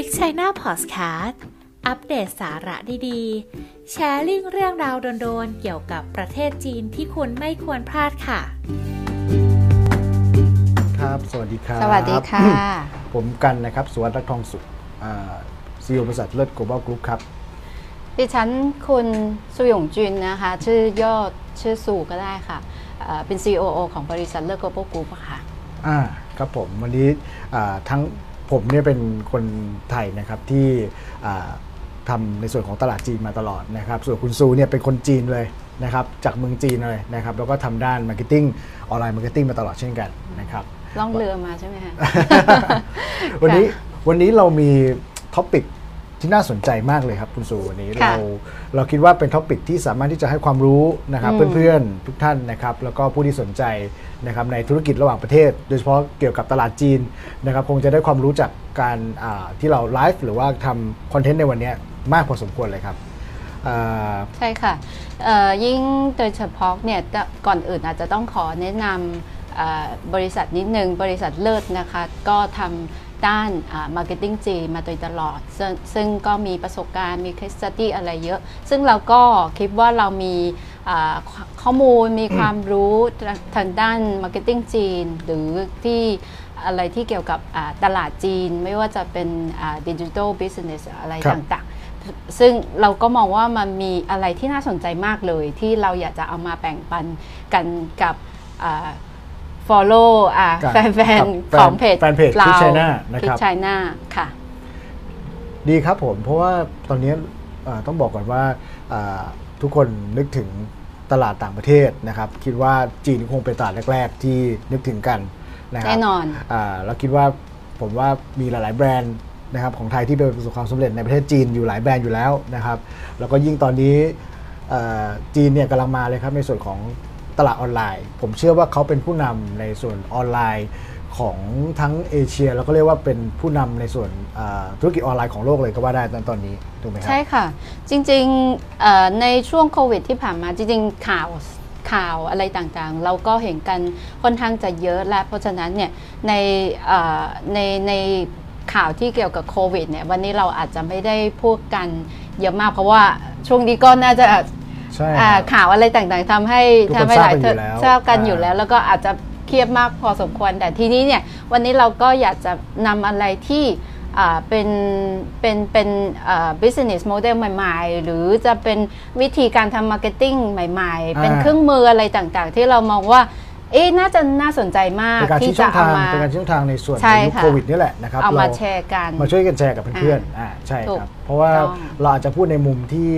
Trick China Podcast อัปเดตสาระดีๆ แชร์ลิงเรื่องราวโดนๆ เกี่ยวกับประเทศจีนที่คุณไม่ควรพลาดค่ะ ครับ สวัสดีครับสวัสดีค่ะ ผมกันนะครับสุวัสดิ์รักทองสุขซีอีโอบริษัทเลิศ global group ครับ ดิฉันคุณสุยงจุนนะคะ ชื่อยอดชื่อสูก็ได้ค่ะเอ่อเป็น COO ของบริษัทเลิศ Global Group อะค่ะ อ่า ครับผม วันนี้อ่าทั้ง ผมเนี่ยเป็นคนไทยนะครับที่อ่าทำในส่วนของตลาดจีนมาตลอดนะครับส่วนคุณซูเนี่ยเป็นคนจีนเลยนะครับจากเมืองจีนเลยนะครับแล้วก็ทำด้าน marketing online marketing มาตลอดเช่นกันนะครับล่องเรือมาใช่ไหมคะวันนี้วันนี้เรามี topic ที่น่าสนใจมากเลยครับคุณซูวันนี้ค่ะเราเราคิดว่าเป็น topic ที่สามารถที่จะให้ความรู้นะครับอืมเพื่อนๆทุกท่านนะครับแล้วก็ผู้ที่สนใจนะครับในธุรกิจระหว่างประเทศ โดยเฉพาะเกี่ยวกับตลาดจีนนะครับคงจะได้ความรู้จากการอ่าที่เราไลฟ์หรือว่าทำคอนเทนต์ในวันนี้มากพอสมควรเลยครับอ่าใช่ค่ะเอ่อยิ่งโดยเฉพาะเนี่ยก็ก่อนอื่นอาจจะต้องขอแนะนำเอ่อบริษัทนิดนึงบริษัทเลิศนะคะก็ทำ ด้าน marketing จีนมาโดยตลอดซึ่งซึ่งก็มีประสบการณ์มี case study อะไรเยอะ ซึ่งเราก็คิดว่าเรามีข้อมูลมีความรู้ทางด้าน marketing จีน หรือที่อะไรที่เกี่ยวกับตลาดจีน ไม่ว่าจะเป็น digital business อะไรต่างๆ ซึ่งเราก็มองว่ามันมีอะไรที่น่าสนใจมากเลย ที่เราอยากจะเอามาแบ่งปันกันกับ follow อ่ากับแฟนกับๆของเพจแฟนเพจเรา Click China นะครับ Click China ค่ะ ดีครับผม เพราะว่าตอนนี้เอ่อต้องบอกก่อนว่าอ่าทุกคนนึกถึงตลาดต่างประเทศนะครับ คิดว่าจีนคงเป็นตลาดแรก ๆ ที่นึกถึงกันนะครับแน่นอนาแล้วคิดว่าผมว่ามีหลาย ๆ แบรนด์นะครับของไทยที่ประสบความสำเร็จในประเทศจีนอยู่หลายแบรนด์อยู่แล้วนะครับ แล้วก็ยิ่งตอนนี้เอ่อจีนเนี่ยกำลังมาเลยครับในส่วนของ ตลาดออนไลน์ ผมเชื่อว่าเขาเป็นผู้นำในส่วนออนไลน์ของทั้งเอเชีย แล้วก็เรียกว่าเป็นผู้นำในส่วนธุรกิจออนไลน์ของโลกเลยก็ว่าได้ตอนตอนนี้ถูกไหมครับใช่ค่ะ จริงๆในช่วงโควิดที่ผ่านมาจริงๆข่าวข่าวอะไรต่างๆ เราก็เห็นกันค่อนข้างจะเยอะและเพราะฉะนั้นเนี่ยในในในข่าวที่เกี่ยวกับโควิดเนี่ยวันนี้เราอาจจะไม่ได้พูดกันเยอะมากเพราะว่าช่วงนี้ก็น่าจะ ใช่อ่าครับข่าวอะไรต่างๆทำให้ทุกคนทำให้หลายทราบกันอยู่แล้วทราบกันอ่าอยู่แล้ว แล้วก็อาจจะเครียดมากพอสมควรแต่ทีนี้เนี่ยวันนี้เราก็อยากจะนำอะไรที่อ่าเป็นเป็นเป็นอ่า business model ใหม่ๆ หรือจะเป็นวิธีการทำ marketing ใหม่ ๆ เป็นอ่าเครื่องมืออะไรต่างๆ ที่เรามองว่าเอ๊ะน่าจะน่าสนใจมากเป็นการที่ชี้ช่จะองเอาทางมาเป็นการชี้ช่องทางในส่วนใช่ในยุคค่ะโควิดนี่แหละนะครับเอามารแชร์กันมาช่วยกันแชร์กับเพื่อนๆอ่าอ่าใช่ถูคกรับ เพราะว่าต้องเราอาจจะพูดในมุมที่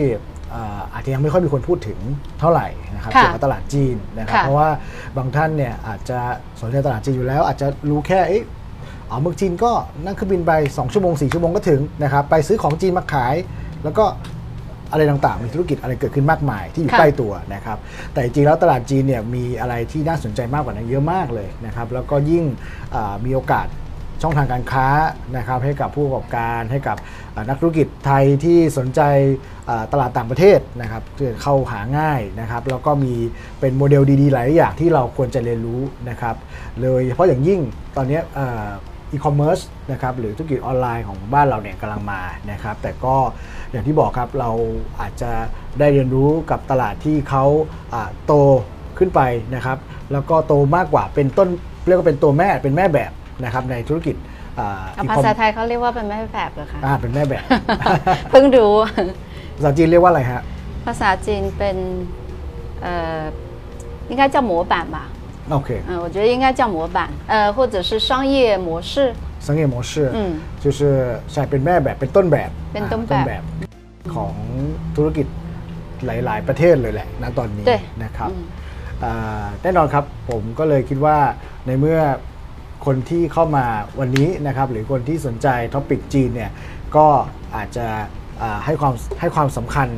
อ่าอาจจะยังไม่ค่อยมีคนพูดถึงเท่าไหร่นะครับค่ะเกี่ยวกับตลาดจีนนะครับค่ะเพราะว่าบางท่านเนี่ยอาจจะสนใจตลาดจีนอยู่แล้ว อาจจะรู้แค่เอ๊ะอ๋อเมืองจีนก็นั่งเครื่องบินไป 2 ชั่วโมง 4 ชั่วโมงก็ถึงนะครับไปซื้อของจีนมาขาย แล้วก็อะไรต่างๆ มีธุรกิจอะไรเกิดขึ้นมากมายที่อยู่ค่ะใกล้ตัวนะครับ แต่จริงๆแล้วตลาดจีนเนี่ยมีอะไรที่น่าสนใจมากกว่านั้นเยอะมากเลยนะครับ แล้วก็ยิ่งอ่ามีโอกาส ช่องทางการค้านะครับให้กับผู้ประกอบการให้กับนักธุรกิจไทยที่สนใจตลาดต่างประเทศนะครับเข้าหาง่ายนะครับแล้วก็มีเป็นโมเดลดีๆ หลายอย่างที่เราควรจะเรียนรู้นะครับเลยเฉพาะอย่างยิ่งตอนนี้อีคอมเมิร์ซนะครับหรือธุรกิจออนไลน์ของบ้านเราเนี่ยกำลังมานะครับแต่ก็อย่างที่บอกครับเราอาจจะได้เรียนรู้กับตลาดที่เขาโตขึ้นไปนะครับแล้วก็โตมากกว่าเป็นต้นเรียกว่าเป็นตัวแม่เป็นแม่แบบ นะครับในธุรกิจอ่า เอา e-com ภาษาไทยเขาเรียกว่าเป็นแม่แบบเหรอคะ อ่าเป็นแม่แบบ เพิ่งรู้ ภาษาจีนเรียกว่าอะไรฮะ ภาษาจีนเป็นเอ่อ应该叫模板吧， โอเค 嗯，我觉得应该叫模板，呃，或者是商业模式， สังเกตโมเชอร์ 嗯，就是ใช่เป็นแม่แบบเป็นต้นแบบ เป็นต้นแบบ อ่าของธุรกิจหลาย ๆ ประเทศเลยแหละณตอนนี้ 对 นะครับ 嗯 อ่าแน่นอนครับผมก็เลยคิดว่าในเมื่อ คนที่เข้ามาวันนี้นะครับหรือคนที่สนใจท็อปิกจีนเนี่ยก็อาจจะให้ความให้ความสำคัญ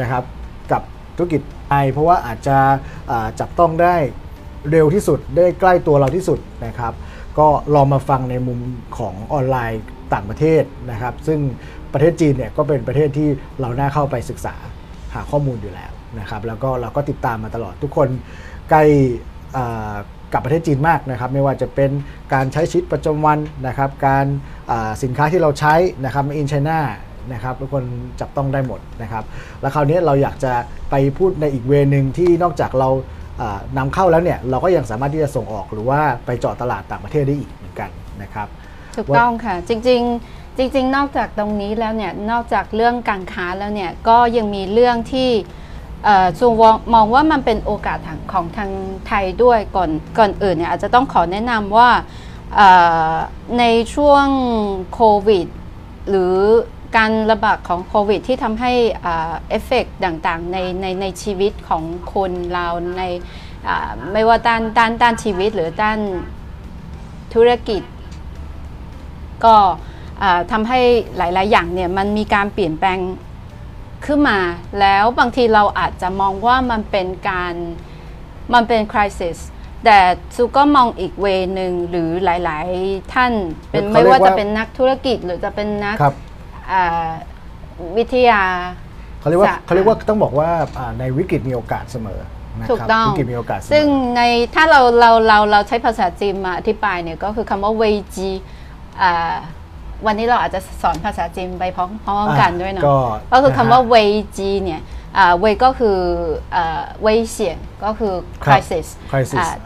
นะครับกับธุรกิจไทยเพราะว่าอาจจะจับต้องได้เร็วที่สุดได้ใกล้ตัวเราที่สุดนะครับก็ลองมาฟังในมุมของออนไลน์ต่างประเทศนะครับ ซึ่งประเทศจีนเนี่ยก็เป็นประเทศที่เราน่าเข้าไปศึกษาหาข้อมูลอยู่แล้วนะครับ แล้วก็เราก็ติดตามมาตลอดทุกคนใกล้อ่า กับประเทศจีนมากนะครับไม่ว่าจะเป็นการใช้ชีวิตประจำวันนะครับการสินค้าที่เราใช้นะครับ in China นะครับทุกคนจับต้องได้หมดนะครับแล้วคราวนี้เราอยากจะไปพูดในอีกเวนึงที่นอกจากเราอ่านำเข้าแล้วเนี่ยเราก็ยังสามารถที่จะส่งออกหรือว่าไปเจาะตลาดต่างประเทศได้อีกเหมือนกันนะครับถูกต้องค่ะจริง ๆจริงๆ นอกจากตรงนี้แล้วเนี่ย นอกจากเรื่องการค้าแล้วเนี่ย ก็ยังมีเรื่องที่ ส่วนมองว่ามันเป็นโอกาสของทางไทยด้วยก่อนก่อนอื่นเนี่ยอาจจะต้องขอแนะนำว่าในช่วงโควิดหรือการระบาดของโควิดที่ทำให้เอฟเฟกต่างๆในในในชีวิตของคนเราในไม่ว่าด้านด้านด้านชีวิตหรือด้านธุรกิจ ก็ทำให้หลาย ๆ อย่างเนี่ยมันมีการเปลี่ยนแปลง ขึ้นมา แล้วบางทีเราอาจจะมองว่ามันเป็นการมันเป็นคริสิสแต่ซูก็มองอีกเวนึงหรือหลาย ๆ ท่านเป็นเขาไม่เรียกว่าว่าจะเป็นนักธุรกิจหรือจะเป็นนักครับอ่าวิทยาเขาเรียกว่าจะเขาเรียกว่าต้องบอกว่าอ่าในวิกฤตมีโอกาสเสมอนะถูกครับต้องวิกฤตมีโอกาสเสมอซึ่งในถ้าเราเราเราเราใช้ภาษาจีนมาอธิบายเนี่ยก็คือคำว่าเวจีอ่า วันนี้เราอาจจะสอนภาษาจีนไปพร้อมๆกันด้วยเนาะก็คือคำว่าเวจีเนี่ยเวก็คือเวเสี่ยงก็คือ crisis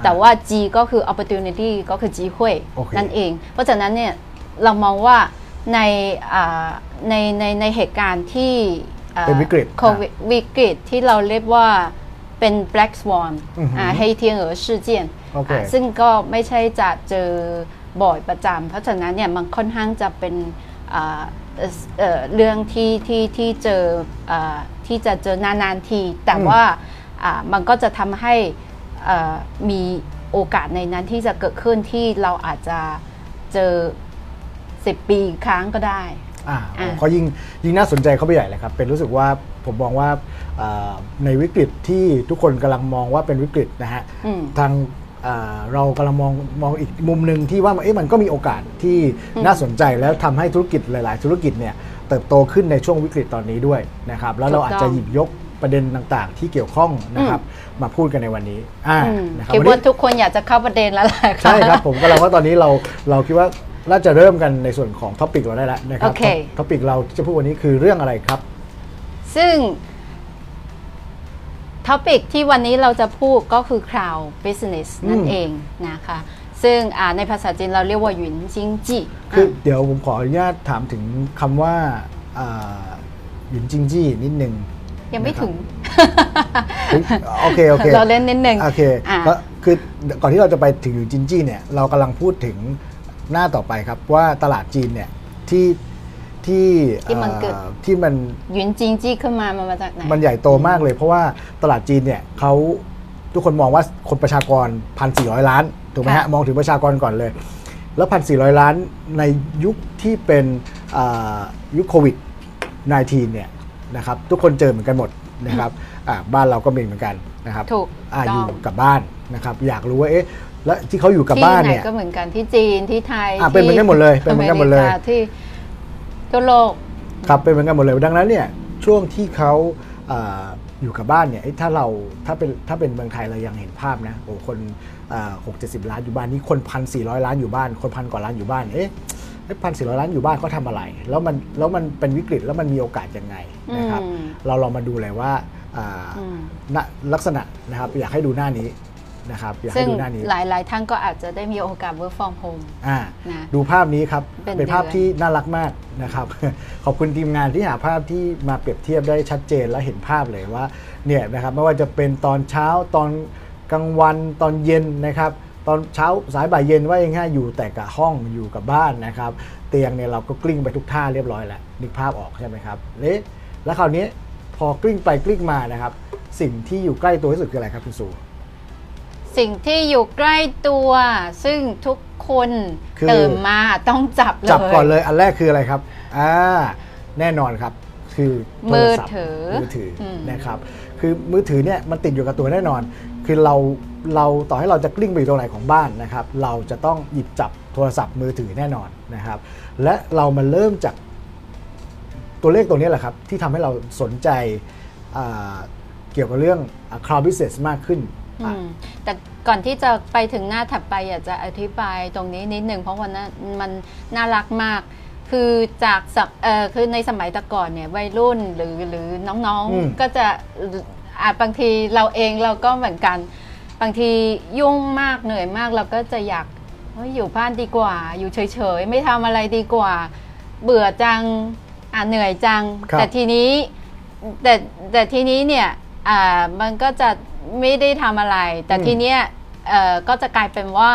แต่ว่าจีก็คือ opportunity ก็คือจีหุยนั่นเอง เพราะฉะนั้นเนี่ยเรามองว่าในในในในเหตุการณ์ที่เป็นวิกฤตโควิดวิกฤตที่เราเรียกว่าเป็น black swan ให้เทียนเอ๋อ事件ซึ่งก็ไม่ใช่จะเจอ บ่อยประจำเพราะฉะนั้นเนี่ยมันค่อนข้างจะเป็นอ่าเอ่อเอ่อเรื่องที่ที่ที่เจออ่าที่จะเจอนานๆที แต่อืมว่าอ่ามันก็จะทำให้เอ่อมีโอกาสในนั้นที่จะเกิดขึ้นที่เราอาจจะเจอ 10 ปีครั้งก็ได้อ่าอ่าก็ยิ่งยิ่งน่าสนใจเข้าไปใหญ่เลยครับ เป็นรู้สึกว่าผมมองว่าอ่าในวิกฤตที่ทุกคนกำลังมองว่าเป็นวิกฤตนะฮะอืมทางอ่า เรากำลังมองมองอีกมุมหนึ่งที่ว่าเอ๊ะมันก็มีโอกาสที่น่าสนใจแล้วทำให้ธุรกิจหลาย ๆ ธุรกิจเนี่ยเติบโตขึ้นในช่วงวิกฤตตอนนี้ด้วยนะครับแล้วเราอาจจะหยิบยกประเด็นต่าง ๆ ที่เกี่ยวข้องนะครับมาพูดกันในวันนี้อ่าอืมนะครับคิดว่าวันนี้ทุกคนอยากจะเข้าประเด็นแล้วแหละใช่ครับผมก็เราว่าตอนนี้เราเราคิดว่าน่าจะเริ่มกันในส่วนของ topic เราได้แล้วนะครับโอเค topic เราที่จะพูดวันนี้คือเรื่องอะไรครับ ซึ่ง topic ที่วันนี้เราจะพูดก็คือ cloud business อืมนั่นเองนะคะ ซึ่งอ่าในภาษาจีนเราเรียกว่า云经济คือเดี๋ยวผมขออนุญาตถามถึงคำว่าอ่าหยุนจิงจี้นิดนึงยังไม่ถึงเฮ้ยโอเค โอเค เราเล่นนิดนึง โอเคอ่าก็คือก่อนที่เราจะไปถึงหยุนจิงจี้เนี่ย เรากำลังพูดถึงหน้าต่อไปครับว่าตลาดจีนเนี่ยที่ ที่ที่มันเกิดอ่าที่มันหยุนจิงจีขึ้นมามันมาจากไหน มันใหญ่โตมากเลย เพราะว่าตลาดจีนเนี่ยเขาทุกคนมองว่าคนประชากร 1,400 ล้านถูกไหมฮะค่ะมองถึงประชากรก่อนเลย แล้ว 1,400 ล้านในยุคที่เป็นอ่ายุคโควิด -19 เนี่ยนะครับทุกคนเจอเหมือนกันหมดนะครับอ่าบ้านเราก็มีเหมือนกันนะครับถูกอ่าต้ออยู่งกับบ้านนะครับอยากรู้ว่าเอ๊ะแล้วที่เขาอยู่กับที่บ้านไหนเนี่ยก็เหมือนกันที่จีนที่ไทยอะเป็นเหมือนกันหมดเลยเป็นเหมือนกันหมดเลยอริาที่ ทั่วโลกครับเป็นเหมือนกันหมดเลยดังนั้นเนี่ยช่วงที่เขาอาอยู่กับบ้านเนี่ยเอ้ยถ้าเราถ้าเป็นถ้าเป็นเมืองไทยเรายังเห็นภาพนะโอ้คนหกเจ็ดสิบล้านอยู่บ้านนี่คนพันสี่ร้อยล้านอยู่บ้าน คนพันกว่าล้านอยู่บ้านเอ๊ะพันสี่ร้อยล้านอยู่บ้านเขาทำอะไร แล้วมันแล้วมันเป็นวิกฤตแล้วมันมีโอกาสยังไงนะครับอืมเราลองมาดูเลยว่าอ่าอืมณลักษณะนะครับอยากให้ดูหน้านี้ นะครับอยากซึ่ให้งดูหน้านี้หลายๆท่านก็อาจจะได้มีโอกาส work from home อ่านะดูภาพนี้ครับเป็นเป็นภาพเดือนที่น่ารักมากนะครับขอบคุณทีมงานที่หาภาพที่มาเปรียบเทียบได้ชัดเจนและเห็นภาพเลยว่าเนี่ยนะครับไม่ว่าจะเป็นตอนเช้าตอนกลางวันตอนเย็นนะครับตอนเช้าสายบ่ายเย็นว่ายังไงอยู่แต่กับห้องอยู่กับบ้านนะครับ เตียงเนี่ยเราก็กลิ้งไปทุกท่าเรียบร้อยแล้วนึกภาพออกใช่ไหมครับเละแล้วคราวนี้พอกลิ้งไปกลิ้งมานะครับ สิ่งที่อยู่ใกล้ตัวที่สุดคืออะไรครับคุณสู สิ่งที่อยู่ใกล้ตัว ซึ่งทุกคนคือ ตื่นมาต้องจับเลยจับก่อนเลยอันแรกคืออะไรครับอ่าแน่นอนครับ คือโทมืรอศัพท์ถือมือถืออม นะครับ คือมือถือเนี่ยมันติดอยู่กับตัวแน่นอน คือเราเราต่อให้เราจะกลิ้งไปอยู่ตรงไหนของบ้านนะครับ เราจะต้องหยิบจับโทรศัพท์มือถือแน่นอนนะครับ และเรามาเริ่มจากตัวเลขตัวนี้แหละครับ ที่ทำให้เราสนใจอ่าเกี่ยวกับเรื่อง cloud business มากขึ้นอือะม แต่ก่อนที่จะไปถึงหน้าถัดไปอยากจะอธิบายตรงนี้นิดหนึ่งเพราะว่านั้นมันน่ารักมาก คือจากสมเอ่อคือในสมัยแต่ก่อนเนี่ยวัยรุ่นหรือหรือน้องอืมๆก็จะอาจบางทีเราเองเราก็เหมือนกัน บางทียุ่งมากเหนื่อยมากเราก็จะอยากเฮ้ยอยู่บ้านดีกว่า อยู่เฉยๆ ไม่ทำอะไรดีกว่า เบื่อจังอะเหนื่อยจังครับแต่ทีนี้แต่แต่ทีนี้เนี่ย อ่ามันก็จะไม่ได้ทำอะไร แต่อืมทีเนี้ยเอ่อก็จะกลายเป็นว่า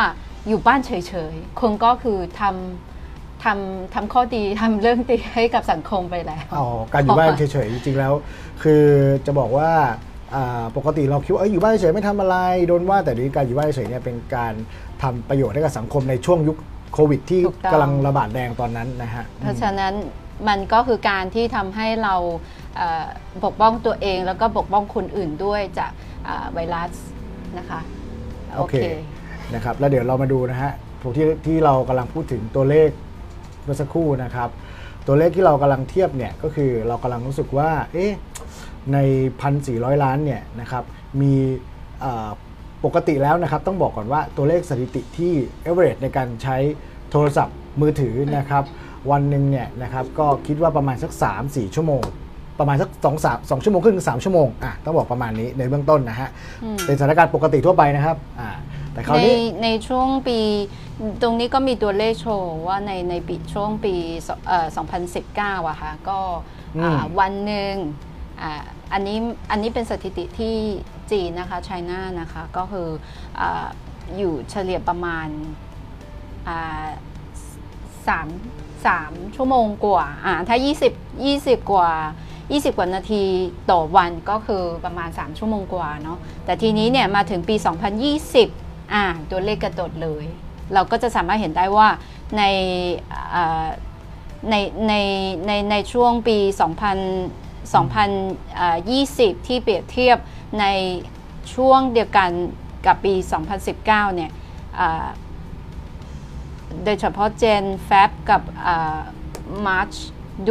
อยู่บ้านเฉยๆคนก็คือทำทำทำข้อดีทำเรื่องดีให้กับสังคมไปแล้วอ๋อการอยู่บ้านเฉยๆ จริงๆแล้ว คือจะบอกว่าอ่าปกติเราคิดว่าเอยอยู่บ้านเฉยๆไม่ทำอะไรโดนว่าแต่เดี๋ยวนี้การอยู่บ้านเฉยๆเนี่ยเป็นการทำประโยชน์ให้กับสังคมในช่วงยุคโควิดที่ถูกต้องกำลังระบาดแดงตอนนั้นนะฮะเพราะฉะนั้น มันก็คือการที่ทำให้เราเอ่อปกป้องตัวเอง แล้วก็ปกป้องคนอื่นด้วยจากอ่าไวรัสนะคะโอเคนะครับแล้วเดี๋ยวเรามาดูนะฮะที่ที่เรากำลังพูดถึงตัวเลขเมื่อสักครู่นะครับ ตัวเลขที่เรากำลังเทียบเนี่ยก็คือเรากำลังรู้สึกว่าเอ๊ะใน 1,400 ล้านเนี่ยนะครับมีเอ่อปกติแล้วนะครับต้องบอกก่อนว่าตัวเลขสถิติที่ average ในการใช้โทรศัพท์มือถือนะครับ วันหนึ่งเนี่ยนะครับก็คิดว่าประมาณสัก 3-4 ชั่วโมง ประมาณสัก2 3 2ชั่วโมงครึ่งถึง3ชั่วโมงอะต้องบอกประมาณนี้ในเบื้องต้นนะฮะอืม เป็นสถานการณ์ปกติทั่วไปนะครับอ่าแต่คราวในนี้ ในช่วงปี ตรงนี้ก็มีตัวเลขโชว์ว่าในในปีช่วงปีสเอ่อ2019อะค่ะก็อ่าอืม วันหนึ่งอ่าอันนี้อันนี้เป็นสถิติที่จีนนะคะไชน่านะคะก็คืออาอยู่เฉลี่ยประมาณอ่าสาม สามชั่วโมงกว่าอ่าถ้า 20 20 กว่า 20 กว่านาทีต่อวันก็คือประมาณ 3 ชั่วโมงกว่าเนาะแต่ทีนี้เนี่ยมาถึงปี 2020อ่าตัวเลขกระโดดเลย เราก็จะสามารถเห็นได้ว่าในในในในในช่วงปี 2000 2020 ที่เปรียบเทียบในช่วงเดียวกันกับปี 2019 เนี่ย โดยเฉพาะ Gen Fab กับอ่า March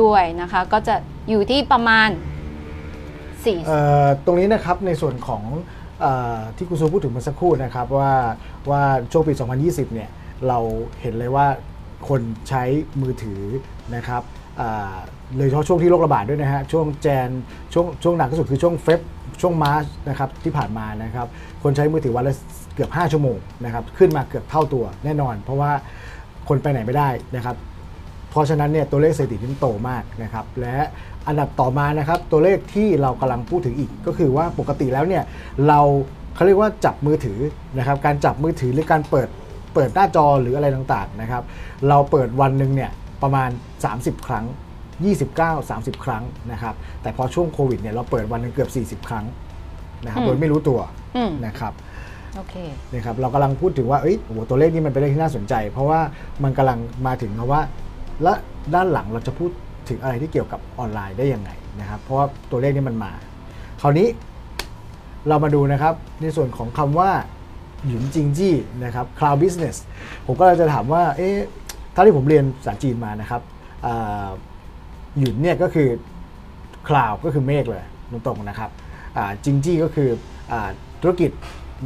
ด้วยนะคะ ก็จะอยู่ที่ประมาณ4ตรงนี้นะครับในส่วนของอที่คุณซูพูดถึงเมื่อสักครู่นะครับว่าว่าช่วงปี 2020 เนี่ยเราเห็นเลยว่าคนใช้มือถือนะครับเลยเฉพาะช่วงที่โรคระบาดด้วยนะฮะช่วงแจนช่วงช่วงหนักที่สุดคือช่วงเฟบช่วงมาร์ชนะครับที่ผ่านมานะครับคนใช้มือถือวันละเกือบ 5 ชั่วโมงนะครับขึ้นมาเกือบเท่าตัวแน่นอน เพราะว่า คนไปไหนไม่ได้นะครับ เพราะฉะนั้นเนี่ยตัวเลขสถิตินี่โตมากนะครับ และอันดับต่อมานะครับตัวเลขที่เรากำลังพูดถึงอีก ก็คือว่าปกติแล้วเนี่ยเราเขาเรียกว่าจับมือถือนะครับ การจับมือถือหรือการเปิดเปิดหน้าจอหรืออะไรต่างๆนะครับ เราเปิดวันหนึ่งเนี่ยประมาณ 30 ครั้ง 29 30 ครั้งนะครับ แต่พอช่วงโควิดเนี่ยเราเปิดวันหนึงเกือบ 40 ครั้งนะครับอืมโดยไม่รู้ตัวอืมนะครับโอเค นะครับเรากำลังพูดถึงว่าเอ้ยโอ้โหตัวเลขนี้มันเป็นเลขที่น่าสนใจ เพราะว่ามันกำลังมาถึงเพราะว่า และด้านหลังเราจะพูดถึงอะไรที่เกี่ยวกับออนไลน์ได้ยังไงนะครับเพราะว่าตัวเลขนี้มันมา คราวนี้เรามาดูนะครับในส่วนของคำว่าหยุนจิงจี้นะครับ cloud business ผมก็เลยจะถามว่าเอ๊ะถ้าที่ผมเรียนภาษาจีนมานะครับหยุนเนี่ยก็คือ cloud ก็คือเมฆเลยตรงๆนะครับจิงจี้ก็คืออธุรกิจ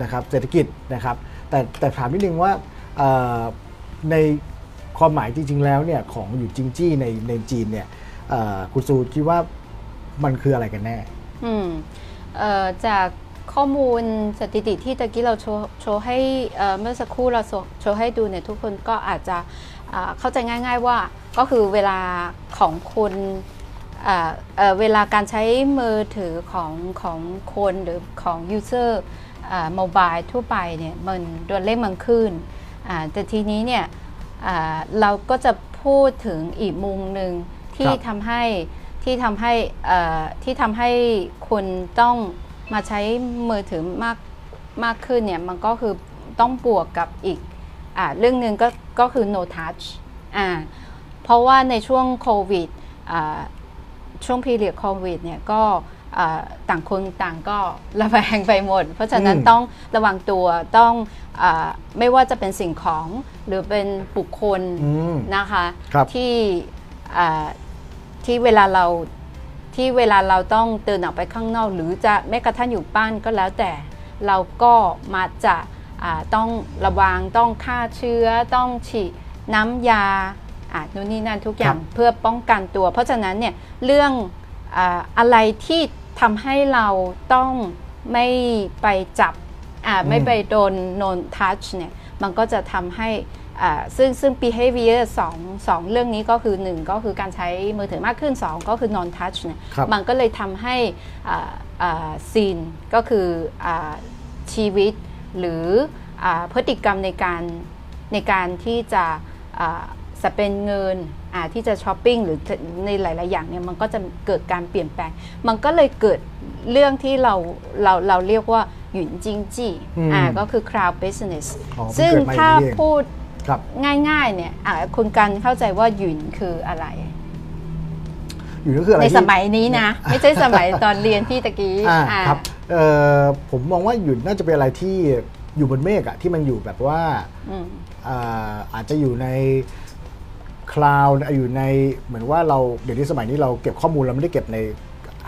นะครับเศรษฐกิจนะครับแต่แต่ถามนิดนึงว่าในความหมายจริง ๆ แล้วเนี่ยของอยู่จิงจี้ในในจีนเนี่ยคุณซูคิดว่ามันคืออะไรกันแน่อืมออจากข้อมูลสถิติที่ตะกี้เราโชว์ให้เมื่อสักครู่เราโชว์ให้ดูเนี่ยทุกคนก็อาจจะเข้าใจง่าย ๆว่าก็คือเวลาของคุณอ่าเเวลาการใช้มือถือของของคนหรือของ user โมบายทั่วไปเนี่ยมันตัวเลขมันขึ้นอ่าแต่ทีนี้เนี่ยอ่าเราก็จะพูดถึงอีกมุมหนึ่งที่ครับทำให้ที่ทำให้เอ่อที่ทำให้คุณต้องมาใช้มือถือมากมากขึ้นเนี่ยมันก็คือต้องบวกกับอีกอ่าเรื่องหนึ่งก็ก็คือ no touch อ่าเพราะว่าในช่วงโควิดอ่าช่วงพีเรียดโควิดเนี่ยก็อ่า ต่างคนต่างก็ระแวงไปหมด เพราะฉะนั้นอืมต้องระวังตัวต้องอาไม่ว่าจะเป็นสิ่งของหรือเป็นบุคคลอืมนะคะครับที่อ่าที่เวลาเราที่เวลาเราต้องเดินออกไปข้างนอก หรือจะแม้กระทั่งอยู่บ้านก็แล้วแต่ เราก็มาจะอาต้องระวังต้องฆ่าเชื้อ ต้องฉีดน้ำยาอะนู่นนี่นั่นทุกอย่างครับเพื่อป้องกันตัว เพราะฉะนั้นเนี่ยเรื่องอาอะไรที่ ทำให้เราต้องไม่ไปจับอ่าไม่ไปโดน non touch เนี่ยมันก็จะทำให้อ่าซึ่งซึ่ง behavior สองสองเรื่องนี้ก็คือ 1 ก็คือการใช้มือถือมากขึ้น 2 ก็คือ non touch เนี่ยครับมันก็เลยทำให้ซีนก็คืออาชีวิต หรืออาพฤติกรรมในการในการที่จะอ่าสเปนเงินอ่า ที่จะช้อปปิ้งหรือในหลาย ๆ อย่างเนี่ยมันก็จะเกิดการเปลี่ยนแปลง มันก็เลยเกิดเรื่องที่เราเราเราเรียกว่าหยุนจิงจี้อืมอ่าก็คือ crowd business อ๋อเพิ่งซึ่งเกิดมาอย่างนี้ถ้าเองพูดครับง่าย ๆ เนี่ยอ่าคุณกันเข้าใจว่าหยุนคืออะไรอยู่ก็คืออะไรในที่สมัยนี้นะ ไม่ใช่สมัยตอนเรียนที่ตะกี้อ่าอ่าครับเอ่อผมมองว่าหยุดน่าจะเป็นอะไรที่อยู่บนเมฆอะที่มันอยู่แบบว่าอืมอ่าอาจจะอยู่ใน คลาวด์อยู่ในเหมือนว่าเราเดี๋ยวนี้สมัยนี้เราเก็บข้อมูลเราไม่ได้เก็บใน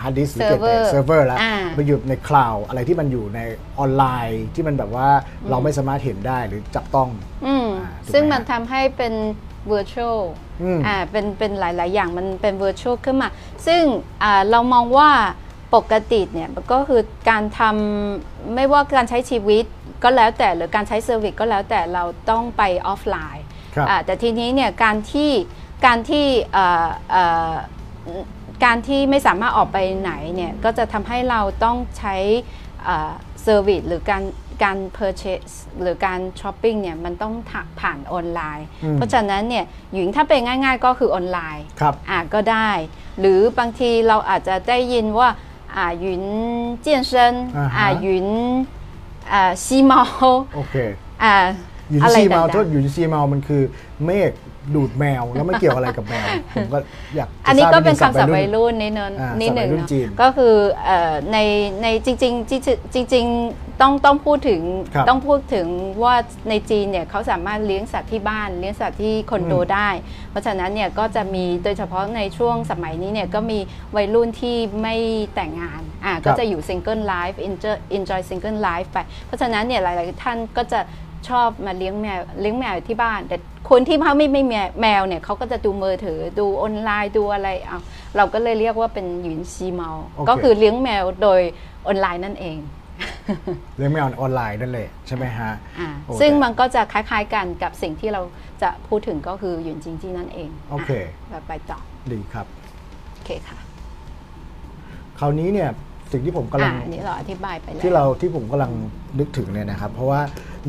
ฮาร์ดดิสก์หรือเก็บใน Server เซิร์ฟเวอร์แล้วอ่าไปอยู่ในคลาวด์อะไรที่มันอยู่ในออนไลน์ที่มันแบบว่าเราไม่สามารถเห็นได้หรือจับต้อง อืมอ่าถูกไหมซึ่งมันทำให้เป็น virtual อืม อ่าเป็นเป็นหลาย ๆ อย่างมันเป็น virtual ขึ้นมา ซึ่งอ่าเรามองว่าปกติเนี่ยมันก็คือการทำไม่ว่าการใช้ชีวิตก็แล้วแต่หรือการใช้ service ก็แล้วแต่เราต้องไปออฟไลน์ ครับอ่าแต่ทีนี้เนี่ยการที่การที่เอ่อเอ่อการที่ไม่สามารถออกไปไหนเนี่ยก็จะทำให้เราต้องใช้ service หรือการการ purchase หรือการช้อปปิ้งเนี่ยมันต้องผ่านออนไลน์ อืมเพราะฉะนั้นเนี่ยหญิงถ้าเป็นง่ายๆก็คือออนไลน์ครับอ่าก็ได้ หรือบางทีเราอาจจะได้ยินว่าอ่า云健身อ่าฮะอ่า 云อ่าซีเมา โอเค อ่าห ยุนอะไรซีเมาต่างๆโทษหยุนซีเมามันคือเมฆดูดแมวแล้วไม่เกี่ยวอะไรกับแมวผมก็อยากจะอันนี้ทราบก็เป็นดงคำศัพท์วัยรุ่นนิดนึงอ่านิดหนึ่งศัพท์วัยรุ่นเนอะจีนก็คือเอ่อในในจริงๆจริงๆจริงๆต้องต้องพูดถึงครับต้องพูดถึงว่าในจีนเนี่ยเขาสามารถเลี้ยงสัตว์ที่บ้านเลี้ยงสัตว์ที่คอนโดอืมได้ เพราะฉะนั้นเนี่ยก็จะมีโดยเฉพาะในช่วงสมัยนี้เนี่ยก็มีวัยรุ่นที่ไม่แต่งงานอ่าก็จะอยู่ single life enjoy enjoy single life ไป เพราะฉะนั้นเนี่ยหลาย ๆ ท่านก็จะ ชอบมาเลี้ยงแมวเลี้ยงแมวที่บ้าน แต่คนที่เขาไม่ไม่มีแมวเนี่ยเขาก็จะดูมือถือดูออนไลน์ดูอะไรเอาเราก็เลยเรียกว่าเป็น云吸猫โอเคก็คือเลี้ยงแมวโดยออนไลน์นั่นเอง เลี้ยงแมวออนไลน์นั่นแหละใช่ไหมฮะอ่าโอ้ซึ่งแต่มันก็จะคล้าย ๆกันกับสิ่งที่เราจะพูดถึงก็คือ云经济นั่นเองโอเคแบบไปต่อดีครับโอเคค่ะ คราวนี้เนี่ย สิ่งที่ผมกำลัอ่างอันนี้เราอธิบายไปแล้ว ที่เราที่ผมกำลังนึกถึงเนี่ยนะครับ เพราะว่า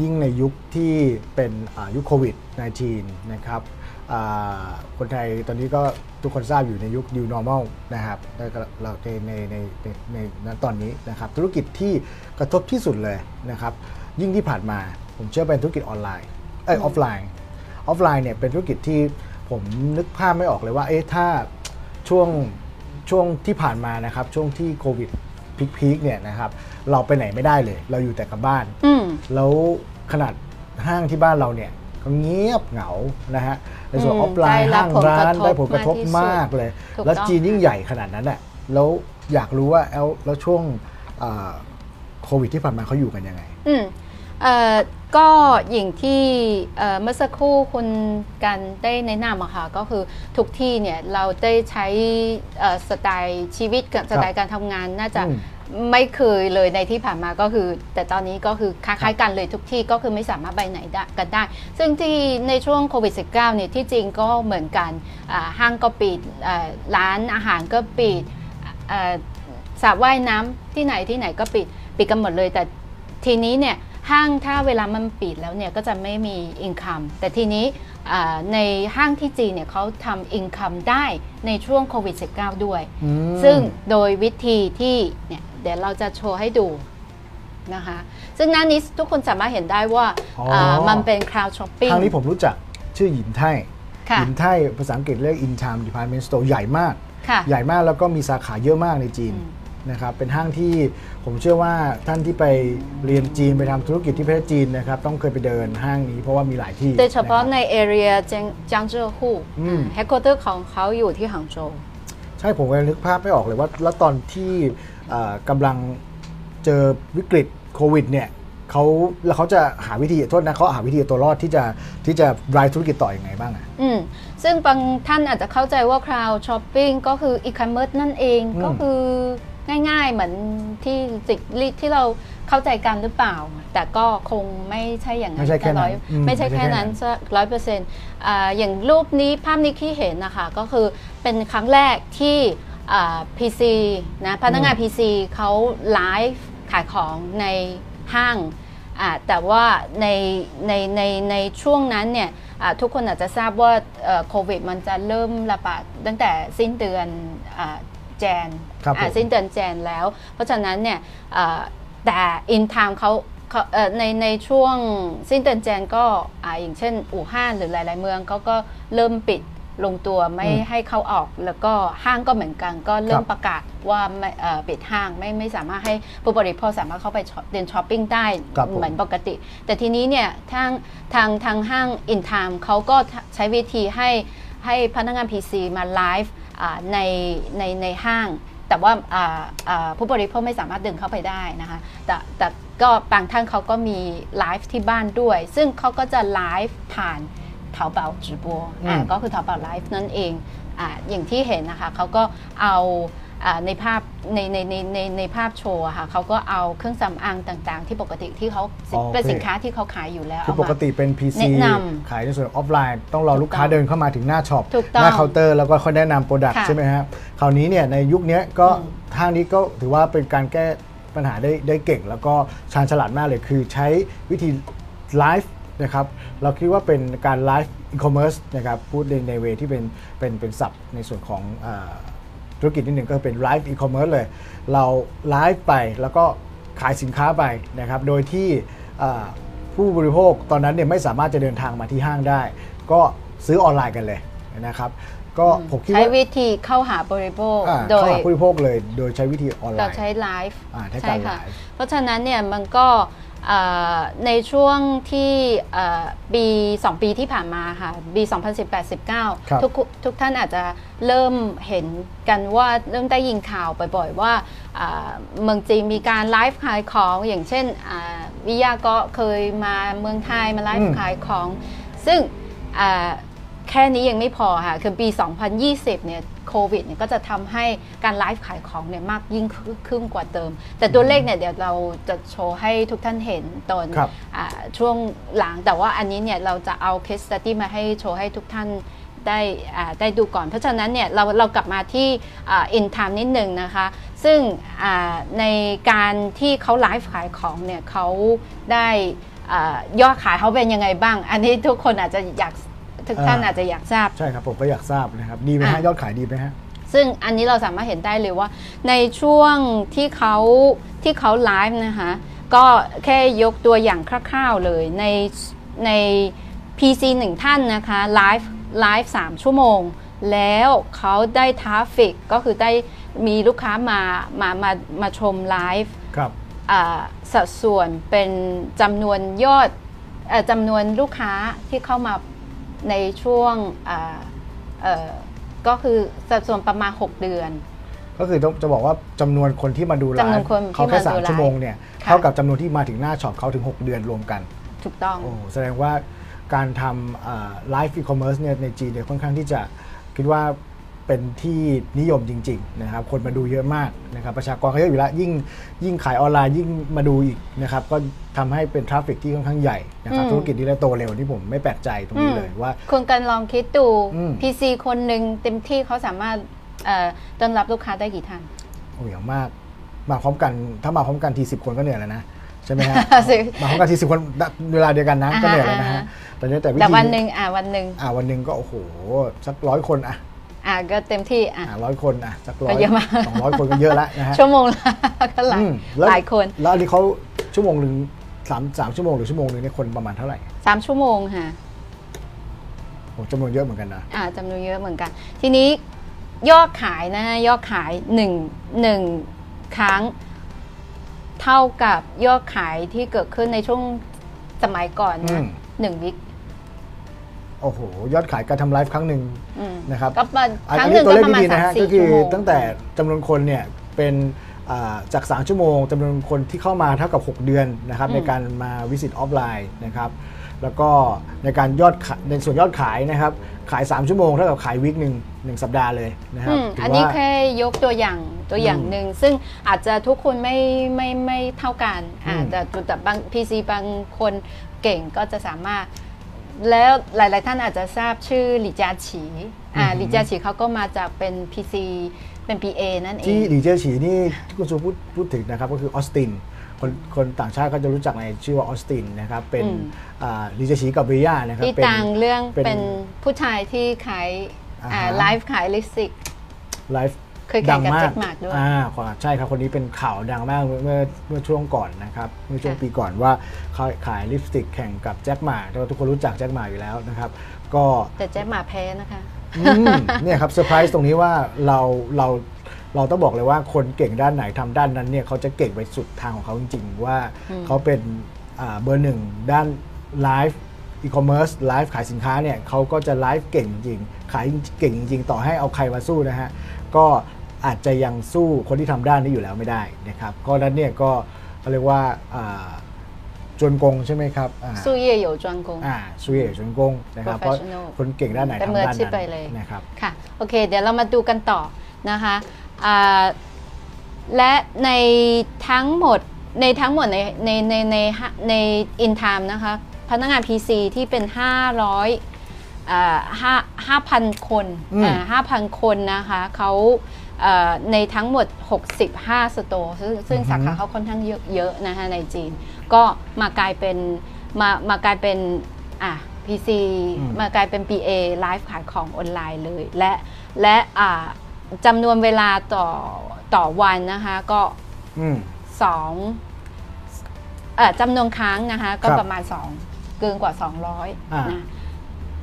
ยิ่งในยุคที่เป็นอ่ายุคโควิด -19 นะครับอ่าคนไทยตอนนี้ก็ทุกคนทราบอยู่ในยุค new normal นะครับแล้วก็เราในในในในในณตอนนี้นะครับ ธุรกิจที่กระทบที่สุดเลยนะครับ ยิ่งที่ผ่านมาผมเชื่อเป็นธุรกิจออนไลน์เอ้ยออฟไลน์ ออฟไลน์เนี่ยเป็นธุรกิจที่ผมนึกภาพไม่ออกเลยว่า เอ๊ะถ้าช่วงช่วงที่ผ่านมานะครับ ช่วงที่โควิด พีคๆเนี่ยนะครับเราไปไหนไม่ได้เลย เราอยู่แต่กับบ้าน อืม แล้วขนาดห้างที่บ้านเราเนี่ยก็เงียบเหงานะฮะในส่วนอืมออฟไลน์ห้างร้านได้รับผลกระทบได้ผลกระทบมากที่สุดมากเลย ถูกแล้วต้องจีนยิ่งค่ะใหญ่ขนาดนั้นแหละแล้วอยากรู้ว่าแล้วแล้วช่วงอ่าโควิดที่ผ่านมาเขาอยู่กันยังไง อืมเอ่อ ก็อย่างที่เอ่อเมื่อสักครู่คุณกันได้แนะนำอะค่ะก็คือทุกที่เนี่ยเราได้ใช้เอ่อสไตล์ชีวิตกับสไตล์การทำงานน่าจะอืมไม่เคยเลยในที่ผ่านมาก็คือ แต่ตอนนี้ก็คือคล้ายๆกันเลยทุกที่ก็คือไม่สามารถไปไหนได้กันได้ ซึ่งที่ในช่วงโควิด -19 เนี่ยที่จริงก็เหมือนกันอ่าห้างก็ปิดอ่าร้านอาหารก็ปิดอ่าสระว่ายน้ำที่ไหนที่ไหนก็ปิดปิดกันหมดเลย แต่ทีนี้เนี่ย ห้างถ้าเวลามันปิดแล้วเนี่ยก็จะไม่มีอินคัมแต่ทีนี้อ่าในห้างที่จีนเนี่ยเขาทำอินคัมได้ในช่วงโควิด -19 ด้วยอืมซึ่งโดยวิธีที่เนี่ยเดี๋ยวเราจะโชว์ให้ดูนะคะ ซึ่งหน้านี้ทุกคนสามารถเห็นได้ว่าอ๋ออ่ามันเป็น crowd shopping ทางนี้ผมรู้จักชื่อหยินไทยค่ะหยินไทยภาษาอังกฤษเรียก in time department store ใหญ่มากค่ะใหญ่มากแล้วก็มีสาขาเยอะมากในจีนอืม นะครับเป็นห้างที่ผมเชื่อว่าท่านที่ไปเรียนจีนไปทำธุรกิจที่ประเทศจีนนะครับต้องเคยไปเดินห้างนี้เพราะว่ามีหลายที่โดยเฉพาะนครับใน area เจียงจางเจิ้อฮู่อืมเฮดค q u เตอร์ของเขาอยู่ที่หางโจว ใช่ผมก็นึกภาพไม่ออกเลยว่าแล้วตอนที่เอ่อกำลังเจอวิกฤตโควิดเนี่ยเขาแล้วเขาจะหาวิธีโทษนะเขาหาวิธีเอาตัวรอดที่จะที่จะ drive ธุรกิจต่ออยังไงบ้างอะ อืมซึ่งบางท่านอาจจะเข้าใจว่า crowd shopping ก็คือ e-commerce นั่นเองอืม ก็คือ ง่ายๆ เหมือนที่จิกที่เราเข้าใจกันหรือเปล่า แต่ก็คงไม่ใช่อย่างนั้นไม่ใช่แค่นั้นร้อยอืมไม่ใช่ไม่ใช่แค่แค่นั้นั้นนร้อยเปอร์เซ็นต์อย่างรูปนี้ภาพนี้ที่เห็นนะคะก็คือเป็นครั้งแรกที่อ่า PC นะพนักงาน PC เขาไลฟ์ขายของในห้างอ่าแต่ว่าในในในในช่วงนั้นเนี่ยอ่าทุกคนอาจจะทราบว่าเอ่อโควิดมันจะเริ่มระบาดตั้งแต่สิ้นเดือนอาแจน ครับอ่าผมสิ้นเดือนแจนแล้ว เพราะฉะนั้นเนี่ยอ่าแต่อินทามเขาเขาเอ่อในในช่วงสิ้นเดือนแจนก็อ่าอย่างเช่นอู่ฮั่นหรือหลาย ๆ เมืองเขาก็เริ่มปิดลงตัวไม่อืมให้เข้าออก แล้วก็ห้างก็เหมือนกันก็เริ่ม ครับ ประกาศว่าไม่เอ่อปิดห้างไม่ไม่สามารถให้ผู้บริโภคสามารถเข้าไปช็อปเดินช้อปปิ้งได้ ครับผม เหมือนปกติ แต่ทีนี้เนี่ยทางทางทางห้าง Intime เขาก็ใช้วิธีให้ให้พนักงาน PC มาไลฟ์อ่าในในในห้าง แต่ว่าผู้บริโภคไม่สามารถดึงเข้าไปได้นะคะแต่แต่ก็บางท่านเขาก็มีไลฟ์ที่บ้านด้วย ซึ่งเขาก็จะไลฟ์ผ่าน淘宝直播 ก็คือ Taobao Live นั่นเองอย่างที่เห็นนะคะเขาก็เอา ในภาพในในในในในภาพโชว์อะค่ะเขาก็เอาเครื่องสำอางต่างๆ ที่ปกติที่เขาอ๋อโอเค เป็นสินค้าที่เขาขายอยู่แล้วคือเอาปมากติเป็น PC แนะนำขายในส่วนออฟไลน์ ต้องรอลูกค้าถูกต้องเดินเข้ามาถึงหน้าช็อป ถูกต้องหน้าเคาน์เตอร์แล้วก็ค่อยแนะนำ product ค่ะใช่ไหมครับคราวนี้เนี่ยในยุคเนี้ยก็อืม ทางนี้ก็ถือว่าเป็นการแก้ปัญหาได้ได้เก่ง แล้วก็ชาญฉลาดมากเลยคือใช้วิธีไลฟ์นะครับเราคิดว่าเป็นการไลฟ์อีคอมเมิร์ซนะครับพูดในในเวที่เป็นเป็นเป็นศัพท์ในส่วนของอา ธุรกิจนิดหนึ่งก็เป็นไลฟ์อีคอมเมิร์ซเลย เราไลฟ์ไปแล้วก็ขายสินค้าไปนะครับ โดยที่อ่าผู้บริโภคตอนนั้นเนี่ยไม่สามารถจะเดินทางมาที่ห้างได้ ก็ซื้อออนไลน์กันเลยนะครับ ก็ผมคิดใช้ว่าวิธีเข้าหาบริโภคอ่าโดเข้ายหาผู้บริโภคเลย โดยใช้วิธีออนไลเราน์ใช้ไลฟ์อ่าใช้ใช่การค่ะไลฟ์เพราะฉะนั้นเนี่ยมันก็เอ่อ ในช่วงที่เอ่อปี 2 ปีที่ผ่านมาค่ะปี 2018-19ครับทุกทุกท่านอาจจะเริ่มเห็นกันว่าเริ่มได้ยินข่าวบ่อยๆ ว่าอ่าเมืองจีนมีการไลฟ์ขายของอย่างเช่นอ่าวิยาก็เคยมาเมืองไทยมาไลอืฟ์มขายของ ซึ่งอ่า แค่นี้ยังไม่พอค่ะ คือปี 2020 เนี่ยโควิดเนี่ยก็จะทำให้การไลฟ์ขายของเนี่ยมากยิ่งขึ้นกว่าเดิม แต่ตัวเลขเนี่ยเดี๋ยวเราจะโชว์ให้ทุกท่านเห็นตอนครับอาช่วงหลัง แต่ว่าอันนี้เนี่ยเราจะเอา case study มาให้โชว์ให้ทุกท่านได้อ่าได้ดูก่อน เพราะฉะนั้นเนี่ยเราเรากลับมาที่อ่า in time นิดหนึ่งนะคะ ซึ่งอ่าในการที่เขาไลฟ์ขายของเนี่ยเขาได้อายอดขายเขาเป็นยังไงบ้าง อันนี้ทุกคนอาจจะอยาก ทุกท่านอ่าอาจจะอยากทราบ ใช่ครับผมก็อยากทราบนะครับ ดีไหมฮะอ่ะยอดขายดีไหมฮะ ซึ่งอันนี้เราสามารถเห็นได้เลยว่า ในช่วงที่เขาที่เขาไลฟ์นะคะก็แค่ยกตัวอย่างคร่าวๆเลยในใน PC หนึ่งท่านนะคะไลฟ์ไลฟ์3ชั่วโมง แล้วเขาได้ traffic ก็คือได้มีลูกค้ามามามามาชมไลฟ์ครับอ่าสัดส่วนเป็นจำนวนยอดเอ่อจำนวนลูกค้าที่เข้ามา ในช่วงอ่าเอ่อก็คือสัดส่วนประมาณ 6 เดือน ก็คือต้องจะบอกว่าจำนวนคนที่มาดูไลฟ์จำนวนคนที่เขาแค่มาดูสามไลฟ์สามชั่วโมงเนี่ยค่ะเท่ากับจำนวนที่มาถึงหน้าช็อปเขาถึง 6 เดือนรวมกัน ถูกต้องโอ้แสดงว่าการทำไลฟ์อีคอมเมิร์ซเนี่ยในจีนเนี่ยค่อนข้างที่จะคิดว่า เป็นที่นิยมจริงๆนะครับคนมาดูเยอะมากนะครับประชากรเขาเยอะอยู่แล้วยิ่งยิ่งขายออนไลน์ยิ่งมาดูอีกนะครับก็ทำให้เป็น traffic ที่ค่อนข้างใหญ่นะครับอืมธุรกิจนี้แล้วโตเร็วที่ผมไม่แปลกใจตรงนี้เลยว่าคุณกันลองคิดดูอืม PC คนหนึ่งเต็มที่เขาสามารถเอ่อต้อนรับลูกค้าได้กี่ท่านโอ้ยอย่างมากมาพร้อมกันถ้ามาพร้อมกันทีสิบคนก็เหนื่อยแล้วนะใช่ไหมฮะสิมาพร้อมกันทีสิบคนเวลาเดียวกันนะอ่าฮะก็เหนื่อยแล้วนะอ่าฮะฮะแต่เนี่ยแต่วิธีแต่วันหนึ่งอ่าวันหนึ่งอ่าวันหนึ่งก็โอ้โหสักร้อยคนอะ อ่าก็เต็มที่อะอ่าร้อยคนอะสักร้อยก็เยอะมากสองร้อยคนก็เยอะแล้วนะฮะชั่วโมงละก็หลายอืมแล้วหลายคน แล้วอันนี้เขาชั่วโมงหนึ่งสามสามชั่วโมงหรือชั่วโมงหนึ่งเนี่ยคนประมาณเท่าไหร่สามชั่วโมงค่ะโอ้จำนวนเยอะเหมือนกันนะอ่าจำนวนเยอะเหมือนกัน ทีนี้ยอดขายนะฮะยอดขายหนึ่งหนึ่งครั้ง เท่ากับยอดขายที่เกิดขึ้นในช่วงสมัยก่อนอืนะมหนึ่งวิก โอ้โห ยอดขายการทำไลฟ์ครั้งหนึ่งอืมนะครับก็ประอันครั้งหนี้นึ่งตัวก็เลขประมาณดีๆสานะมฮะสี่ก็คืชั่อวโมงตั้งแต่จำนวนคนเนี่ยเป็นอ่าจาก 3 ชั่วโมงจำนวนคนที่เข้ามาเท่ากับ 6 เดือนนะครับอืมในการมาวิสิตออฟไลน์นะครับแล้วก็ในการยอดขายในส่วนยอดขายนะครับ ขาย 3 ชั่วโมงเท่ากับขายวิกหนึ่งหนึ่งสัปดาห์เลยนะครับอืมถือันนี้ว่าแค่ยกตัวอย่างตัวอย่างอืมหนึ่งซึ่งอาจจะทุกคนไม่ไม่ไม่เท่ากันอ่าอืมแต่แต่บาง PC บางคนเก่งก็จะสามารถ แล้วหลาย ๆ ท่านอาจจะทราบชื่อหลี่เจียฉีอ่าหลี่เจียฉีเขาก็มาจากเป็น PC เป็น PA นั่นเองที่หลี่เจียฉีนี่ที่คุณชูพูดพูดถึงนะครับก็คือออสตินคนคนต่างชาติก็จะรู้จักในชื่อว่าออสตินนะครับ เป็นอืมอ่าหลี่เจียฉีกับเวยานะครับที่เป็นต่างเรื่องเป็นเป็นผู้ชายที่ขายอ่าอ่าฮะไลฟ์ขายลิปสติกไลฟ์ เคยแข่งกับแจ็คหม่าด้วยอ่าขอใช่ครับคนนี้เป็นข่าวดังมากเมื่อเมื่อเมื่อช่วงก่อนนะครับเมื่อช่วงค่ะปีก่อนว่าเขาขายลิปสติกแข่งกับแจ็คหม่าแต่ว่าทุกคนรู้จักแจ็คหม่าอยู่แล้วนะครับ ก็แต่แจ็คหม่าแพ้นะคะอืมเนี่ยครับเซอร์ไพรส์ตรงนี้ว่าเราเราเราต้องบอกเลยว่าคนเก่งด้านไหนทำด้านนั้นเนี่ยเขาจะเก่งไปสุดทางของเขาจริง ๆ ว่าอืมเขาเป็นอ่าเบอร์หนึ่งด้านไลฟ์อีคอมเมิร์ซไลฟ์ขายสินค้าเนี่ยเขาก็จะไลฟ์เก่งจริง ขายเก่งจริง ต่อให้เอาใครมาสู้นะฮะ ก็ อาจจะยังสู้คนที่ทำด้านนี้อยู่แล้วไม่ได้นะครับก็นั้นเนี่ยก็เขาเรียกว่าจวนกงใช่ไหมครับสู้เย่ยู่จวนกงอ่าสู้เย่ยู่จวนกงนะครับเพราะคนเก่งด้านไหนทำด้านนั้นนะครับค่ะโอเค เดี๋ยวเรามาดูกันต่อนะคะและในทั้งหมดในทั้งหมดในในในในในอินไทม์นะคะพนักงาน PC ที่เป็น 500ห้าห้าพันคนห้าพันคนนะคะเขา ในทั้งหมด 65 สโตร์ซึ่งซึ่งสาขาเขาค่อนข้างเยอะเยอะนะคะในจีน ก็มากลายเป็นมามากลายเป็นอะ PC อืมมากลายเป็น PA ไลฟ์ขายของออนไลน์เลย และและอ่าจำนวนเวลาต่อต่อวันนะคะ ก็อืมสองเอ่อจำนวนครั้งนะคะ ก็ครับประมาณสองเกินกว่าอ่า 200นะ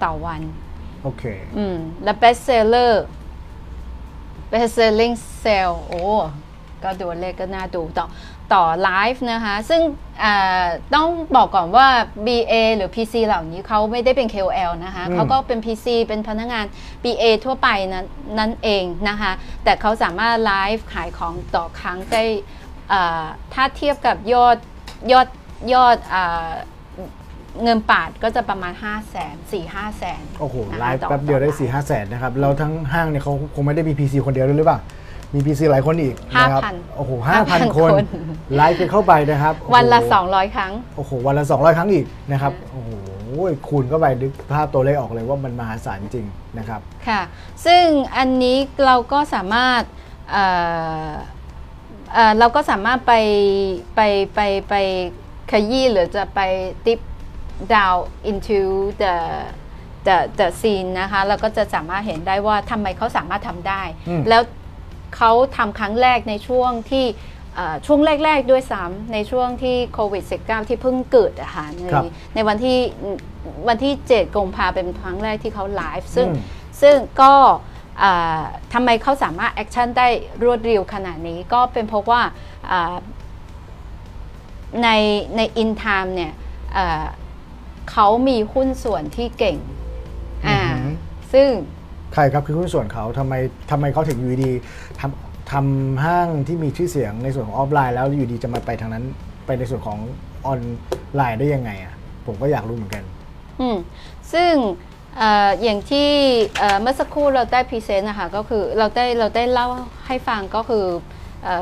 ต่อวัน โอเค อืม และ best seller best selling sale โอ้ก็ดูเลขก็น่าดูต่อต่อไลฟ์นะคะ ซึ่งอ่าต้องบอกก่อนว่า BA หรือ PC เหล่านี้เขาไม่ได้เป็น KOL นะคะอืมเขาก็เป็น PC เป็นพนักงาน BA ทั่วไปนั้นนั่นเองนะคะ แต่เขาสามารถไลฟ์ขายของต่อครั้งได้อ่าถ้าเทียบกับยอดยอดยอดอา เงินปาดก็จะประมาณ 5 0 0 0 0 0 4 5แสนโอ้โหนะคะไลฟ์ต่อแป๊บเดียวได้ต่อ4ี่ห้าแสนนะครับแล้วทั้งห้างเนี่ยเขาคงไม่ได้มี PC คนเดียวด้วยหรือเปล่า มี PC หลายคนอีกนะครับ5,000โอ้โหห้าพัน5,000คนคนไลฟ์ไปเข้าไปนะครับโอ้โหวันละ 200 ครั้งโอ้โหวันละ 200 ครั้งอีกนะครับโอ้โหคูณเข้าไปนึกภาพตัวเลขออกเลยว่ามันมหาศาลจริงนะครับค่ะ ซึ่งอันนี้เราก็สามารถเอ่อเอ่อเราก็สามารถไปไปไปไปขยี้หรือจะไป deep down into the the the scene นะคะเราก็จะสามารถเห็นได้ว่าทำไมเขาสามารถทำได้ อืม แล้วเขาทำครั้งแรกในช่วงที่เอ่อช่วงแรก ๆ ด้วยซ้ำในช่วงที่โควิด -19 ที่เพิ่งเกิดอะค่ะในครับในวันที่วันที่ 7กุมภาเป็นครั้งแรกที่เขาไลฟ์ซึ่งอืม ซึ่งก็อ่าทำไมเขาสามารถ action ได้รวดเร็วขนาดนี้ก็เป็นเพราะว่าอ่าในในอินไทม์เนี่ยอ่า เขามีหุ้นส่วนที่เก่ง อ่า อือหือ ซึ่ง ใครครับคือหุ้นส่วนเขาทำไมทำไมเขาถึงอยู่ดีๆทำทำห้างที่มีชื่อเสียงในส่วนของออฟไลน์แล้วอยู่ดีจะมาไปทางนั้นไปในส่วนของออนไลน์ได้ยังไงอะผมก็อยากรู้เหมือนกัน อืมซึ่งเอออย่างที่เอ่อเมื่อสักครู่เราได้ present นะคะก็คือเราได้เราได้เล่าให้ฟังก็คืออิ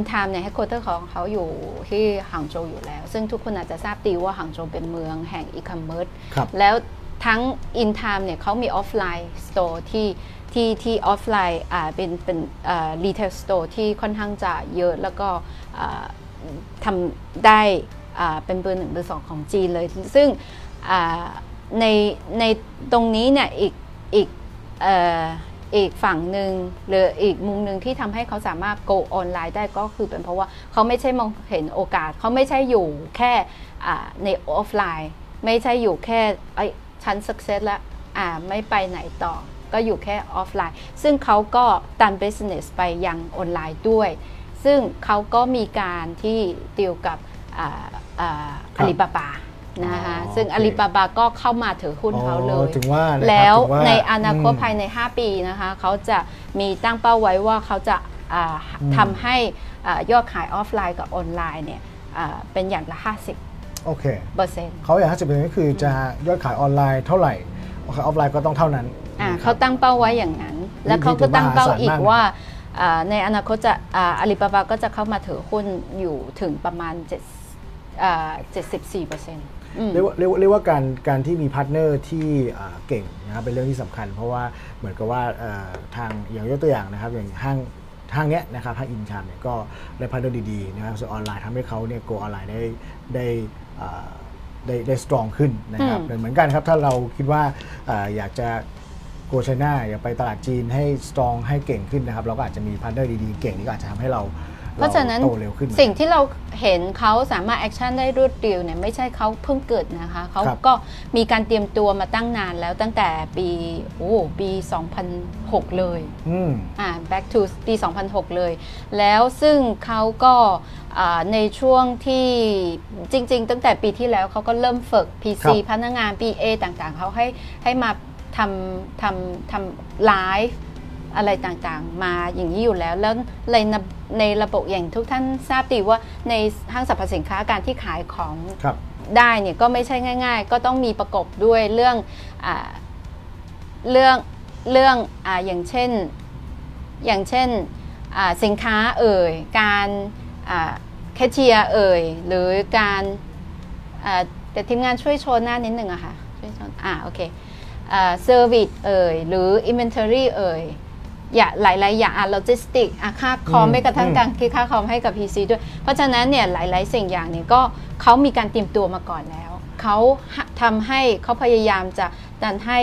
นไทม์เนี่ย headquarter ของเขาอยู่ที่หางโจวอยู่แล้ว ซึ่งทุกคนอาจจะทราบดีว่าหางโจวเป็นเมืองแห่งอีคอมเมิร์ซครับแล้วทั้งอินไทม์เนี่ยเขามี offline store ที่ที่ที่ออฟไลน์อ่าเป็นเป็นretail store ที่ค่อนข้างจะเยอะแล้วก็อ่าทำได้อ่าเป็นเบอร์หนึ่งเบอร์สองของจีนเลย ซึ่งอ่าในในตรงนี้เนี่ยอีกอีกเอ่ออีกฝั่งหนึ่งหรืออีกมุมหนึ่งที่ทำให้เขาสามารถ go ออนไลน์ได้ก็คือเป็นเพราะว่าเขาไม่ใช่มองเห็นโอกาส เขาไม่ใช่อยู่แค่อ่าในออฟไลน์ ไม่ใช่อยู่แค่ไอ้ฉัน success แล้วอ่าไม่ไปไหนต่อ ก็อยู่แค่ออฟไลน์ ซึ่งเขาก็ turn business ไปยังออนไลน์ด้วย ซึ่งเขาก็มีการที่ดีลกับอาอ่าครับอาลีบาบา นะคะอ๋อซึ่งโอเคอาลีบาบาก็เข้ามาถือหุ้นเขาเลยอ๋อถึงว่านะครับแล้วถึงว่าในอนาคตอืมภายใน 5 ปีนะคะเขาจะมีตั้งเป้าไว้ว่าเขาจะอ่าอืมทำให้อ่ายอดขายออฟไลน์กับออนไลน์เนี่ยอ่าเป็นอย่างละ 50โอเคเปอร์เซ็นต์เขาอย่าง 50%ก็คือจะยอดขายออนไลน์เท่าไหร่ออฟไลน์ก็ต้องเท่านั้นอ่านะครับเขาตั้งเป้าไว้อย่างนั้น แล้วนี่เขาก็ตั้งเป้าถือว่าอีกมหาศาลมากว่าอ่าในอนาคตจะอาลีบาบาก็จะเข้ามาถือหุ้นอยู่ถึงประมาณ7อ่า74เปอร์เซ็นต์ เรียกว่าเรียกว่าเรียกว่าการการที่มีพาร์ทเนอร์ที่อ่าเก่งนะครับเป็นเรื่องที่สำคัญ เพราะว่าเหมือนกับว่าเอ่อทางอย่างยกตัวอย่างนะครับอย่างห้างห้างเนี้ยนะครับห้างอินไทม์เนี่ยก็ได้พาร์ทเนอร์ดีๆนะครับส่วนออนไลน์ทำให้เขาเนี่ย go ออนไลน์ได้ได้อ่าได้ได้ strong ขึ้นนะครับอืมเหมือนกันครับถ้าเราคิดว่าอ่าอยากจะ go China อยากไปตลาดจีนให้ strong ให้เก่งขึ้นนะครับเราก็อาจจะมีพาร์ทเนอร์ดีๆเก่งที่ก็อาจจะทำให้เรา เพราะฉะนั้นโตเร็วขึ้นสิ่งที่เราเห็นเขาสามารถ action ได้รวดเร็วเนี่ยไม่ใช่เขาเพิ่งเกิดนะคะเขาครับก็มีการเตรียมตัวมาตั้งนานแล้วตั้งแต่ปีโอ้ปี 2006 เลยอืมอ่า back to ปี 2006 เลย แล้วซึ่งเขาก็อ่าในช่วงที่จริง ๆ ตั้งแต่ปีที่แล้วเขาก็เริ่มฝึก PC ครับพนักงาน PA ต่างๆ เขาให้ให้มาทำทำทำไลฟ์ อะไรต่างๆ มาอย่างนี้อยู่แล้ว แล้วในระในระบบอย่างทุกท่านทราบดีว่าในห้างสรรพสินค้าการที่ขายของครับได้เนี่ยก็ไม่ใช่ง่าย ๆ ก็ต้องมีประกบด้วยเรื่องอาเรื่องเรื่องอาอย่างเช่นอย่างเช่นอ่าสินค้าเอ่ยการแคชเชียร์เอ่ยหรือการอ่าแต่ทีมงานช่วยโชว์หน้านิดหนึ่งอะค่ะช่วยโชว์อ่าโอเค service เอ่ยหรือ inventory เอ่ย อย่าหลาย ๆ อย่างโลจิสติกค่าคอมอืมไม่กระทั่งอืมการคิดค่าคอมให้กับ PC ด้วย เพราะฉะนั้นเนี่ยหลาย ๆ สิ่งอย่างเนี่ยก็เขามีการเตรียมตัวมาก่อนแล้ว เขาทำให้เขาพยายามจะดันให้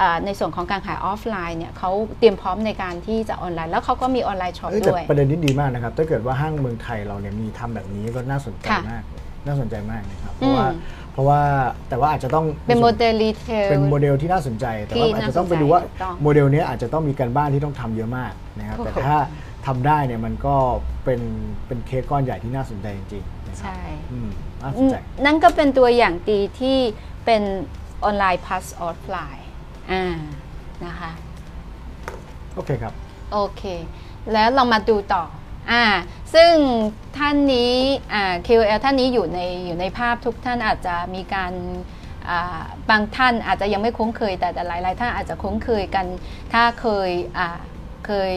อ่าในส่วนของการขายออฟไลน์เนี่ยเขาเตรียมพร้อมในการที่จะออนไลน์ แล้วเขาก็มี online shop เอ้ยแต่ด้วยประเด็นนี้ดีมากนะครับ ถ้าเกิดว่าห้างเมืองไทยเราเนี่ยมีทำแบบนี้ก็น่าสนใจค่ะมากเลยน่าสนใจมากนะครับเพราะว่าอืม เพราะว่าแต่ว่าอาจจะต้องเป็นโมเดล retail เป็นโมเดลที่น่าสนใจ แต่ว่าที่อาจจะต้องน่าสนใจไปดูว่าถูกต้องโมเดลเนี้ยอาจจะต้องมีการบ้านที่ต้องทำเยอะมากนะครับถูกแต่ถ้าทำได้เนี่ยมันก็เป็นเป็นเค้กก้อนใหญ่ที่น่าสนใจจริงๆนะครับใช่อืมน่าสนใจนั่นก็เป็นตัวอย่างดีที่เป็นออนไลน์ plus ออฟไลน์อ่านะคะโอเคครับ โอเค แล้วเรามาดูต่ออ่า ซึ่งท่านนี้อ่า KOL ท่านนี้อยู่ในอยู่ในภาพทุกท่านอาจจะมีการอ่าบางท่านอาจจะยังไม่คุ้นเคยแต่แต่หลายๆท่านอาจจะคุ้นเคยกัน ถ้าเคยอ่าเคย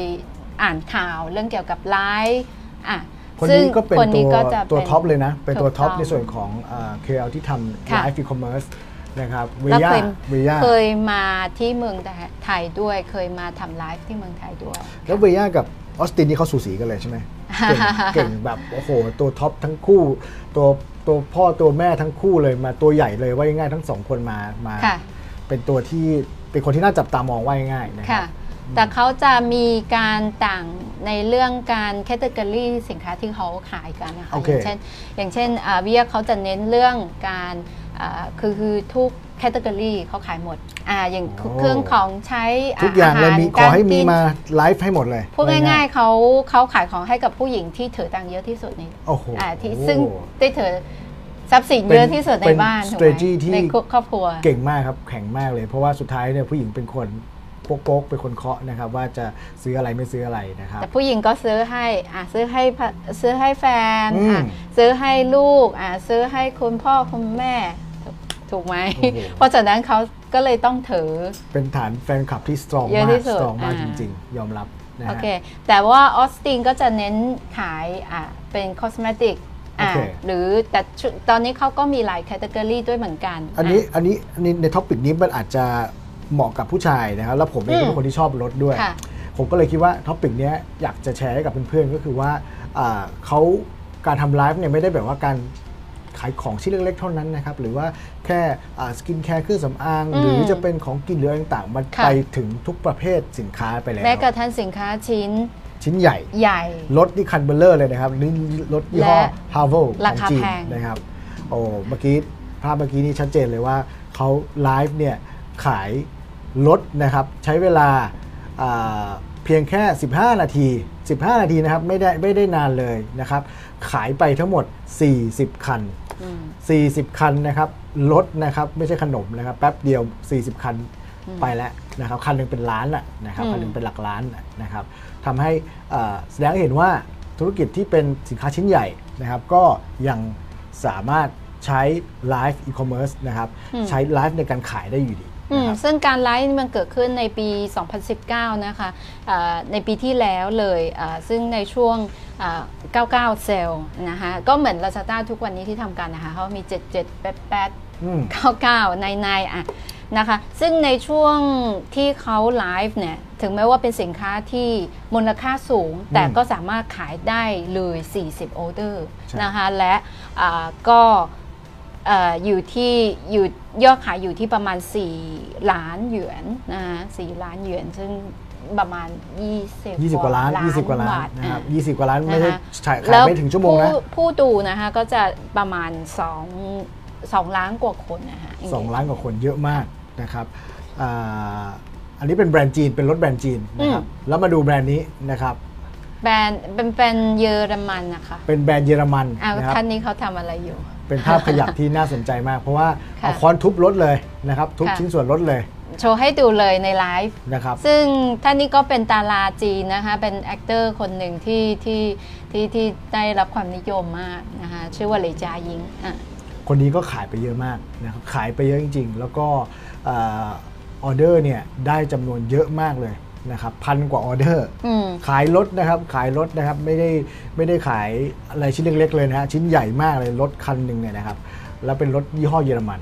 อ่านข่าวเรื่องเกี่ยวกับไลฟ์อะคนซึ่งนี้ก็เป็นคนนี้ก็จะตัวเป็นตัว top เลยนะ เป็นตัว top ถูกต้องในส่วนของเอ่อ KOL ที่ทำค่ะ Live e-commerce นะครับแล้ววิยาเคยวิยาเคยมาที่เมืองไทยด้วย เคยมาทำไลฟ์ที่เมืองไทยด้วย แล้ววิยากับ ออสตินนี่เขาสูสีกันเลยใช่ไหมเก่งเก่งแบบโอ้โห ตัว top ทั้งคู่ ตัวตัวพ่อตัวแม่ทั้งคู่เลยมาตัวใหญ่เลยว่าง่ายๆทั้งสองคนมามาค่ะเป็นตัวที่เป็นคนที่น่าจับตามองว่าง่ายๆนะครัค่ะบแต่เขาจะมีการต่างในเรื่องการ category สินค้าที่เขาขายกันนะคะโอเคอย่างเช่นอย่างเช่นอ่าวิยาเขาจะเน้นเรื่องการอ่า คือคือทุก category เขาขายหมดอ่าอย่างเครื่องของใช้ทุกอย่างเลยมีขอให้มีกรกินมาไลฟ์ให้หมดเลยพูดง่ายๆเขาเขาขายของให้กับผู้หญิงที่ถือตังค์เยอะที่สุดในโอ้โหอ่าที่ซึ่งได้ถือทรัพย์สินเยอะที่สุดในเป็นบ้านถูกไหม strategy ที่ในครอบครัวเก่งมากครับแข็งมากเลย เพราะว่าสุดท้ายเนี่ยผู้หญิงเป็นคนโป๊กๆเป็นคนเคาะนะครับ ว่าจะซื้ออะไรไม่ซื้ออะไรนะครับ แต่ผู้หญิงก็ซื้อให้อะซื้อให้พะซื้อให้แฟนอืมอะซื้อให้ลูกอะซื้อให้คุณพ่อคุณแม่ ถูกถูกไหมโอ้โหเพราะฉะนั้นเขาก็เลยต้องถือ เป็นฐานแฟนคลับที่สตรองเยอะมาที่กสุสดตรองมากอ่าจริง ๆ ยอมรับนะโอฮะเค แต่ว่าออสตินก็จะเน้นขายอะเป็น cosmetic อะโอเคหรือแต่ชุดตอนนี้เขาก็มีหลาย category ด้วยเหมือนกันอันนี้ะอันนี้อันนี้ใน topic นี้มันอาจจะเหมาะกับผู้ชายนะครับ แล้วผมเองก็อืมเป็นคนที่ชอบรถด้วยค่ะผมก็เลยคิดว่า topic นี้อยากจะแชร์ให้กับเพื่อนๆ ก็คือว่าอ่าเขาการทำไลฟ์เนี่ยไม่ได้แบบว่าการขายของชิ้นเล็กๆเท่านั้นนะครับ หรือว่า แค่สกินแคร์เครื่องสำอางอืมหรือจะเป็นของกินหรืออะไรต่างๆ มันค่ะไปถึงทุกประเภทสินค้าไปแล้วแม้กระทั่งสินค้าชิ้นชิ้นใหญ่ ใหญ่รถที่คันเบ้อเร่อเลยนะครับนี่รถยี่ห้อและฮาร์ v ลขราองคาจีนแพงนะครับโอ้เมื่อกี้ภาพเมื่อกี้นี่ชัดเจนเลยว่าเขาไลฟ์เนี่ยขายรถนะครับใช้เวลาอ่าเพียงแค่ 15 นาที 15 นาทีนะครับไม่ได้ไม่ได้นานเลยนะครับ ขายไปทั้งหมด 40 คันอืม 40 คันนะครับรถนะครับไม่ใช่ขนมนะครับแป๊บเดียว 40 คันไปแล้วนะครับคันหนึ่งเป็นล้านอะนะครับอืมคันหนึ่งเป็นหลักล้านน่ะนะครับทำให้เอ่อแสดงให้เห็นว่าธุรกิจที่เป็นสินค้าชิ้นใหญ่นะครับ ก็ยังสามารถใช้ live e-commerce นะครับใช้ไลฟ์ในการขายได้อยู่ดีอื นะมครับซึ่งการไลฟ์นี่มันเกิดขึ้นในปี 2019 นะคะอ่าในปีที่แล้วเลยอ่าซึ่งในช่วงอ่า99 เซลล์นะคะก็เหมือน Lazada ทุกวันนี้ที่ทำกันนะคะเขามี 77 88อืม99 ในในอะนะคะซึ่งในช่วงที่เขาไลฟ์เนี่ยถึงแม้ว่าเป็นสินค้าที่มูลค่าสูง แต่ก็สามารถขายได้เลย 40 ออเดอร์ใช่นะคะและอ่าก็เอ่ออยู่ที่อยู่ยอดขายอยู่ที่ประมาณ 4 ล้านหยวนนะคะ4ล้านหยวนซึ่งประมาณ 20 20 กว่าล้าน 20 กว่าล้านบาทนะครับอะ20 กว่าล้านไม่ใช่นะคะขายแล้วไม่ถึงชั่วโมงนะผู้ผู้ดูนะคะก็จะประมาณ 2 2 ล้านกว่าคนนะคะสองล้านกว่าคนเยอะมากนะครับอ่าอันนี้เป็นแบรนด์จีนเป็นรถแบรนด์จีนนะครับแล้วมาดูแบรนด์นี้นะครับแบรนด์เป็นแบรนด์เยอรมันนะคะเป็นแบรนด์เยอรมันอ่านะครับท่านนี้เขาทำอะไรอยู่ เป็นภาพขยับที่น่าสนใจมาก เพราะว่าค่ะเอาค้อนทุบรถเลยนะครับ ทุบค่ะชิ้นส่วนรถเลย โชว์ให้ดูเลยในไลฟ์นะครับซึ่งท่านนี้ก็เป็นดาราจีนนะคะ เป็น actor คนหนึ่งที่ที่ที่ที่ได้รับความนิยมมากนะคะ ชื่อว่าเหลจายิงอะคนนี้ก็ขายไปเยอะมากนะครับขายไปเยอะจริง ๆ แล้วก็เออออเดอร์เนี่ยได้จำนวนเยอะมากเลย นะครับพันกว่าออเดอร์อืมขายรถนะครับขายรถนะครับไม่ได้ไม่ได้ขายอะไรชิ้นเล็กๆเลยนะฮะชิ้นใหญ่มากเลยรถคันหนึ่งเนี่ยนะครับแล้วเป็นรถยี่ห้อเยอรมัน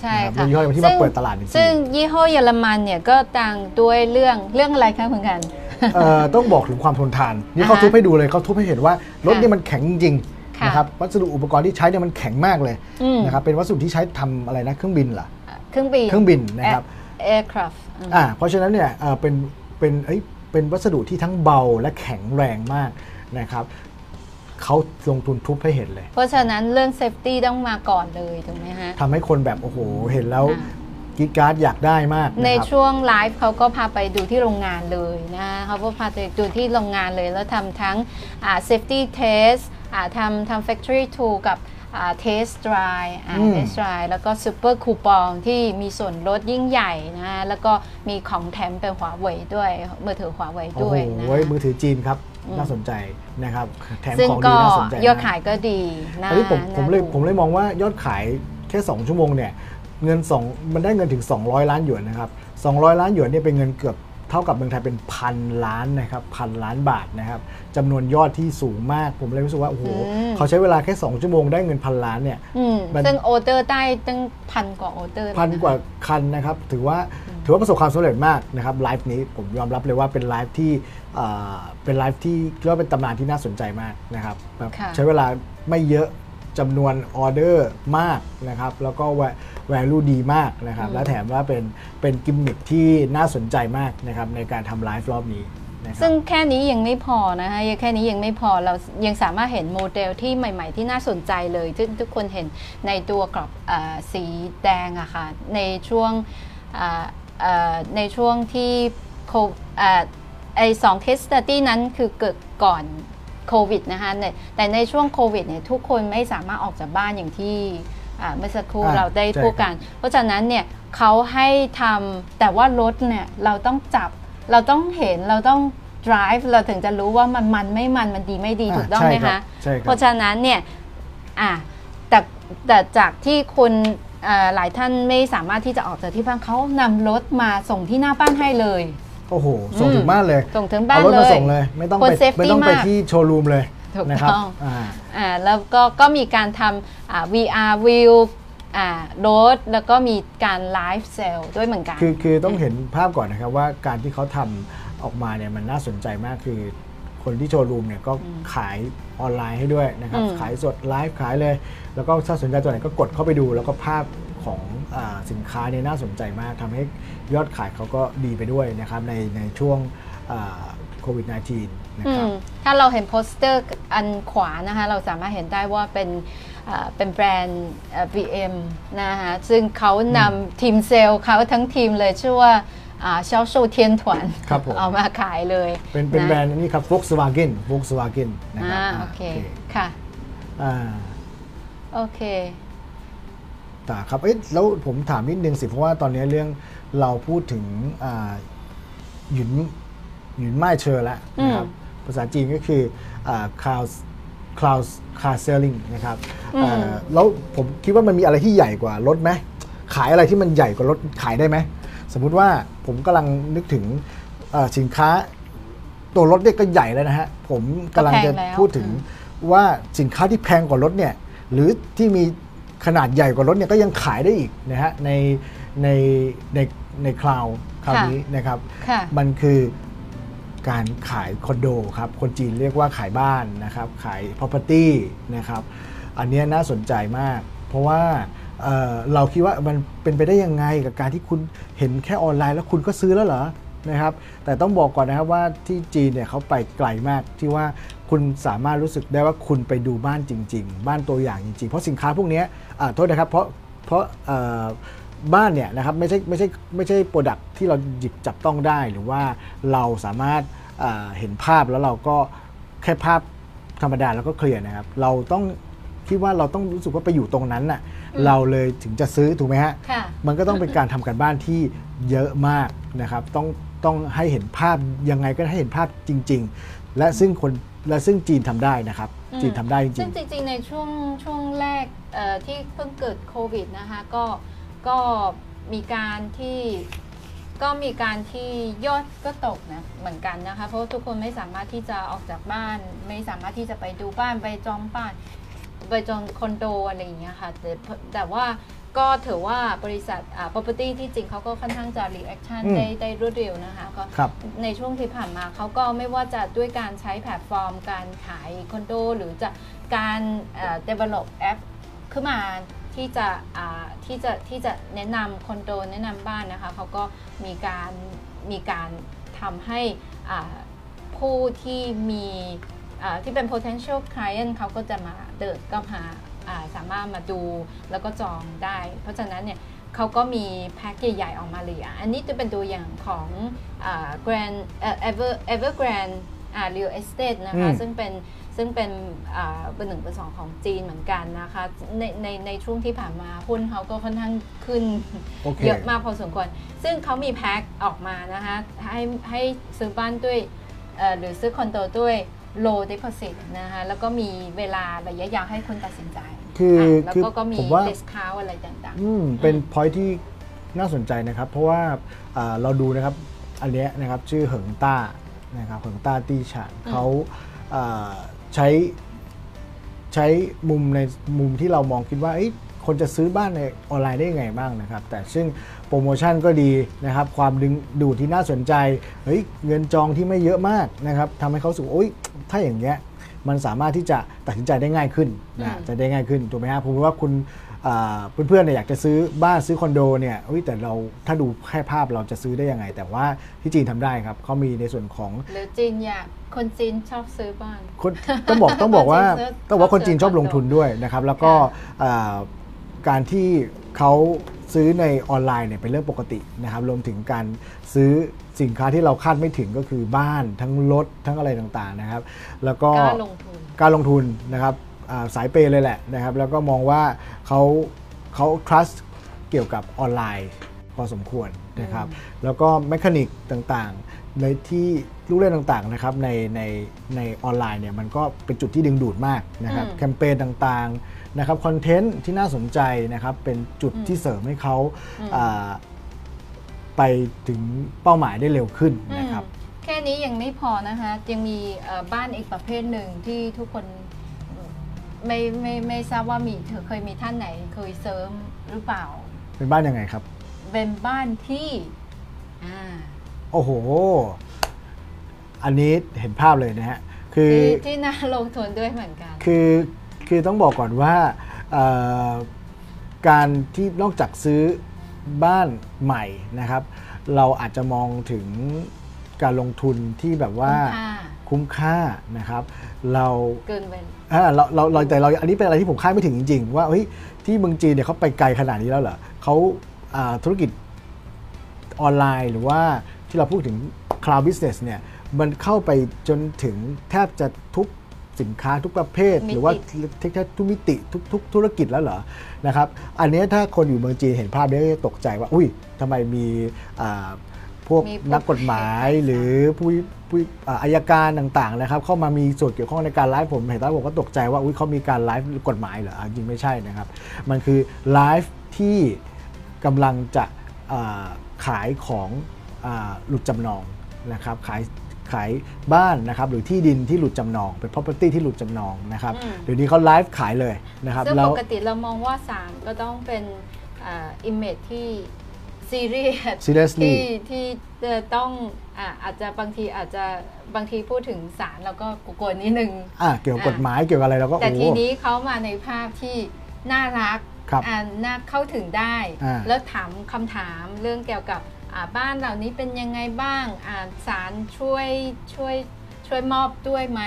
ใช่นะครับค่ะเป็นยี่ห้อที่มาเปิดตลาดจริงๆซึ่งยี่ห้อเยอรมันเนี่ยก็ดังด้วยเรื่องเรื่องอะไรคะคุณกันเอ่อต้องบอกถึงความทนทาน นี่เขาอ่าฮะทุบให้ดูเลยเขาทุบให้เห็นว่ารถค่ะนี่มันแข็งจริงๆค่ะนะครับวัสดุอุปกรณ์ที่ใช้เนี่ยมันแข็งมากเลยอืมนะครับเป็นวัสดุที่ใช้ทำอะไรนะเครื่องบินเหรอเครื่องบินเครื่องบินนะครับ aircraft อืมอ่าเพราะฉะนั้นเนี่ยเอ่อเป็น เป็นเอ้ยเป็นวัสดุที่ทั้งเบาและแข็งแรงมากนะครับเขาลงทุนทุบให้เห็นเลย เพราะฉะนั้นเรื่อง safety ต้องมาก่อนเลยถูกไหมฮะทำให้คนแบบโอ้โหเห็นแล้วอ่ากรีดการ์ดอยากได้มาก ในนะครับช่วงไลฟ์เขาก็พาไปดูที่โรงงานเลยนะเขาก็พาไปดูที่โรงงานเลยแล้วทำทั้งอ่า safety test อ่าทำทำ factory tour กับ อ่า test drive อ่าอืม test drive แล้วก็ super coupon ที่มีส่วนลดยิ่งใหญ่นะแล้วก็มีของแถมเป็นหัวเว่ยด้วยมือถือหัวเว่ยโอ้ด้โหวยนะมือถือจีนครับอืมน่าสนใจนะครับแถมซึ่งของดีก็น่าสนใจยอดมกขายก็ดีนะอันนี้ผมผมเลยน่าดูผมเลยมองว่ายอดขายแค่ 2 ชั่วโมงเนี่ยเงิน2มันได้เงินถึง 200 ล้านหยวนนะครับ200 ล้านหยวนเนี่ยเป็นเงินเกือบ เท่ากับเมืองไทยเป็นพันล้านนะครับพันล้านบาทนะครับจำนวนยอดที่สูงมากผมเลยรู้สึกว่าโอ้โหอืมเขาใช้เวลาแค่ 2 ชั่วโมงได้เงินพันล้านเนี่ยอืมมันซึ่งออเดอร์ได้ตั้งพันกว่าออเดอร์เลยพันนะคะกว่าคันนะครับถือว่าถือว่าประสบความสำเร็จมากนะครับไลฟ์นี้ผมยอมรับเลยว่าเป็นไลฟ์ที่เอ่อเป็นไลฟ์ที่เรียกว่าเป็นตำนานที่น่าสนใจมากนะครับแบบค่ะใช้เวลาไม่เยอะจำนวนออเดอร์มากนะครับแล้วก็ value ดีมากนะครับ และแถมว่าเป็นเป็นกิมมิคที่น่าสนใจมากนะครับในการทำไลฟ์รอบนี้นะครับซึ่งแค่นี้ยังไม่พอนะคะยังแค่นี้ยังไม่พอเรายังสามารถเห็นโมเดลที่ใหม่ ๆ ที่น่าสนใจเลยที่ทุกคนเห็นในตัวกรอบเออสีแดงอะค่ะในช่วงเอ่อเอ่อในช่วงที่โคเอ่อไอสองเคสสต u ี้นั้นคือเกิดก่อนโควิดนะคะในแต่ในช่วงโควิดเนี่ยทุกคนไม่สามารถออกจากบ้านอย่างที่อ่า เมื่อสักครู่อ่าเราได้ใช่พูดกัน เพราะฉะนั้นเนี่ยเขาให้ทำแต่ว่ารถเนี่ยเราต้องจับ เราต้องเห็นเราต้อง drive เราถึงจะรู้ว่ามันมันไม่มันมันดีไม่ดีอ่าถูกต้องไหมใช่ครัคะบใช่ครับ เพราะฉะนั้นเนี่ยอะแต่แต่จากที่คุณเอ่อหลายท่านไม่สามารถที่จะออกจากที่บ้านเขานำรถมาส่งที่หน้าบ้านให้เลย โอ้โห ส่งถึงบ้านเลย ส่งถึงบ้านเอารถเลมายส่งเลย ไม่ต้องคนไป safety ไม่ต้องไปมาก ที่โชว์รูมเลย ถูกนะครับต้องอ่าอ่าแล้วก็ก็มีการทำอ่า VR view อ่ารถแล้วก็มีการไลฟ์เซลด้วยเหมือนกัน คือคือต้องเห็นภาพก่อนนะครับว่าการที่เขาทำออกมาเนี่ยมันน่าสนใจมากคือคนที่โชว์รูมเนี่ยก็ขายออนไลน์ให้ด้วยนะครับอืมขายสดไลฟ์ขายเลย แล้วก็ถ้าสนใจตัวไหนก็กดเข้าไปดู แล้วก็ภาพของอ่าสินค้าเนี่ยน่าสนใจมากทำให้ยอดขายเขาก็ดีไปด้วยนะครับในในช่วง โควิด -19 นะครับอืมถ้าเราเห็นโปสเตอร์อันขวานะคะเราสามารถเห็นได้ว่าเป็นเอ่อเป็นแบรนด์เอ่อ VM นะคะซึ่งเขานำทีมเซลล์เขาทั้งทีมเลยชื่อว่าอ่าเช่าโชเทียนถวนครับผมเอามาขายเลย เป็นเป็นนะแบรนด์นี่ครับ Volkswagen Volkswagen นะครับอ่าอ่าโอเคค่ะอ่าโอเคต่ครับเอ๊ะแล้วผมถามนิดนึงสิ เพราะว่าตอนนี้เรื่องเราพูดถึงอ่าหยุน หยุนไม่เชอแล้วนะครับภาษาจีนก็คืออ่า cloud cloud car selling นะครับอ่าแล้วผมคิดว่ามันมีอะไรที่ใหญ่กว่ารถไหมขายอะไรที่มันใหญ่กว่ารถขายได้ไหม สมมุติว่าผมกำลังนึกถึงเอ่อสินค้าตัวรถเนี่ยก็ใหญ่แล้วนะฮะ ผมกำลังจะก็แพงแล้วพูดถึงว่าสินค้าที่แพงกว่ารถเนี่ยหรือที่มีขนาดใหญ่กว่ารถเนี่ยก็ยังขายได้อีกนะฮะในในในในคลาวคราวนี้นะครับค่ะมันคือ การขายคอนโดครับ คนจีนเรียกว่าขายบ้านนะครับ ขาย property นะครับ อันนี้น่าสนใจมาก เพราะว่าเเราคิดว่ามันเป็นไปได้ยังไงกับการที่คุณเห็นแค่ออนไลน์แล้วคุณก็ซื้อแล้วเหรอนะครับ แต่ต้องบอกก่อนนะครับว่าที่จีนเนี่ยเขาไปไกลมากที่ว่าคุณสามารถรู้สึกได้ว่าคุณไปดูบ้านจริง ๆ บ้านตัวอย่างจริงๆ เพราะสินค้าพวกนี้อ่าโทษนะครับ เพราะเพราะ บ้านเนี่ยนะครับไม่ใช่ไม่ใช่ไม่ใช่โปรดักที่เราหยิบจับต้องได้ หรือว่าเราสามารถอ่าเห็นภาพแล้วเราก็แค่ภาพธรรมดาแล้วก็เคลียร์นะครับ เราต้องคิดว่าเราต้องรู้สึกว่าไปอยู่ตรงนั้นน่ะเราเลยถึงจะซื้อถูกไหมฮะค่ะมันก็ต้องเป็นการทำการบ้านที่เยอะมากนะครับต้องต้องให้เห็นภาพยังไงก็ให้เห็นภาพจริง ๆ และซึ่งคนและซึ่งจีนทำได้นะครับอืมจีนทำได้จริซึ่งงจริงๆในช่วงช่วงแรกเอ่อที่เพิ่งเกิดโควิดนะคะก็ ก็มีการที่ก็มีการที่ยอดก็ตกนะเหมือนกันนะคะ เพราะว่าทุกคนไม่สามารถที่จะออกจากบ้าน ไม่สามารถที่จะไปดูบ้านไปจองบ้านไปจองคอนโดอะไรอย่างเงี้ยค่ะแต่แต่ว่าก็ถือว่าบริษัทอ่า property ที่จริงเขาก็ค่อนข้างจะ reaction อืมได้ได้รวดเร็วนะคะก็ครับในช่วงที่ผ่านมาเขาก็ไม่ว่าจะด้วยการใช้แพลตฟอร์ม การขายคอนโด หรือจะการเอ่อ develop แอปขึ้นมา ที่จะอ่าที่จะที่จะแนะนำคอนโดแนะนำบ้านนะคะเขาก็มีการมีการทำให้อ่าผู้ที่มีอ่าที่เป็น potential client เขาก็จะมาเดินก็มาอ่าสามารถมาดูแล้วก็จองได้ เพราะฉะนั้นเนี่ยเขาก็มีแพ็กใหญ่ๆออกมาเลยอะอันนี้จะเป็นตัวอย่างของอ่า Grand เอ่อ Ever Evergrande อ่า Real Estate นะคะอืมซึ่งเป็น ซึ่งเป็นอ่าเบอร์หนึ่งเบอร์สองของจีนเหมือนกันนะคะในในในช่วงที่ผ่านมาหุ้นเขาก็ค่อนข้างขึ้นโอเคเยอะมากพอสมควร ซึ่งเขามีแพ็คออกมานะคะให้ให้ซื้อบ้านด้วยเอ่อหรือซื้อคอนโดด้วย low deposit นะคะแล้วก็มีเวลาระยะยาวให้คุณตัดสินใจ คืออะแล้วคือก็ก็มีผมว่า discount อะไรต่างๆอืมเป็นพอยที่น่าสนใจนะครับ เพราะว่าอ่าเราดูนะครับอันเนี้ยนะครับชื่อเหิงต้านะครับเหิงต้าตี้ฉานเขาอ่า ใช้ใช้มุมในมุมที่เรามองคิดว่าเอ้ยคนจะซื้อบ้านในออนไลน์ได้ยังไงบ้างนะครับ แต่ซึ่งโปรโมชั่นก็ดีนะครับ ความดึงดูดที่น่าสนใจเฮ้ยเงินจองที่ไม่เยอะมากนะครับทำให้เขารู้สูโอ๊ยถ้าอย่างเงี้ยมันสามารถที่จะตัดสินใจได้ง่ายขึ้นนะอืมจะได้ง่ายขึ้นถูกไหมครับผมว่าคุณอ่า เพื่อนๆเนี่ยอยากจะซื้อบ้านซื้อคอนโดเนี่ยเอ้ยแต่เราถ้าดูแค่ภาพเราจะซื้อได้ยังไง แต่ว่าที่จีนทำได้ครับเขามีในส่วนของหรือจีนอยากคนจีนชอบซื้อบ้านคนต้องบอกต้องบอกว่าจีนซื้อต้องบอกว่าคนจีนชอบชอบซื้อลงทุนด้วยนะครับ แล้วก็ค่ะอ่าการที่เขาซื้อในออนไลน์เนี่ยเป็นเรื่องปกตินะครับรวมถึงการซื้อสินค้าที่เราคาดไม่ถึงก็คือบ้านทั้งรถทั้งอะไรต่างๆนะครับ แล้วก็กล้าลงทุนการลงทุนนะครับอ่า สายเปย์เลยแหละนะครับ แล้วก็มองว่าเขาเขา trust เกี่ยวกับออนไลน์พอสมควรนะครับ แล้วก็แมคานิกต่างๆในที่ลูกเล่นต่างๆนะครับในในในออนไลน์เนี่ยมันก็เป็นจุดที่ดึงดูดมากนะครับอืมแคมเปญต่างๆนะครับคอนเทนต์ที่น่าสนใจนะครับเป็นจุดที่เสริมให้เขาอ่าไปถึงเป้าหมายได้เร็วขึ้นนะครับอืมแค่นี้ยังไม่พอนะคะยังมีเอ่อบ้านอีกประเภทหนึ่งที่ทุกคน ไม่ไม่ไม่ทราบว่ามีเธอเคยมีท่านไหนเคยเสริมหรือเปล่า เป็นบ้านยังไงครับ เป็นบ้านที่อ่าโอ้โห อันนี้เห็นภาพเลยนะฮะ คือที่ที่น่าลงทุนด้วยเหมือนกัน คือคือต้องบอกก่อนว่าเอ่อการที่นอกจากซื้อบ้านใหม่นะครับ เราอาจจะมองถึงการลงทุนที่แบบว่าคุ้มค่าคุ้มค่านะครับ เราเกินไป อ่าเราเราเราแต่เราอันนี้เป็นอะไรที่ผมคาดไม่ถึงจริง ๆ ว่าเฮ้ยที่เมืองจีนเนี่ยเขาไปไกลขนาดนี้แล้วเหรอเขาอ่าธุรกิจออนไลน์หรือว่าที่เราพูดถึง cloud business เนี่ยมันเข้าไปจนถึงแทบจะทุกสินค้าทุกประเภทมิติหรือว่าเทคโนทุกมิติทุกทุกธุรกิจแล้วเหรอนะครับอันเนี้ยถ้าคนอยู่เมืองจีนเห็นภาพนี้ก็จะตกใจว่า อุ้ยทำไมมีอ่า พวกมีพวก นักกฎหมายหรือผู้ผู้อ่าอายการต่างๆนะครับ เข้ามามีส่วนเกี่ยวข้องในการไลฟ์ผมเห็นแล้วผมก็ตกใจว่าอุ้ยเขามีการไลฟ์กฎหมายเหรออะจริงไม่ใช่นะครับ มันคือไลฟ์ที่กำลังจะอ่าขายของอาหลุดจำนองนะครับขายขายบ้านนะครับหรือที่ดินที่หลุดจำนองเป็น property ที่หลุดจำนองนะครับอืม เดี๋ยวนี้เขาไลฟ์ขายเลยนะครับซึ่งแล้ว ปกติเรามองว่าศาลก็ต้องเป็นอิมเมจที่ ซีเรียส seriously ที่ที่จะต้องอ่าอาจจะบางทีอาจจะบางทีพูดถึงศาลแล้วก็กลัวๆนิดนึง อะเกี่ยวกับกฎหมายเกี่ยวกับอะไรเราก็แต่โอ้ทีนี้เขามาในภาพที่น่ารักครับอ่าน่าเข้าถึงได้ อ่าแล้วถามคำถามเรื่องเกี่ยวกับอ่าบ้านเหล่านี้เป็นยังไงบ้างอ่าศาลช่วยช่วยช่วยมอบด้วยไหม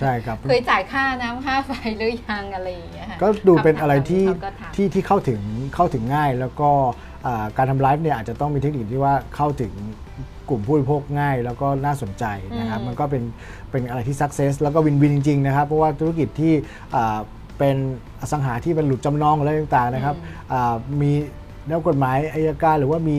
ใช่ครับ เคยจ่ายค่าน้ำค่าไฟหรือยังอะไรอย่างเงี้ยค่ะก็ดูเป็นอะไรที่คำถามเหล่านี้เขาก็ถามที่ที่เข้าถึงเข้าถึงง่ายแล้วก็อ่า การทำไลฟ์เนี่ยอาจจะต้องมีเทคนิคที่ว่าเข้าถึงกลุ่มผู้บริโภคง่าย แล้วก็น่าสนใจนะครับอืมมันก็เป็นเป็นอะไรที่สักเซสแล้วก็วินวินจริง ๆ นะครับ เพราะว่าธุรกิจที่อ่าเป็นอสังหาที่เป็นหลุดจำนองอะไรต่างๆนะครับอ่ามีนักกฎหมายอายการหรือว่ามี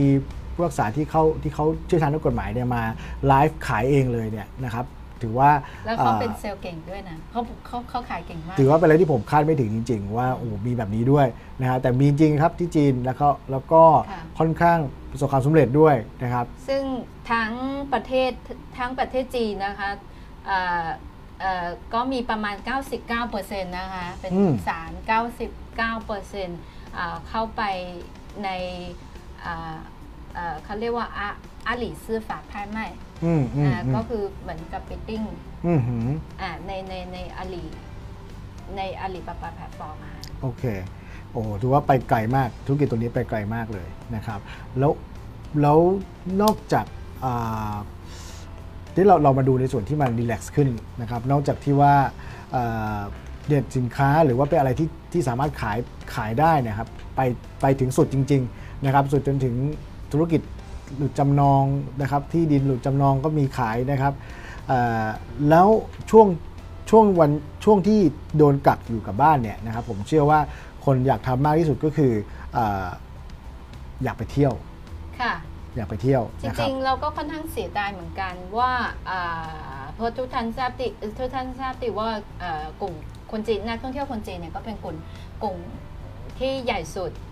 ผู้รักษาที่เขาที่เขาเชี่ยวชาญนักกฎหมายเนี่ยมาไลฟ์ขายเองเลยเนี่ยนะครับ ถือว่าแล้วเขาอ่าเป็นเซลล์เก่งด้วยนะเขาเขาเขาขายเก่งมาก ถือว่าเป็นอะไรที่ผมคาดไม่ถึงจริง ๆ ว่าโอ้โหมีแบบนี้ด้วยนะฮะแต่มีจริงครับที่จีนแล้วก็แล้วก็ค่ะค่อนข้างประสบความสำเร็จด้วยนะครับ ซึ่งทั้งประเทศทั้งประเทศจีนนะคะเอ่อเอ่อก็มีประมาณ 99%นะคะ เป็นอืมสาร 99%อ่าเข้าไปในอ่าเอ่อเขาเรียกว่าอา阿里司法拍卖 อืมอืมอ่าอืมก็คือเหมือนกับ bidding อืมหืมอ่าในในในอาลีใน Alibaba platform อะค่ะโอเค โอ้ถือว่าไปไกลมาก ธุรกิจตัวนี้ไปไกลมากเลยนะครับ แล้วแล้วนอกจากอ่าที่เราเรามาดูในส่วนที่มัน relax ขึ้นนะครับ นอกจากที่ว่าอ่าเด็ดสินค้าหรือว่าเป็นอะไรที่ที่สามารถขายขายได้นะครับ ไปไปถึงสุดจริง ๆ นะครับ สุดจนถึงธุรกิจ หลุดจำนองนะครับ ที่ดินหลุดจำนองก็มีขายนะครับอ่าแล้วช่วงช่วงวันช่วงที่โดนกักอยู่กับบ้านเนี่ยนะครับ ผมเชื่อว่าคนอยากทำมากที่สุดก็คืออาอยากไปเที่ยวค่ะอยากไปเที่ยวจนะครับริงๆ เราก็ค่อนข้างเสียดายเหมือนกันว่าอ่าเพราะทุกท่านทราบติทุกท่านทราบติว่าเอ่อกลุ่มคนจีนนักท่องเที่ยวคนจีนเนี่ยก็เป็นกลุ่มกลุ่มที่ใหญ่สุดอ่า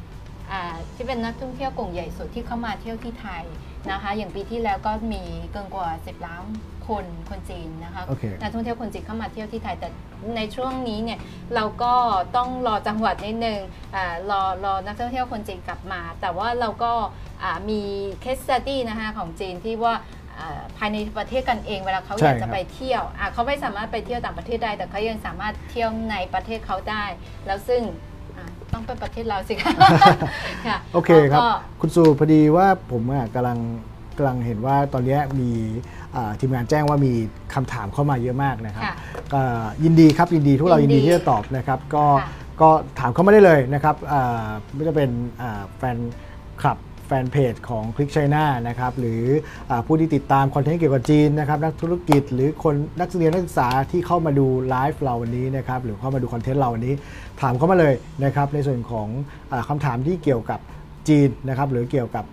ที่เป็นนักท่องเที่ยวกลุ่มใหญ่สุดที่เข้ามาเที่ยวที่ไทยนะคะอย่างปีที่แล้วก็มีเกินกว่า 10 ล้านคนคนจีนนะคะโอเคนักท่องเที่ยวคนจีนเข้ามาเที่ยวที่ไทยแต่ในช่วงนี้เนี่ยเราก็ต้องรอจังหวัดนิดนึงอารอรอนักท่องเที่ยวคนจีนกลับมา แต่ว่าเราก็อ่ามีเคส s ตี้นะคะของจีนที่ว่าอ่าภายในประเทศกันเองเวลาเขาใช่อยากครัจะบไปเที่ยวอะเขาไม่สามารถไปเที่ยวต่างประเทศได้ แต่เขายังสามารถเที่ยวในประเทศเขาได้ แล้วซึ่งอะ ต้องเป็นประเทศเราสิคะค่ะโอเคครับก็คุณสูพอดีว่าผมอะกำลังกำลังเห็นว่าตอนเนี้ยมีอ่าทีมงานแจ้งว่ามีคำถามเข้ามาเยอะมากนะครับค่ะก็ยินดีครับยินดีทุกเรายิยินนดีดีที่จะตอบนะครับ ก็ค่ะก็ถามเข้ามาได้เลยนะครับอ่าไม่ว่าจะเป็นอ่าแฟนคลับ แฟนเพจของคลิกไชน่านะครับหรืออผู้ที่ติดตามคอนเทนต์เกี่ยวกับจีนนะครับนักธุรกิจหรือคนนักเรียนนักศึกษาที่เข้ามาดูไลฟ์เราวันนี้นะครับหรือเข้ามาดูคอนเทนต์เราวันนี้ ถามเข้ามาเลยนะครับในส่วนของอาคำถามที่เกี่ยวกับจีนนะครับหรือเกี่ยวกับ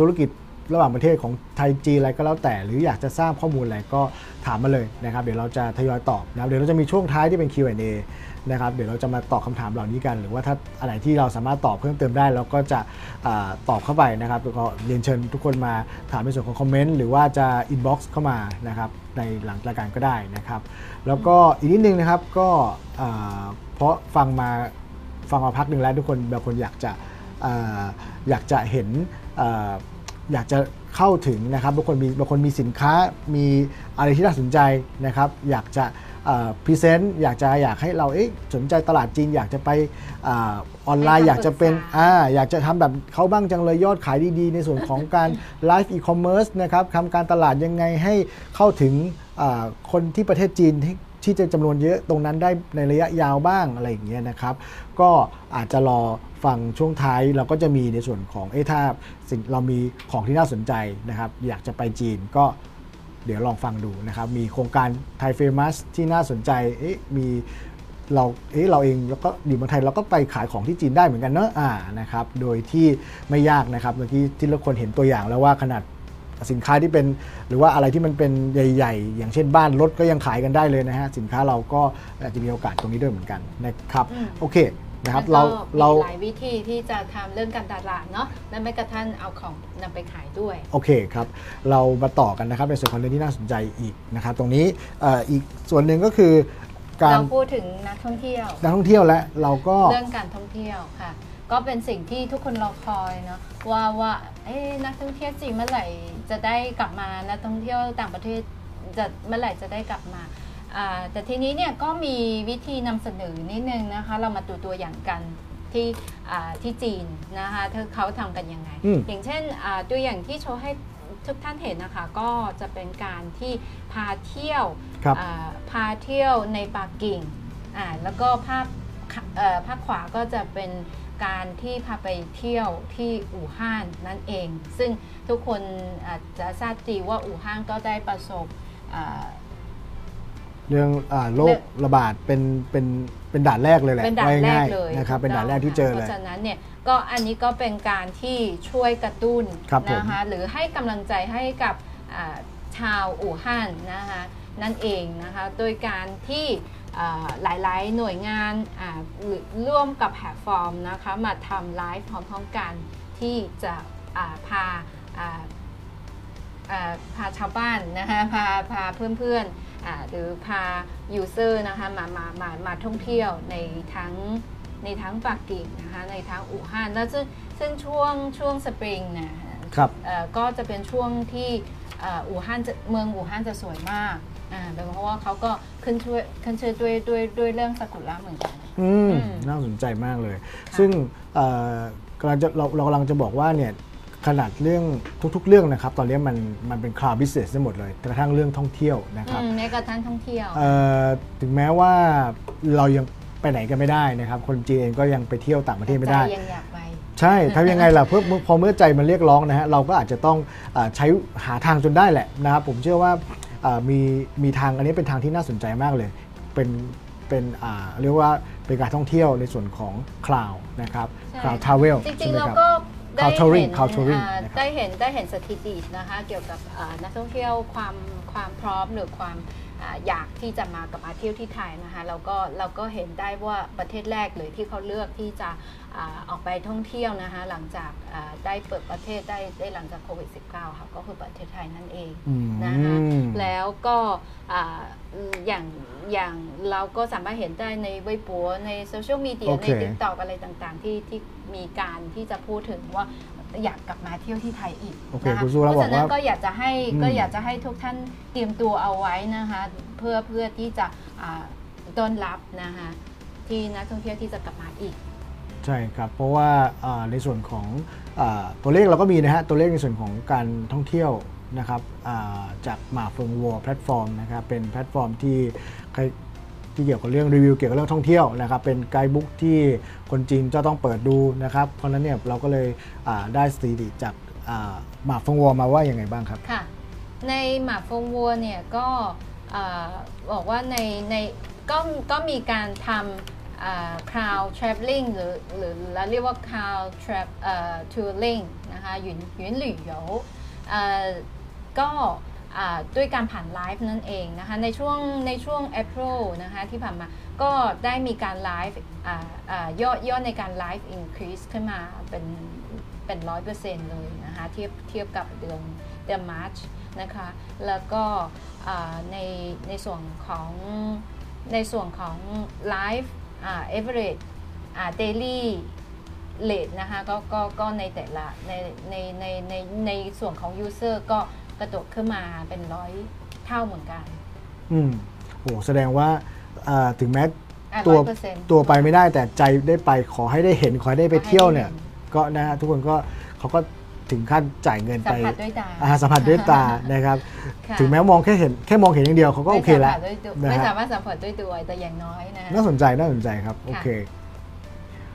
ธุรกิจระหว่างประเทศของไทยจีนอะไรก็แล้วแต่ หรืออยากจะทราบข้อมูลอะไรก็ถามมาเลยนะครับ เดี๋ยวเราจะทยอยตอบนะครับเดี๋ยวเราจะมีช่วงท้ายที่เป็น Q&A นะครับเดี๋ยวเราจะมาตอบคำถามเหล่านี้กัน หรือว่าถ้าอะไรที่เราสามารถตอบเพิ่มเติมได้เราก็จะตอบเข้าไปนะครับแล้วก็เรียนเชิญทุกคนมาถามในส่วนของคอมเมนต์หรือว่าจะ inbox เข้ามานะครับในหลังรายการก็ได้นะครับ แล้วก็อีกนิดนึงนะครับก็เพราะฟังมาฟังมาพักหนึ่งแล้วทุกคนบางคนอยากจะออยากจะเห็นออยากจะเข้าถึงนะครับบางคนมีบางคนมีสินค้ามีอะไรที่น่าสนใจนะครับ อยากจะ present อยากจะอยากให้เราเอ๊ะสนใจตลาดจีนอยากจะไปอาออนไลน์ให้คำอยากจะเป็นปรึกษาอ่าอยากจะทำแบบเขาบ้างจังเลยยอดขายดีๆ ในส่วนของการ live e-commerce นะครับทำการตลาดยังไงให้เข้าถึงอ่าคนที่ประเทศจีนที่ที่จะจำนวนเยอะตรงนั้นได้ในระยะยาวบ้างอะไรอย่างเงี้ยนะครับ ก็อาจจะรอฟังช่วงท้ายเราก็จะมีในส่วนของเอะถ้าสิ่งเรามีของที่น่าสนใจนะครับ อยากจะไปจีนก็ เดี๋ยวลองฟังดูนะครับ มีโครงการไทยเฟมัสที่น่าสนใจเอ๊ะมีเราเอ๊ะเราเองแล้วก็อยู่เมืองไทยเราก็ไปขายของที่จีนได้เหมือนกันเนอะอ่านะครับโดยที่ไม่ยากนะครับเมื่อกี้ที่เราคนเห็นตัวอย่างแล้วว่าขนาดสินค้าที่เป็นหรือว่าอะไรที่มันเป็นใหญ่ ๆ อย่างเช่นบ้านรถก็ยังขายกันได้เลยนะฮะสินค้าเราก็อาจจะมีโอกาสตรงนี้ด้วยเหมือนกันนะครับอืมโอเค นะครับแล้วเราก็เรามีหลายวิธีที่จะทำเรื่องการตลาดเนาะและแม้กระทั่งเอาของนำไปขายด้วยโอเคครับเรามาต่อกันนะครับในส่วนของเรื่องที่น่าสนใจอีกนะครับตรงนี้เอ่ออีกส่วนหนึ่งก็คือการเราพูดถึงนักท่องเที่ยวนักท่องเที่ยวและเราก็เรื่องการท่องเที่ยวค่ะ ก็เป็นสิ่งที่ทุกคนรอคอยเนาะว่าว่าเอ๊ะนักท่องเที่ยวจีนเมื่อไหร่จะได้กลับมานักท่องเที่ยวต่างประเทศจะเมื่อไหร่จะได้กลับมาอ่า แต่ทีนี้เนี่ยก็มีวิธีนำเสนอนิดนึงนะคะ เรามาดูตัวอย่างกันที่อ่าที่จีนนะคะเธอเขาทำกันยังไง อืม อย่างเช่นอ่าตัวอย่างที่โชว์ให้ทุกท่านเห็นนะคะ ก็จะเป็นการที่พาเที่ยว ครับ อ่าพาเที่ยวในปักกิ่งอ่าแล้วก็ภาพขเอ่อภาพขวาก็จะเป็นการที่พาไปเที่ยวที่อู่ฮั่นนั่นเอง ซึ่งทุกคนอาจจะทราบดีว่าอู่ฮั่นก็ได้ประสบอ่า เรื่องอาโรเรื่คองระบาดเป็นเป็นเป็นด่านแรกเลยแหละเป็นด่านแรว่ากง่ายเลยๆนะครับเป็นด่านแรกที่ถูเจต้องเลค่ะยเพราะฉะนั้นเนี่ยก็อันนี้ก็เป็นการที่ช่วยกระตุ้นครับผมนะคะหรือให้กำลังใจให้กับอ่าชาวอู่ฮั่นนะคะนั่นเองนะคะโดยการที่อ่าหลายๆ หน่วยงานอ่าหรือร่วมกับแพลตฟอร์มนะคะมาทำไลฟ์พร้อมๆกันที่จะอ่าพาอ่าอ่าพาชาวบ้านนะคะพาพาเพื่อนๆอ่า หรือพา user นะคะมามามามาท่องเที่ยวในทั้งในทั้งปักกิ่งนะคะในทั้งอู่ฮั่นแล้วซึ่งซึ่งช่วงช่วงสปริงเนี่ยครับเอ่อก็จะเป็นช่วงที่เอ่ออู่ฮั่นจะเมืองอู่ฮั่นจะสวยมากอ่าเป็นเพราะว่าเขาก็ขึ้นช่วยขึ้นชื่อด้วยด้วยด้วยเรื่องซากุระเหมือนกันอืมอืมน่าสนใจมากเลย ซึ่งเอ่อกำลังจะเราเรากำลังจะบอกว่าเนี่ย ขนาดเรื่องทุกๆ เรื่องนะครับ ตอนนี้มันมันเป็น cloud business ได้หมดเลยกระทั่งเรื่องท่องเที่ยวนะครับอืมแม้กระทั่งท่องเที่ยวเอ่อถึงแม้ว่าเรายังไปไหนกันไม่ได้นะครับ คนจีนเองก็ยังไปเที่ยวต่างประเทศไม่ได้ใจยังอยากไปใช่ทำยังไงล่ะเพื่อพอเมื่อใจมันเรียกร้องนะฮะเราก็อาจจะต้องอาใช้หาทางจนได้แหละนะครับผมเชื่อว่าอ่ามีมีทางอันนี้เป็นทางที่น่าสนใจมากเลย เป็นเป็นอ่าเรียกว่าเป็นการท่องเที่ยวในส่วนของคลาวนะครับใช่คลาวทราเวลจใช่ริงไหมๆเราครับก็ ได้ Cloud touring เห็น Cloud touring อ่านะครับ ได้เห็นได้เห็นสถิตินะคะ เกี่ยวกับอ่านักท่องเที่ยวความความพร้อมหรือความ อ่าอยากที่จะมากับมาเที่ยวที่ไทยนะคะเราก็เราก็เห็นได้ว่าประเทศแรกเลยที่เขาเลือกที่จะอาออกไปท่องเที่ยวนะคะหลังจากอ่าได้เปิดประเทศได้ได้หลังจากโควิด -19 ค่ะก็คือประเทศไทยนั่นเองอืมนะคะแล้วก็อ่าอย่างอย่างเราก็สามารถเห็นได้ในเว็บปัวในโซเชียลมีเดียโอในเคติ๊กต็อกอะไรต่างๆ ที่ที่มีการที่จะพูดถึงว่า อยากกลับมาเที่ยวที่ไทยอีกโอเคนะคะคุณสุเพราราะบอกฉะนั้นว่าก็อยากจะให้อืม ก็อยากจะให้ทุกท่านเตรียมตัวเอาไว้นะคะเพื่อเพื่อที่จะอ่าต้อนรับนะคะที่นักท่องเที่ยวที่จะกลับมาอีก ใช่ครับ เพราะว่าอ่าในส่วนของอาตัวเลขเราก็มีนะฮะ ตัวเลขในส่วนของการท่องเที่ยวนะครับอ่าจากหมาเฟิงวัวแพลตฟอร์มนะครับ เป็นแพลตฟอร์มที่ใคร ที่เกี่ยวกับเรื่องรีวิวเกี่ยวกับเรื่องท่องเที่ยวนะครับเป็น guidebook ที่คนจีนจะต้องเปิดดูนะครับเพราะฉะนั้นเนี่ยเราก็เลยได้สถิติจากหมาฟงวัวมาว่าอยังไงบ้างครับค่ะในหมาฟงวัวเนี่ยก็บอกว่าในในก็ก็มีการทำ cloud traveling หรือหรือเราเรียกว่า cloud travel touring นะคะหยุนหยุนหลี่เหยวก็ ด้วยการผ่านไลฟ์นั่นเองนะคะในช่วงในช่วง April นะคะที่ผ่านมาก็ได้มีการไลฟ์ยอดยอดในการไลฟ์ increase ขึ้นมาเป็นเป็นร้อยเปอร์เซ็นต์เลยนะคะเทียบเทียบกับเดือนเดือนมาร์ชนะคะแล้วก็ในในส่วนของในส่วนของไลฟ์เอ่า average อ่า daily rate นะคะก็ก็ก็ในแต่ละในในในในในส่วนของ user ก็ กระโดดขึ้นมาเป็นร้อยเท่าเหมือนกัน อืมโอ้แสดงว่าอ่าถึงแม้อะตัว100%ตัวไปไม่ได้แต่ใจได้ไปขอให้ได้เห็นขอให้ได้ไปเที่ยวเนี่ยขอให้ได้เห็ก็นะฮะทุกคนก็เขาก็ถึงขั้นจ่ายเงินสัไปมผัสด้วยตาอ่าสัมผัสด้วยตานะครับ ค่ะถึงแม้มองแค่เห็นแค่มองเห็นอย่างเดียวเขาก็โอเคแล้ว ไม่สามารถด้วยตัวนะไม่ฮะสามารถสัมผัสด้วยตัวแต่อย่างน้อยนะ น่าสนใจน่าสนใจครับ โอเค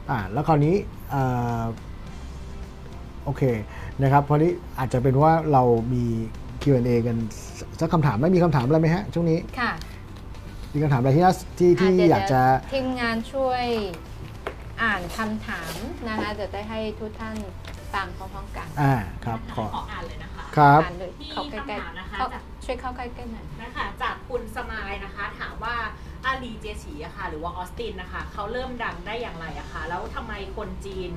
อ่าแล้วคราวนี้อ่าโอเค นะครับเพราะนี้อาจจะเป็นว่าเรามี Q&A กันสักคำถามไม่มีคำถามอะไรไหมฮะช่วงนี้ค่ะมีคำถามอะไรที่น่าที่ที่ะเดี๋วอยากจะทีมงานช่วยอ่านคำถามนะคะจะได้ให้ทุกท่านฟังพร้อมๆกันอ่าครับขอขออ่านเลยนะคะ ครับ อ่านเลยที่เข้าใกล้คำถามนะคะ ๆเข้าจากช่วยเข้าใกล้ๆหน่อย นะคะจากคุณสมายนะคะ ถามว่าอาลีเจฉีอะค่ะ หรือว่าออสตินนะคะ เขาเริ่มดังได้อย่างไรอะคะแล้วทำไมคนจีน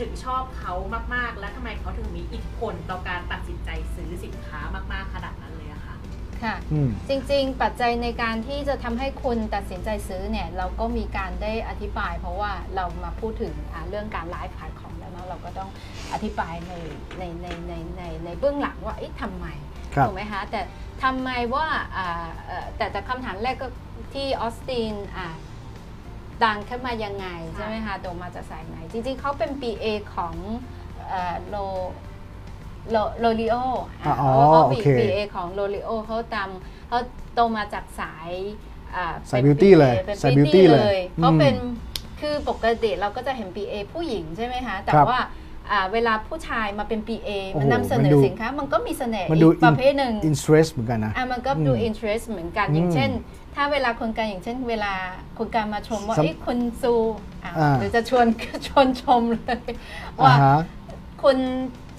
ถึงชอบเขามากๆ และทำไมเขาถึงมีอิทธิพลต่อการตัดสินใจซื้อสินค้ามาก ๆ ขนาดนั้นเลยอะคะค่ะ อืม จริงๆ ปัจจัยในการที่จะทำให้คุณตัดสินใจซื้อเนี่ย เราก็มีการได้อธิบาย เพราะว่าเรามาพูดถึงอ่าเรื่องการไลฟ์ขายของแล้วเนาะเราก็ต้องอธิบายในในในในในในเบื้องหลังว่าเอ๊ะทำไมครับ ถูกไหมคะแต่ทำไมว่าอ่าเอ่อแต่แต่คำถามแรกก็ที่ออสตินอ่า ดังขึ้นมายังไง ใช่ไหมคะโตมาจากสายไหน จริงๆเขาเป็น BA ของลอลอลอรีอัลอ๋ออ๋อเขาโอเค BA ของลอรีอัลเขาตามเขาโตมาจากสายอ่สายเป็น beauty เลยเป็นสาย beauty beauty เลยเขาอืมเป็นคือปกติเราก็จะเห็น BA ผู้หญิงใช่ไหมคะ แต่ครับว่าอ่าเวลาผู้ชายมาเป็น PA โอ้โหมันนำเสนมันอดูสินค้า มันก็มีเสน่ห์มันอีดูกประเภทหนึ่ง interest เหมือนกันนะอะมันก็ดูอืม interest เหมือนกันอืมอย่างเช่นถ้าเวลาคนกันอย่างเช่น เวลาคนกันมาชมว่าสัมเอ้คุณซูอะอ่าหรือจะชวนชวนชมเลยอ่าว่าฮะคุณ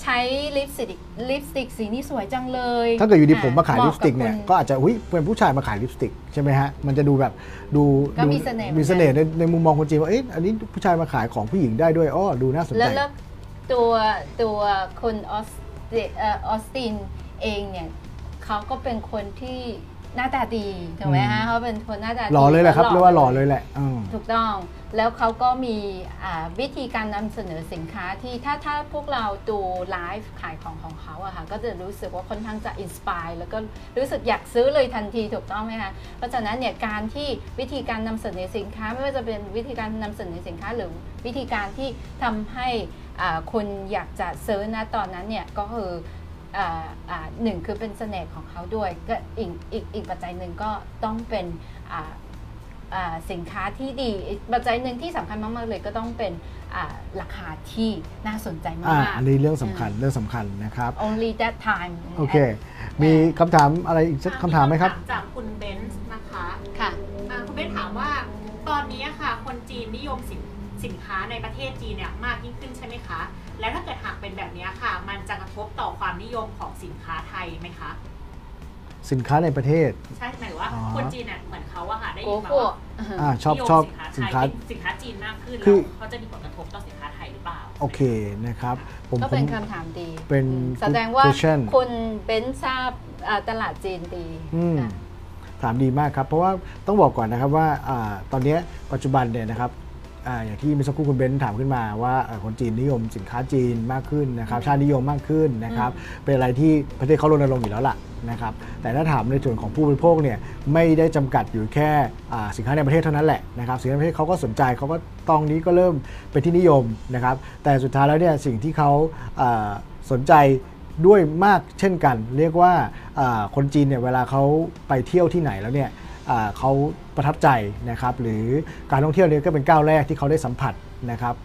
ใช้ลิปสติกลิปสติกสีนี้สวยจังเลย ถ้าเกิดอยู่ดีผมมาขายหะลิปสติกเนี่ยบคุณก็อาจจะอุ้ยเป็นผู้ชายมาขายลิปสติกใช่ไหมฮะ มันจะดูแบบดูก็ดูมีเสน่ห์เหมือนกันมีเสน่ห์ในในมุมมองคนจีนว่าเอ๊ะอันนี้ผู้ชายมาขายของผู้หญิงได้ด้วยอ้อดูน่าสนใจแล้วแล้วตัวตัวคนออสติเอ่อออสตินเองเนี่ยเขาก็เป็นคนที่ หน้าตาดีถูกไหมอืมฮะเขาเป็นคนหน้าตาดีหล่อเลยแหละครับแวเรียกว่าหล่อเลยแหละอืมถูกต้องแล้วเขาก็มีอ่าวิธีการนำเสนอสินค้าที่ถ้าถ้าพวกเราดูไลฟ์ขายของของเขาอะค่ะก็จะรู้สึกว่าค่อนข้างจะ inspire แล้วก็รู้สึกอยากซื้อเลยทันทีถูกต้องไหมคะเพราะฉะนั้นเนี่ยการที่วิธีการนำเสนอสินค้า ไม่ว่าจะเป็นวิธีการนำเสนอสินค้าหรือวิธีการที่ทำให้อ่าคนอยากจะซื้อนะตอนนั้นเนี่ยก็คืออ่าอ่า หนึ่งคือเป็นเสน่ห์ของเขาด้วยก็อีกอีกอีกปัจจัยหนึ่งก็ต้องเป็นอ่าอ่าสินค้าที่ดีอีกปัจจัยหนึ่งที่สำคัญมาก ๆ เลยก็ต้องเป็นอ่าราคาที่น่าสนใจมาอ่ากอันนี้เรื่องสำๆคัญเรื่องสำคัญนะครับ only that time โอเค มีคำถามอะไรอีกสักคำถามไหมครับ จากคุณเบนซ์นะคะ ค่ะอ่าคุณเบนซ์ถามว่าตอนนี้ค่ะ คนจีนนิยมสิน สินค้าในประเทศจีนเนี่ยมากยิ่งขึ้นใช่ไหมคะ แล้วถ้าเกิดหากเป็นแบบนี้ค่ะ มันจะกระทบต่อความนิยมของสินค้าไทยไหมคะ สินค้าในประเทศ ใช่หมายถึงว่าอ๋อคนจีนเนี่ยเหมือนเขาอะค่ะได้โกยินมาโก้ว่าอ่าชอบนิยมชอบสิสินนค้าค้าไทยเป็นสินค้าจีนมากขึ้นคือแล้วเขาจะมีผลกระทบต่อสินค้าไทยหรือเปล่า โอเคนะครับผมก็ผเป็นมคำถามดี เป็นอืมแสดงว่า question คุณเบนซ์ทราบอ่าตลาดจีนดีอืมค่ะถามดีมากครับ เพราะว่าต้องบอกก่อนนะครับว่าอาตอนเนี้ยปัจจุบันเนี่ยนะครับ อาอย่างที่เมื่อสักครู่คุณเบนซ์ถามขึ้นมาว่าเอ่อคนจีนนิยมสินค้าจีนมากขึ้นนะครับชาตินิยมมากขึ้นนะครับเป็นอะไรที่ประเทศเขารณรงค์อยู่แล้วล่ะนะครับแต่ถ้าถามในส่วนของผู้บริโภคเนี่ยไม่ได้จำกัดอยู่แค่อ่าสินค้าในประเทศเท่านั้นแหละนะครับสินค้าในประเทศเขาก็สนใจเขาก็ตองนี้ก็เริ่มเป็นที่นิยมนะครับแต่สุดท้ายแล้วเนี่ยสิ่งที่เขาอ่าสนใจด้วยมากเช่นกัน เรียกว่าอ่าคนจีนเนี่ยเวลาเขาไปเที่ยวที่ไหนแล้วเนี่ยอ่า เขาประทับใจนะครับหรือการท่องเที่ยวนี่ก็เป็นก้าวแรกที่เขาได้สัมผัสนะครับ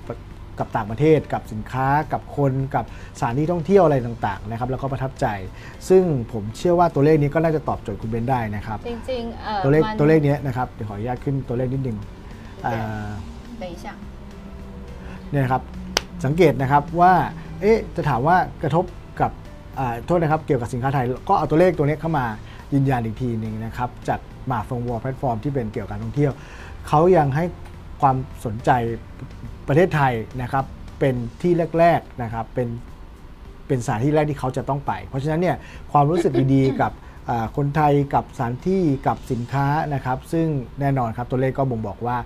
กับต่างประเทศกับสินค้ากับคนกับสถานที่ท่องเที่ยวอะไรต่างๆนะครับแล้วก็ประทับใจ ซึ่งผมเชื่อว่าตัวเลขนี้ก็น่าจะตอบโจทย์คุณเบนได้นะครับจริงๆตัวเลขตัวเลขนี้นะครับเดี๋ยวขออนุญาตขึ้นตัวเลขนิดนึงเนี่ยครับสังเกตนะครับว่าเอ๊ะจะถามว่ากระทบกับโทษนะครับเกี่ยวกับสินค้าไทย ก็เอาตัวเลขตัวนี้เข้ามายืนยันอีกทีหนึ่งนะครับจาก มาฟงวอลแพลตฟอร์มที่เป็นเกี่ยวกับการท่องเที่ยวเขายังให้ความสนใจประเทศไทยนะครับเป็นที่แรกๆนะครับเป็นเป็นสถานที่แรกที่เขาจะต้องไป เพราะฉะนั้นเนี่ยความรู้สึกดีๆกับคนไทยกับสถานที่กับสินค้านะครับ ซึ่งแน่นอนครับตัวเลขก็บ่งบอกว่า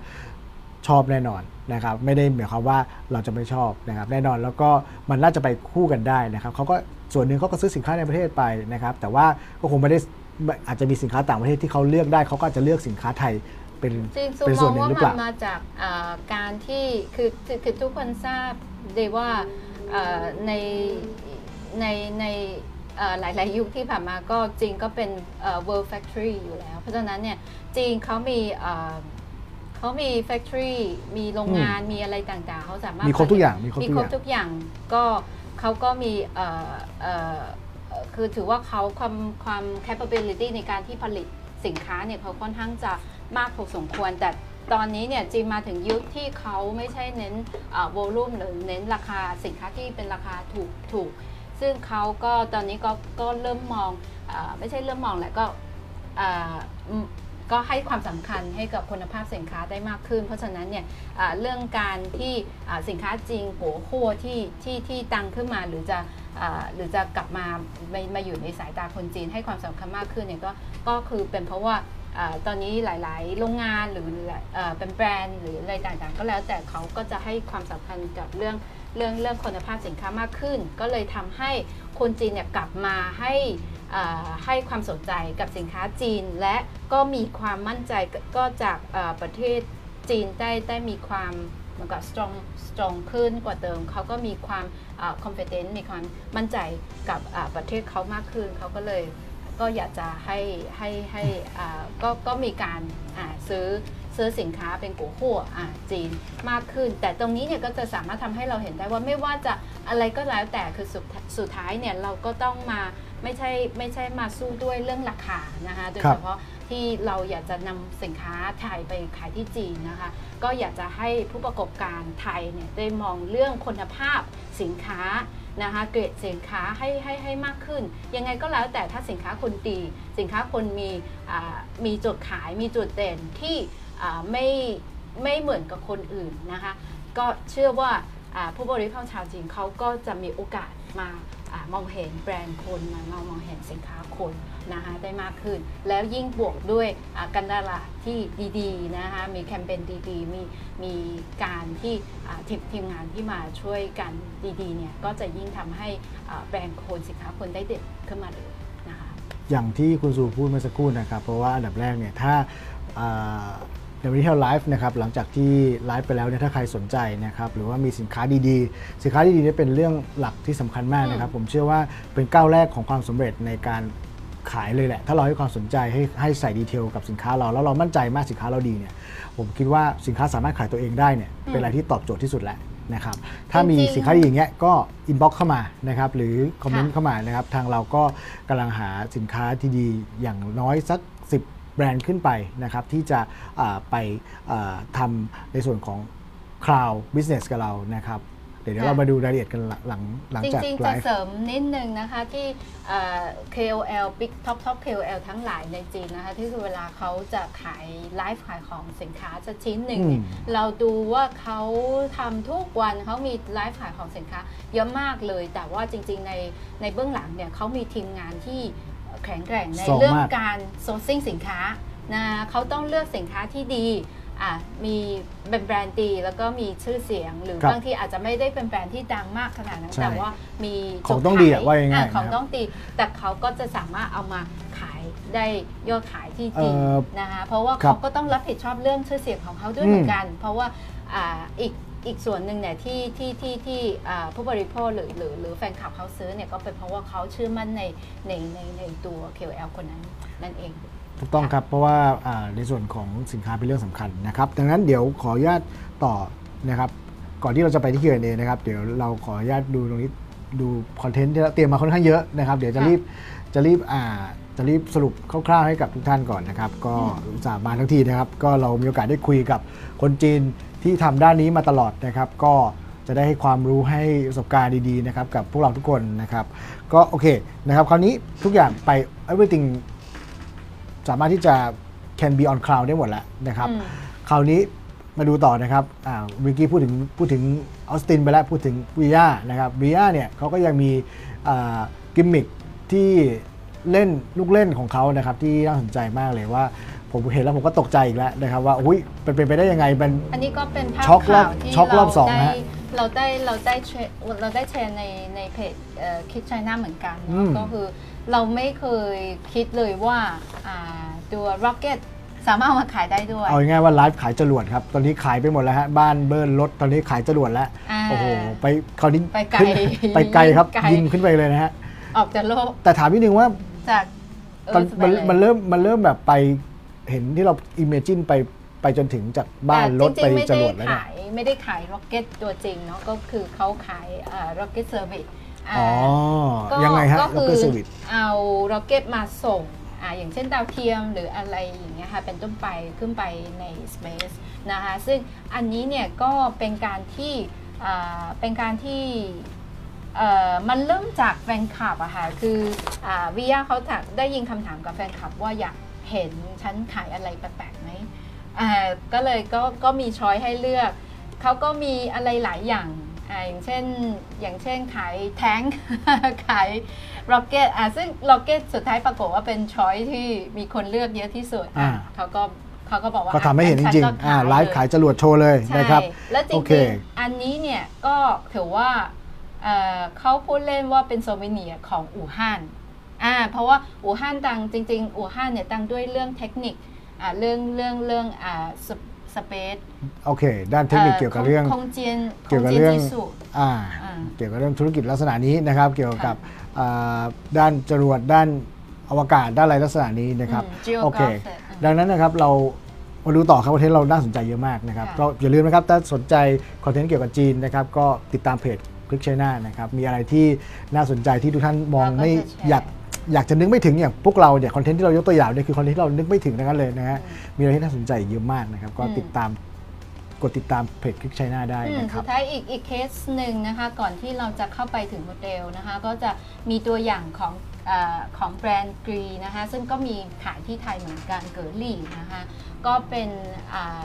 ชอบแน่นอนนะครับ ไม่ได้หมายความว่าเราจะไม่ชอบนะครับ แน่นอนแล้วก็มันน่าจะไปคู่กันได้นะครับเขาก็ส่วนหนึ่งเขาก็ซื้อสินค้าในประเทศไปนะครับ แต่ว่าก็คงไม่ได้ อาจจะมีสินค้าต่างประเทศที่เขาเลือกได้เขาก็อาจจะเลือกสินค้าไทยเป็นจริงๆซูเป็นมส่อวนงหนึ่งว่าหรือมัเปล่านมาจากอ่าการที่คือคือคือทุกคนทราบดีว่าเอ่อในในในเอ่อหลาย ๆ ยุคที่ผ่านมาก็จีนก็เป็นเอ่อ world factory อยู่แล้ว เพราะฉะนั้นเนี่ยจีนเขามีเอ่อเขามี factory มีโรงงานมีอะไรต่าง ๆ เขาสามารถมีครบทุกอย่างมีครบมีทุกครอบย่างทุกอย่างก็เขาก็มี คือถือว่าเขาความความ capability ในการที่ผลิตสินค้าเนี่ยเขาค่อนข้างจะมากพอสมควร แต่ตอนนี้เนี่ยจีนมาถึงยุคที่เขาไม่ใช่เน้นโวลูมหรือเน้นราคาสินค้าที่เป็นราคาถูกถูก ซึ่งเขาก็ตอนนี้ก็ก็เริ่มมองอไม่ใช่เริ่มมองแหละก็ก็ให้ความสำคัญให้กับคุณภาพสินค้าได้มากขึ้น เพราะฉะนั้นเนี่ยเรื่องการที่สินค้าจริงโกขั้วที่ที่ที่ตังขึ้นมาหรือจะ หรือจะกลับมามามาอยู่ในสายตาคนจีนให้ความสำคัญมากขึ้นเนี่ยก็ก็คือเป็นเพราะว่าอตอนนี้หลาย ๆ โรงงานหรือเอ่อเป็นแบรนด์หรืออะไรต่างๆ ก็แล้วแต่เขาก็จะให้ความสำคัญกับเรื่องเรื่องเรื่องคุณภาพสินค้ามากขึ้น ก็เลยทำให้คนจีนเนี่ยกลับมาให้อ่าให้ความสนใจกับสินค้าจีน และก็มีความมั่นใจก็จากประเทศจีนได้ได้มีความ เหมือนกับ strong strong ขึ้นกว่าเดิมเขาก็มีความอ่า confident มีความมั่นใจกับประเทศเขามากขึ้นเขาก็เลยก็อยากจะให้ให้ให้ก็ก็มีการซื้อซื้อสินค้าเป็นกัวขั่วจีนมากขึ้น แต่ตรงนี้เนี่ยก็จะสามารถทำให้เราเห็นได้ว่าไม่ว่าจะอะไรก็แล้วแต่คือสุดสุดท้ายเนี่ยเราก็ต้องมาไม่ใช่ไม่ใช่มาสู้ด้วยเรื่องราคานะคะโดยเฉพาะ ที่เราอยากจะนำสินค้าไทยไปขายที่จีนนะคะ ก็อยากจะให้ผู้ประกอบการไทยเนี่ยได้มองเรื่องคุณภาพสินค้านะคะเกรดสินค้าให้ให้ให้มากขึ้น ยังไงก็แล้วแต่ถ้าสินค้าคนดี สินค้าคนมีอ่ามีจุดขายมีจุดเด่นที่อ่าไม่ไม่เหมือนกับคนอื่นนะคะก็เชื่อว่าผู้บริโภคชาวจีนเขาก็จะมีโอกาสมาอามองเห็นแบรนด์คนมามามองเห็นสินค้าคน นะคะได้มากขึ้น แล้วยิ่งบวกด้วยอ่าการตลาดที่ดีๆนะคะมีแคมเปญดีๆ มีมีการที่อ่าทีมทีมงานที่มาช่วยกันดีๆเนี่ยก็จะยิ่งทำให้อ่าแบรนด์คนสินค้าคนได้เด่นขึ้นมาเลยนะคะอย่างที่คุณสูพูดเมื่อสักครู่นะครับ เพราะว่าอันดับแรกเนี่ยถ้าอ่าในวันนี้ที่เราไลฟ์นะครับหลังจากที่ไลฟ์ไปแล้วเนี่ยถ้าใครสนใจนะครับหรือว่ามีสินค้าดีๆ สินค้าดีๆเนี่ยเป็นเรื่องหลักที่สำคัญมากนะครับ ผมเชื่อว่าเป็นก้าวแรกของความสำเร็จในการ ขายเลยแหละ ถ้าเราให้ความสนใจให้ให้ใส่ detail กับสินค้าเรา แล้วเรามั่นใจมากสินค้าเราดีเนี่ย ผมคิดว่าสินค้าสามารถขายตัวเองได้เนี่ย เป็นอะไรที่ตอบโจทย์ที่สุดแล้วนะครับ ถ้ามีจริงๆ สินค้าดีอย่างเงี้ยก็ inbox เข้ามานะครับ หรือคอมเมนต์ค่ะเข้ามานะครับ ทางเราก็กำลังหาสินค้าที่ดีอย่างน้อยสัก 10 แบรนด์ขึ้นไปนะครับ ที่จะอ่าไปอ่าทำในส่วนของ Cloud Business กับเรานะครับเดี๋ยวเดี๋ยวเรามาดูรายละเอียดกันหลังหลังหลังจจากริงๆไลจะฟ์เสริมนิดนึงนะคะที่เอ่อ KOL Big Top Top KOL ทั้งหลายในจีนนะคะที่คือเวลาเขาจะขายไลฟ์ขายของสินค้าจะชิ้นหนึ่งเนี่ยอืมเราดูว่าเขาทำทุกวันเขามีไลฟ์ขายของสินค้าเยอะมากเลย แต่ว่าจริง ๆ ในในเบื้องหลังเนี่ยเขามีทีมงานที่แข็งแกร่งในส่งเรื่องมากการ sourcing สินค้านะเขาต้องเลือกสินค้าที่ดี อะมีเป็นแบรนด์ดีแล้วก็มีชื่อเสียง หรือครับบางทีอาจจะไม่ได้เป็นแบรนด์ที่ดังมากขนาดนั้น ใช่แต่ว่ามีของต้องดีอะว่าง่ายๆอะของนะครับ ต้องดีแต่เขาก็จะสามารถเอามาขายได้ยอดขายที่ดีเอ่อนะคะเพราะว่าครัเขาบก็ต้องรับผิดชอบเรื่องชื่อเสียงของเขาด้วยอืม เหมือนกัน เพราะว่าอ่าอีกอีกส่วนหนึ่งเนี่ยที่ที่ที่ที่อ่าผู้บริโภคหรือหรือหรือแฟนคลับเขาซื้อเนี่ยก็เป็นเพราะว่าเขาเชื่อมั่นในในในในตัว KOL คนนั้นนั่นเอง ถูกต้องครับ เพราะว่าในส่วนของสินค้าเป็นเรื่องสำคัญนะครับ ดังนั้นเดี๋ยวขออนุญาตต่อนะครับก่อนที่เราจะไปที่ Q&A นะครับเดี๋ยวเราขออนุญาตดูตรงนี้ดูคอนเทนต์ที่เราเตรียมมาค่อนข้างเยอะนะครับ เดี๋ยวจะรีบจะรีบอ่าจะรีบสรุปคร่าวๆให้กับทุกท่านก่อนนะครับ ก็อุตส่าห์มาทั้งทีนะครับ ก็เรามีโอกาสได้คุยกับคนจีนที่ทำด้านนี้มาตลอดนะครับ ก็จะได้ให้ความรู้ให้ประสบการณ์ดีๆนะครับกับพวกเราทุกคนนะครับ ก็โอเคนะครับ คราวนี้ทุกอย่างไป everything สามารถที่จะ can be on cloud ได้หมดแล้วนะครับอืมคราวนี้มาดูต่อนะครับอ่าเมื่อกี้พูดถึงพูดถึงออสตินไปแล้วพูดถึงวิยานะครับวิยาเนี่ยเขาก็ยังมีกิมมิคที่เล่นลูกเล่นของเขานะครับที่น่าสนใจมากเลยว่า ผมเห็นแล้วผมก็ตกใจอีกแล้วนะครับว่าอุ้ยเป็นไปได้ยังไงมันอันนี้ก็เป็นภาพช็อกรอบข่าวที่ช็อกรอบเราสองได้นะฮะเราได้เราได้แชร์เราได้แชร์ในในเพจคิดไชน่าเหมือนกันอืเนาะมก็คือ เราไม่เคยคิดเลยว่าอ่าตัว Rocket สามารถเอามาขายได้ด้วย เอาง่ายๆว่าไลฟ์ขายจรวดครับ ตอนนี้ขายไปหมดแล้วฮะ บ้านเบิร์นรถตอนนี้ขายจรวดแล้วอ่าโอ้โห ไปคราวนี้ไปไกลขึ้นไปไกลครับไกลยิงขึ้นไปเลยนะฮะ ออกจากโลก แต่ถามนิดนึงว่าจากตอน Earth มันไปเลยมันเริ่มมันเริ่มแบบไปเห็นที่เราอิมเมจินไปไปจนถึงจากบ้านรถแต่ไปจริงๆไม่จได้รวดแล้วเนี่ยขาย ไม่ได้ขาย Rocket ตัวจริงเนาะก็คือเขาขายอ่า Rocket Service อ่า อ๋อ ก็ยังไงฮะก็ล็อกคืเกออร์เซอร์วิส เอาร็อกเก็ตมาส่งอ่าอย่างเช่นดาวเทียมหรืออะไรอย่างเงี้ยค่ะเป็นต้นไปขึ้นไปใน Space นะคะซึ่งอันนี้เนี่ยก็เป็นการที่อ่าเป็นการที่เอ่อมันเริ่มจากแฟนคลับอะค่ะคืออาวิยาเขาถามได้ยินคำถามกับแฟนคลับว่าอยากเห็นฉันขายอะไรแปลกๆไหมอ่าก็เลยก็ก็มีช้อยให้เลือก เขาก็มีอะไรหลายอย่าง อ่าอย่างเช่นอย่างเช่นขายแท้งขายร็อกเก็ตอะซึ่งร็อกเก็ตสุดท้ายปรากฏว่าเป็นช้อยที่มีคนเลือกเยอะที่สุดอะอ่าเขาก็เขาก็บอกว่าก็ทำให้เห็นจอะริงฉัก็ๆอ่าไลฟ์เขายจรวดโชว์เลยใช่นะครับแล้วจริโองเคๆอันนี้เนี่ยก็ถือว่าเอ่อเขาพูดเล่นว่าเป็นโซเวเนียร์ของอู่ฮั่นอ่าเพราะว่าอู่ฮั่นดังจริง ๆ อู่ฮั่นเนี่ยดังด้วยเรื่องเทคนิคอ่าเรื่องเรื่องเรื่องอ่า space โอเค ด้านเทคนิคเกี่ยวกับเรื่อง空间เกี่ยวกับเรื่องอ่าเกี่ยวกับเรื่องธุรกิจลักษณะนี้นะครับ เกี่ยวกับด้านจรวดด้านอวกาศด้านอะไรลักษณะนี้นะครับโอเค ดังนั้นนะครับเรามาดูต่อครับประเทศเราน่าสนใจเยอะมากนะครับก็อย่าลืมนะครับถ้าสนใจคอนเทนต์เกี่ยวกับจีนนะครับก็ติดตามเพจคลิกไชน่านะครับมีอะไรที่น่าสนใจที่ทุกท่านมองไม่อยาก อยากจะนึกไม่ถึงอย่างพวกเราเนี่ยคอนเทนต์ที่เรายกตัวอย่างเนี่ยคือคอนเทนต์ที่เรานึกไม่ถึงทั้งนั้นเลยนะฮะมีอะไรที่น่าสนใจเยอะมากนะครับ ก็อืมติดตามกดติดตามเพจคลิกไชน่าได้อืมนะคสุรับดท้ายอีกอีกเคสหนึ่งนะคะ ก่อนที่เราจะเข้าไปถึงโมเดลนะคะ ก็จะมีตัวอย่างของเออของแบรนด์กรีนะคะ ซึ่งก็มีขายที่ไทยเหมือนกันเกิร์ลี่นะคะ ก็เป็นอ่า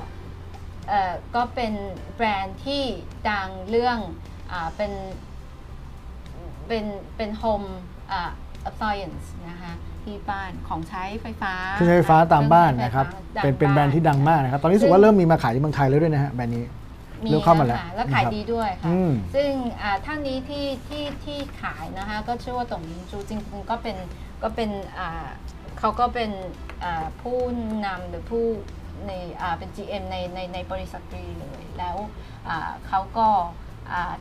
เอ่อก็เป็นแบรนด์ที่ดังเรื่องอาเป็นเป็นเป็นโฮมอ่า appliance นะคะที่บ้านของใช้ไฟฟ้าเครื่องใช้ไฟฟ้าตามบ้านนะครับคองใช้ไฟฟ้าเป็นเป็นแบรนด์ที่ดังมากนะครับ ตอนนี้รู้สึกว่าเริ่มมีมาขายในเมืองไทยแล้วด้วยนะฮะแบรนด์นี้มีเริ่มเข้ามาแล้วค่ะแล้วขายนะครับดีด้วยค่ะอืมซึ่งอ่าท่านนี้ที่ที่ที่ขายนะคะก็ชื่อว่าตงมินจูจริงๆก็เป็นก็เป็นอ่าเขาก็เป็นอ่าผู้นำหรือผู้ในอ่าเป็น GM ในในในบริษัทกรีเลยแล้วอ่าเขาก็อ่า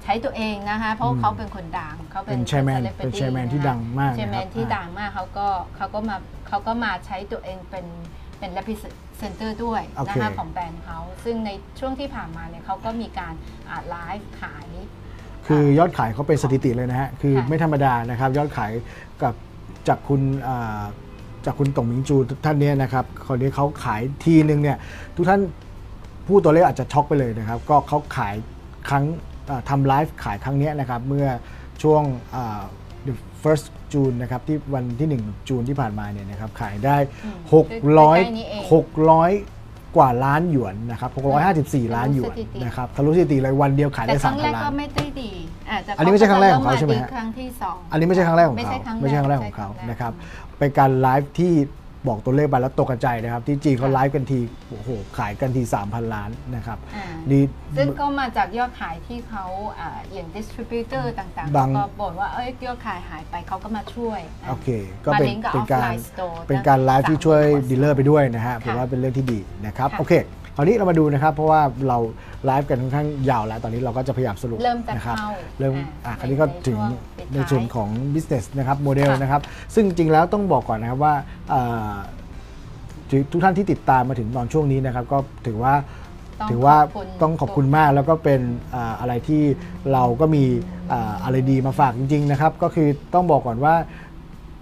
ใช้ตัวเองนะคะเพราะอืมเขาเป็นคนดังเขาเป็นเป็น chairman celebrity เป็น chairman ที่ดังมากนะครับ chairman ที่อ่าดังมากเขาก็เขาก็มาเขาก็มาใช้ตัวเองเป็นเป็น representative ด้วยนะโอเคคะของแบรนด์เขาซึ่งในช่วงที่ผ่านมาเนี่ยเขาก็มีการอ่าไลฟ์ขาย คือยอดขายเขาเป็นสถิติเลยนะฮะ คือค่ะไม่ธรรมดานะครับ ยอดขายกับจากคุณอ่าจากคุณตงหมิงจูท่านเนี้นะครับคนนี้เขาขายทีนึงเนี่ยทุกท่านผู้ตัวเลขอาจจะช็อกไปเลยนะครับ ก็เขาขายครั้งอ่า ทำไลฟ์ขายครั้งเนี้ยนะครับเมื่อช่วงอ่า the first June นะครับที่วันที่ 1 จูนที่ผ่านมาเนี่ยนะครับขายได้อืมใกล้ๆนี้เอง600 600 กว่าล้านหยวนนะครับ654 ล้านหยวนทะลุสถิตินะครับทะลุสถิติเลยวันเดียวขายแต่ได้ครั้งแรก3,000ล้าก็นไม่ได้ดีอาจจะอันนี้ไม่ใช่ครั้งแรกของเขาใช่ไหมฮะครั้งที่สองอันนี้ไม่ใช่ครั้งแรกของไม่เขาใช่ครั้งไม่ใช่ครั้งแรกของเขานะครับเป็นการไลฟ์ที่ บอกตัวเลขไปแล้วตกกระจายนะครับ ที่จีนเขาไลฟ์กันทีโอ้โหขายกันที 3,000 ล้านนะครับอ่านี่ซึ่งก็มาจากยอดขายที่เขาอ่าอย่าง distributor ต่างๆบางเขาก็บ่นว่าเอ้ยยอดขายหายไปเขาก็มาช่วยอะโอเค ก็มาเป็นลิงก์กับเป็นการ offline store เป็นการไลฟ์ที่ช่วยสาม dealer ไปด้วยนะฮะค่ะผมว่าเป็นเรื่องที่ดีนะครับค่ะโอเค คราวนี้เรามาดูนะครับ เพราะว่าเราไลฟ์กันค่อนข้างยาวแล้ว ตอนนี้เราก็จะพยายามสรุปเริ่มจะนะครับเข้าเริ่มอ่าอะคราวนี้ก็ในถึงช่วงปิดท้ายในส่วนของ business นะครับโมเดลค่ะนะครับ ซึ่งจริงแล้วต้องบอกก่อนนะครับว่าเอ่อทุกท่านที่ติดตามมาถึงตอนช่วงนี้นะครับ ก็ถือว่าต้องถือว่าขอบคุณต้องขอบคุณมากแล้วก็เป็นอ่าอะไรที่เราก็มีอ่าอะไรดีมาฝากจริง ๆ นะครับ ก็คือต้องบอกก่อนว่า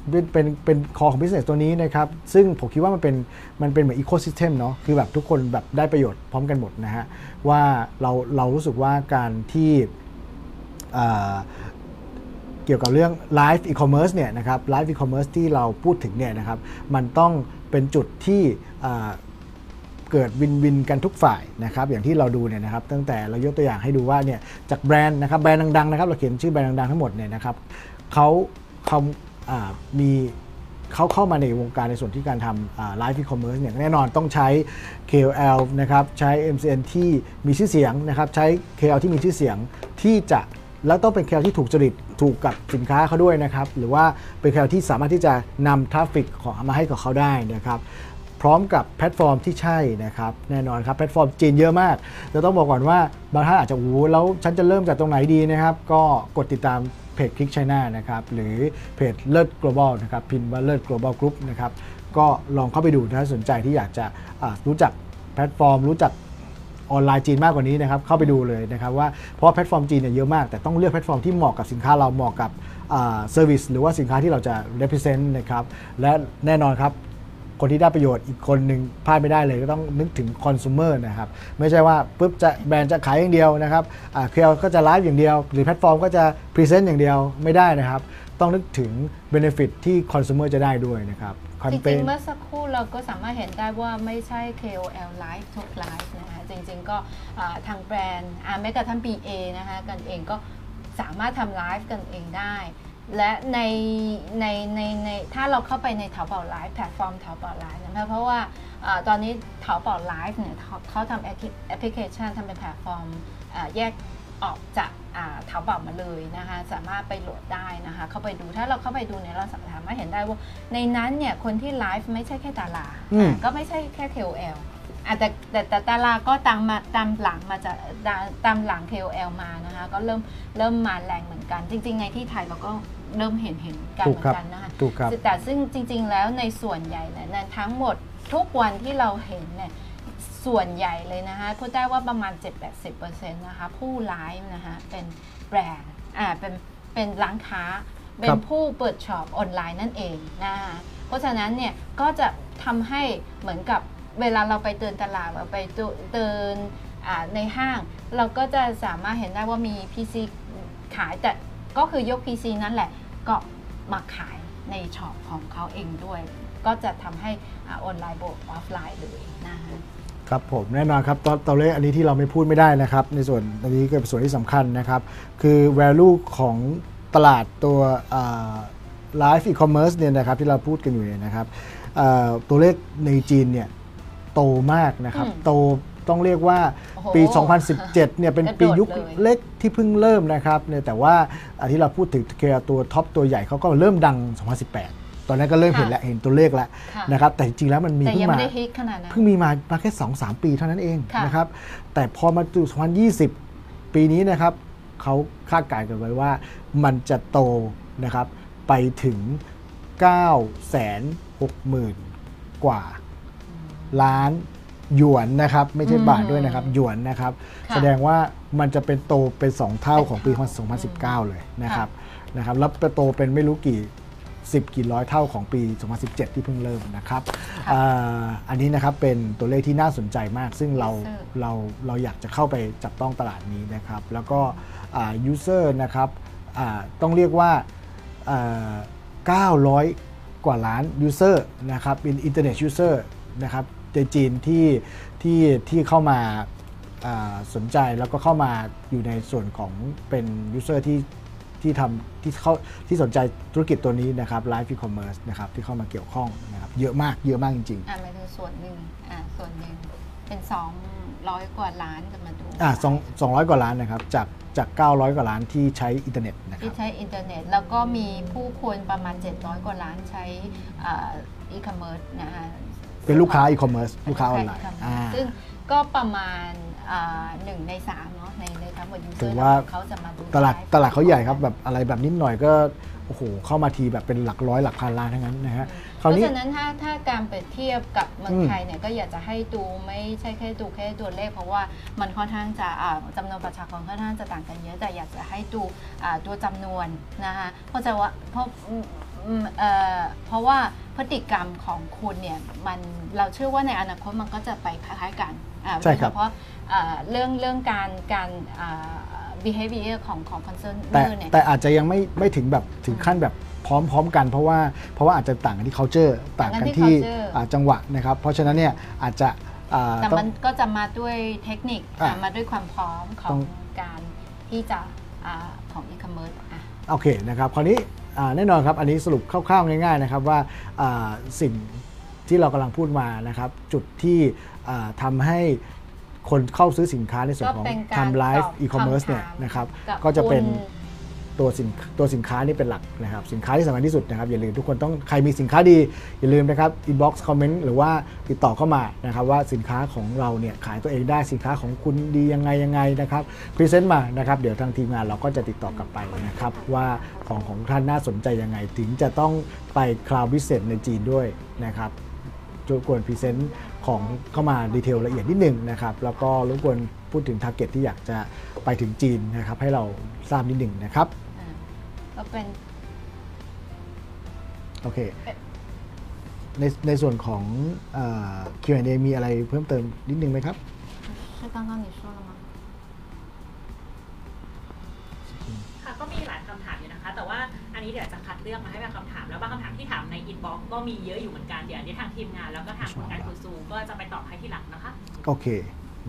เป็นเป็นเป็นคอของ business ตัวนี้นะครับ ซึ่งผมคิดว่ามันเป็นมันเป็นเหมือน ecosystem เนาะคือแบบทุกคนแบบได้ประโยชน์พร้อมกันหมดนะฮะ ว่าเราเรารู้สึกว่าการที่เกี่ยวกับเรื่อง Live E-commerce เนี่ยนะครับ Live E-commerce ที่เราพูดถึงเนี่ยนะครับ มันต้องเป็นจุดที่เกิดวินวินกันทุกฝ่ายนะครับอย่างที่เราดูเนี่ยนะครับตั้งแต่เรายกตัวอย่างให้ดูว่าเนี่ยจากแบรนด์นะครับแบรนด์ดังๆนะครับเราเขียนชื่อแบรนด์ดังๆทั้งหมดเนี่ยนะครับเขาเขา มีเขาเข้ามาในวงการในส่วนที่การทำ Live E-commerce เนี่ยแน่นอนต้องใช้ KOL นะครับใช้ MCN ที่มีชื่อเสียงนะครับใช้ KOL ที่มีชื่อเสียงที่จะแล้วต้องเป็น KOL ที่ถูกจริตถูกกับสินค้าเขาด้วยนะครับหรือว่าเป็น KOL ที่สามารถที่จะนำ traffic ของมาให้กับเขาได้นะครับพร้อมกับแพลตฟอร์มที่ใช่นะครับแน่นอนครับแพลตฟอร์มจีนเยอะมากจะต้องบอกก่อนว่าบางท่านอาจจะโอ้โหแล้วฉันจะเริ่มจากตรงไหนดีนะครับ ก็กดติดตาม Click China นะครับหรือเพจเลิศ global นะครับพิมพ์ว่าเลิศ global group นะครับก็ลองเข้าไปดูถ้าสนใจที่อยากจะรู้จักแพลตฟอร์ม รู้จักออนไลน์จีนมากกว่านี้นะครับเข้าไปดูเลยนะครับว่าเพราะแพลตฟอร์มจีนเนี่ยเยอะมาก แต่ต้องเลือกแพลตฟอร์มที่เหมาะกับสินค้าเราเหมาะกับ service หรือว่าสินค้าที่เราจะ represent นะครับและแน่นอนครับ คนที่ได้ประโยชน์อีกคนหนึ่งพลาดไม่ได้เลยก็ต้องนึกถึงคอน sumer นะครับไม่ใช่ว่าปุ๊บจะแบรนด์จะขายอย่างเดียวนะครับ KOL ก็จะไลฟ์อย่างเดียว หรือแพลตฟอร์มก็จะ present อย่างเดียวไม่ได้นะครับ ต้องนึกถึง benefit ที่คอน sumer จะได้ด้วยนะครับจมเปริงๆเมื่อสักครู่เราก็สามารถเห็นได้ว่าไม่ใช่ KOL Live ทุก Live นะคะจริง ๆ ก็ทางแบรนด์แม้กระทั่ง BA นะคะกันเองก็สามารถทำไลฟ์กันเองได้ และในในในในถ้าเราเข้าไปในเถาเป่าไลฟ์แพลตฟอร์มเถาเป่าไลฟ์นะคะเพราะว่าอาตอนนี้เถาเป่าไลฟ์เนี่ยเขาเขาทำแอปพลิแอปพลิเคชันทำเป็นแพลตฟอร์มอ่าแยกออกจากอ่าเถาเป่ามาเลยนะคะสามารถไปโหลดได้นะคะเข้าไปดูถ้าเราเข้าไปดูเนี่ยเราสามารถเห็นได้ว่าในนั้นเนี่ยคนที่ไลฟ์ไม่ใช่แค่ดาราอืมอ่าก็ไม่ใช่แค่ KOL อะแต่แต่แต่ดาราก็ตามมาตามหลังมาจากตามตามหลัง KOL มานะคะก็เริ่มเริ่มมาแรงเหมือนกัน จริง ๆ ในที่ไทยเราก็ เริ่มเห็นเห็นกันถูเหกมือครับนกันนะคะถูกครับ แต่ซึ่งจริง ๆ แล้วในส่วนใหญ่เนี่ยในทั้งหมดทุกวันที่เราเห็นเนี่ยส่วนใหญ่เลยนะคะพูดได้ว่าประมาณ 7-80%นะคะผู้ไลฟ์นะคะเป็นแบรนด์อ่าเป็นเป็นร้านค้า เป็ครันบ ผู้เปิดช็อปออนไลน์นั่นเองนะคะเพราะฉะนั้นเนี่ยก็จะทำให้เหมือนกับเวลาเราไปเดินตลาดเราไปเดินอ่าในห้าง เราก็จะสามารถเห็นได้ว่ามี PC ขายแต่ก็คือยก PC นั่นแหละ ก็มาขายในช็อปของเขาเองด้วย ก็จะทำให้อาออนไลน์บวกออฟไลน์เลยนะคะครับผมแน่นอนครับตัวตัวเลขอันนี้ที่เราไม่พูดไม่ได้นะครับ ในส่วนอันนี้ก็เป็นส่วนที่สำคัญนะครับ คือ value ของตลาดตัวไลฟ์อีคอมเมิร์ซเนี่ยนะครับที่เราพูดกันอยู่เนี่ยนะครับอ่าตัวเลขในจีนเนี่ยโตมากนะครับอืมโต ต้องเรียกว่าโอ้โหปี 2017 เนี่ยเป็นปียุคกระโดดเลยเล็กที่เพิ่งเริ่มนะครับเนี่ยแต่ว่าอ่าที่เราพูดถึงเคลียร์ตัวท็อปตัวใหญ่เขาก็เริ่มดัง 2018 ตอนนั้นก็เริ่มเห็นแล้วเห็นตัวเลขแล้วค่ะนะครับแต่จริงๆแล้วมันมีแต่เพิ่ยังงมาไม่ได้ฮิตขนาดนั้นเพิ่งมีมามาแค่ 2 3 ปีเท่านั้นเองค่ะนะครับแต่พอมาดู2020 ปีนี้นะครับเขาคาดการณ์กันไว้ว่ามันจะโตนะครับไปถึง 9 6 0 0 0 0 กว่าล้าน หยวนนะครับ ไม่ใช่อืมบาทด้วยนะครับ หยวนนะครับ ค่ะ แสดงว่ามันจะเป็นโตเป็น 2 เท่าของปีเป็นเท่า2019 เลยนะครับนะครับแล้วโตเป็นไม่รู้กี่ 10 กี่ร้อยเท่าของปี 2017 ที่เพิ่งเริ่มนะครับค่ะอ่าอันนี้นะครับเป็นตัวเลขที่น่าสนใจมาก ซึ่งเรา User เราเราอยากจะเข้าไปจับต้องตลาดนี้นะครับ แล้วก็user นะครับอ่าต้องเรียกว่าอ่า900 กว่าล้าน user นะครับเป็นอินเทอร์เน็ต user นะครับใน จีนที่ที่ที่เข้ามาอ่าสนใจแล้วก็เข้ามาอยู่ในส่วนของเป็น user ที่ที่ทำที่เขาที่สนใจธุรกิจตัวนี้นะครับไลฟ์อีคอมเมิร์ซนะครับที่เข้ามาเกี่ยวข้องนะครับเยอะมากเยอะมากจริงๆอ่าหมายถึงส่วนหนึ่งอ่าส่วนหนึ่งเป็น200กว่าล้านกันมาดูอ่าสองสองร้อยกว่าล้านนะครับจากจาก 900 กว่าล้านที่ใช้อินเทอร์เน็ตนะครับที่ใช้อินเทอร์เน็ต แล้วก็มีผู้คนประมาณ 700 กว่าล้านใช้อีคอมเมิร์ซนะคะ เป็นลูกค้าอีคอมเมิร์ซลูกค้าออนไลน์ใช่อ่า ซึ่งก็ประมาณอ่าหนึ่งในสามเนาะในในทั้งหมด user ถือว่า เขาจะมาดูตลาดไลฟ์ตลาดเขาใหญ่ครับแบบอะไรแบบนิดหน่อยก็โอ้โหเข้ามาทีแบบเป็นหลักร้อยหลักพันล้านทั้งนั้นนะฮะคเพราวราะนี้ ฉะนั้นถ้าถ้าการเปรียบเทียบกับเมืองอืมไทยเนี่ยก็อยากจะให้ดูไม่ใช่แค่ดูแค่ตัวเลข เพราะว่ามันค่อนข้างจะอ่าจำนวนประชากรค่อนข้างจะต่างกันเยอะแต่อยากจะให้ดูอ่าตัวจำนวนนะคะเพราะจะว่าเพราะ อืมอืมเอ่อเพราะว่าพฤติกรรมของคุณเนี่ยมันเราเชื่อว่าในอนาคตมันก็จะไปคล้ายๆกันอ่าใช่ครับโดยเฉพาะอ่าเรื่องเรื่องการการอ่า behavior ของของ แต่ consumer เนี่ย แต่อาจจะยังไม่ไม่ถึงแบบถึงขั้นแบบพร้อมๆกันเพราะว่าเพราะว่าอาจจะต่างกันที่ culture ต่างกันที่ culture อ่าจังหวะนะครับ เพราะฉะนั้นเนี่ยอาจจะอ่าแต่ต้อมังนก็จะมาด้วยเทคนิคอะอะมาด้วยความพร้อมขอต้งองการที่จะอาของอีคอมเมิร์ซอะ โอเคนะครับคราวนี้อ่า แน่นอนครับอันนี้สรุปคร่าวๆง่ายๆนะครับว่าอ่าสิ่งที่เรากำลังพูดมานะครับจุดที่อ่าทำให้คนเข้าซื้อสินค้าในส่วนของก็เป็นการทำไลฟ์ตอบอีคอมเมิร์ซเนี่ยคำถามนะครับกับก็จะเป็นคุณ ตัวสินตัวสินค้านี่เป็นหลักนะครับสินค้าที่สำคัญที่สุดนะครับอย่าลืมทุกคนต้องใครมีสินค้าดี อย่าลืมนะครับอินบ็อกซ์คอมเมนต์หรือว่าติดต่อเข้ามานะครับว่าสินค้าของเราเนี่ยขายตัวเองได้สินค้าของคุณดียังไงยังไงนะครับ present มานะครับเดี๋ยวทางทีมงานเราก็จะติดต่อกลับไปนะครับว่าของของท่านน่าสนใจยังไง ถึงจะต้องไปคลาวด์วิเศษในจีนด้วยนะครับรบกวน present ของเข้ามา detail ละเอียดนิดนึงนะครับแล้วก็รบกวนพูดถึง target ที่อยากจะไปถึงจีนนะครับให้เรา ทราบนิดนึงนะครับ อ่าก็เป็น โอเค ในในส่วนของเอ่อ Q&A มีอะไรเพิ่มเติมนิดนึงไหมครับ 是刚刚你说了吗？ ค่ะก็มีหลายคำถามอยู่นะคะ แต่ว่าอันนี้เดี๋ยวจะคัดเลือกมาให้เป็นคำถาม แล้วบางคำถามที่ถามในอินบ็อกก็มีเยอะอยู่เหมือนกันเดี๋ยวอันนี้ทางทีมงานแล้วก็ทางคุณการคูซูก็จะไปตอบให้ที่หลังนะคะ โอเค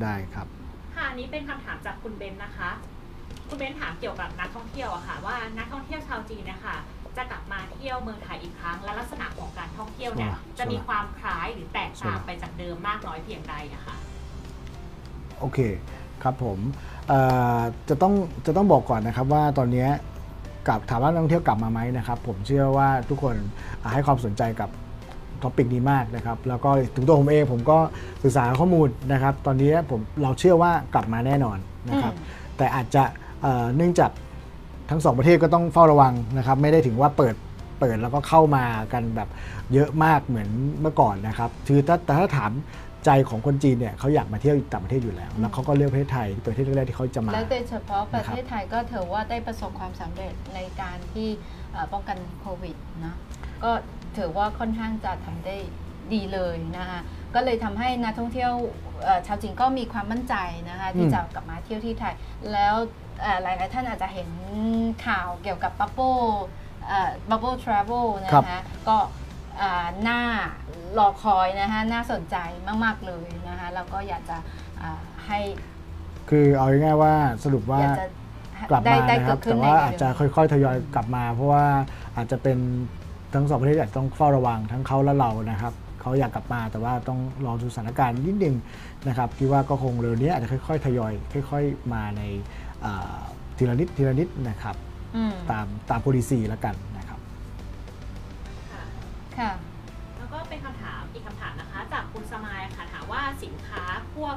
ได้ครับ ค่ะอันนี้เป็นคำถามจากคุณเบนนะคะ คุณเบนถามเกี่ยวกับนักท่องเที่ยวอะค่ะ ว่านักท่องเที่ยวชาวจีนเนะคะจะกลับมาเที่ยวเมืองไทยอีกครั้ง และลักษณะของการท่องเที่ยวเนี่ยอ่าจะมีความคล้ายหรือแตกต่างใช่ไปจากเดิมมากน้อยเพียงใดอะค่ะโอเคครับผมเอ่อจะต้องจะต้องบอกก่อนนะครับว่าตอนเนี้ยกับถามว่านักท่องเที่ยวกลับมาไหมนะครับ ผมเชื่อว่าทุกคนอ่าให้ความสนใจกับtopic นี้มากนะครับ แล้วก็ถึงตัวผมเองผมก็ศึกษาข้อมูลนะครับ ตอนนี้ผมเราเชื่อว่ากลับมาแน่นอนนะครับอืมแต่อาจจะ เอ่อเนื่องจากทั้งสองประเทศก็ต้องเฝ้าระวังนะครับ ไม่ได้ถึงว่าเปิดเปิดแล้วก็เข้ามากันแบบเยอะมากเหมือนเมื่อก่อนนะครับคือถ้าแต่ถ้าถามใจของคนจีนเนี่ยเขาอยากมาเที่ยวต่างประเทศอยู่แล้ว แล้วเขาก็เลือกประเทศไทยเป็นประเทศแรกๆที่เขาจะมา และโดยเฉพาะประนะครับเทศไทยก็ถือว่าได้ประสบความสำเร็จในการที่เอ่อป้องกันโควิดนะก็ถือว่าค่อนข้างจะทำได้ดีเลยนะคะก็เลยทำให้นักท่องเที่ยวเอ่อชาวจีนก็มีความมั่นใจนะคะที่อืมจะกลับมาเที่ยวที่ไทยแล้วเอ่อ หลายๆท่านอาจจะเห็นข่าวเกี่ยวกับ Bubble เอ่อ Bubble Travel นะคะก็อ่าน่ารอคอยนะคะน่าสนใจมาก ๆ เลยนะคะแล้วก็อยากจะอ่าให้ คือเอาง่ายๆว่าสรุปว่าอยากจะกลับได้มาได้นะคเกิรับดขึ้แต่นว่าในอาจจะเร็วๆค่อยๆทยอยกลับมา เพราะว่าอาจจะเป็นทั้งสองประเทศอาจจะต้องเฝ้าระวังทั้งเขาและเรานะครับเขาอยากกลับมาแต่ว่าต้องรอดูสถานการณ์นิดนึงนะครับคิดว่าก็คงเร็วนี้อาจจะค่อยๆทยอย ค่อย ๆ มาในอ่า ทีละนิดทีละนิดนะครับอืมตามตาม policy แล้วกันนะครับค่ะค่ะแล้วก็เป็นคำถามอีกคำถามนะคะ จากคุณสมายค่ะถามว่าสินค้าพวก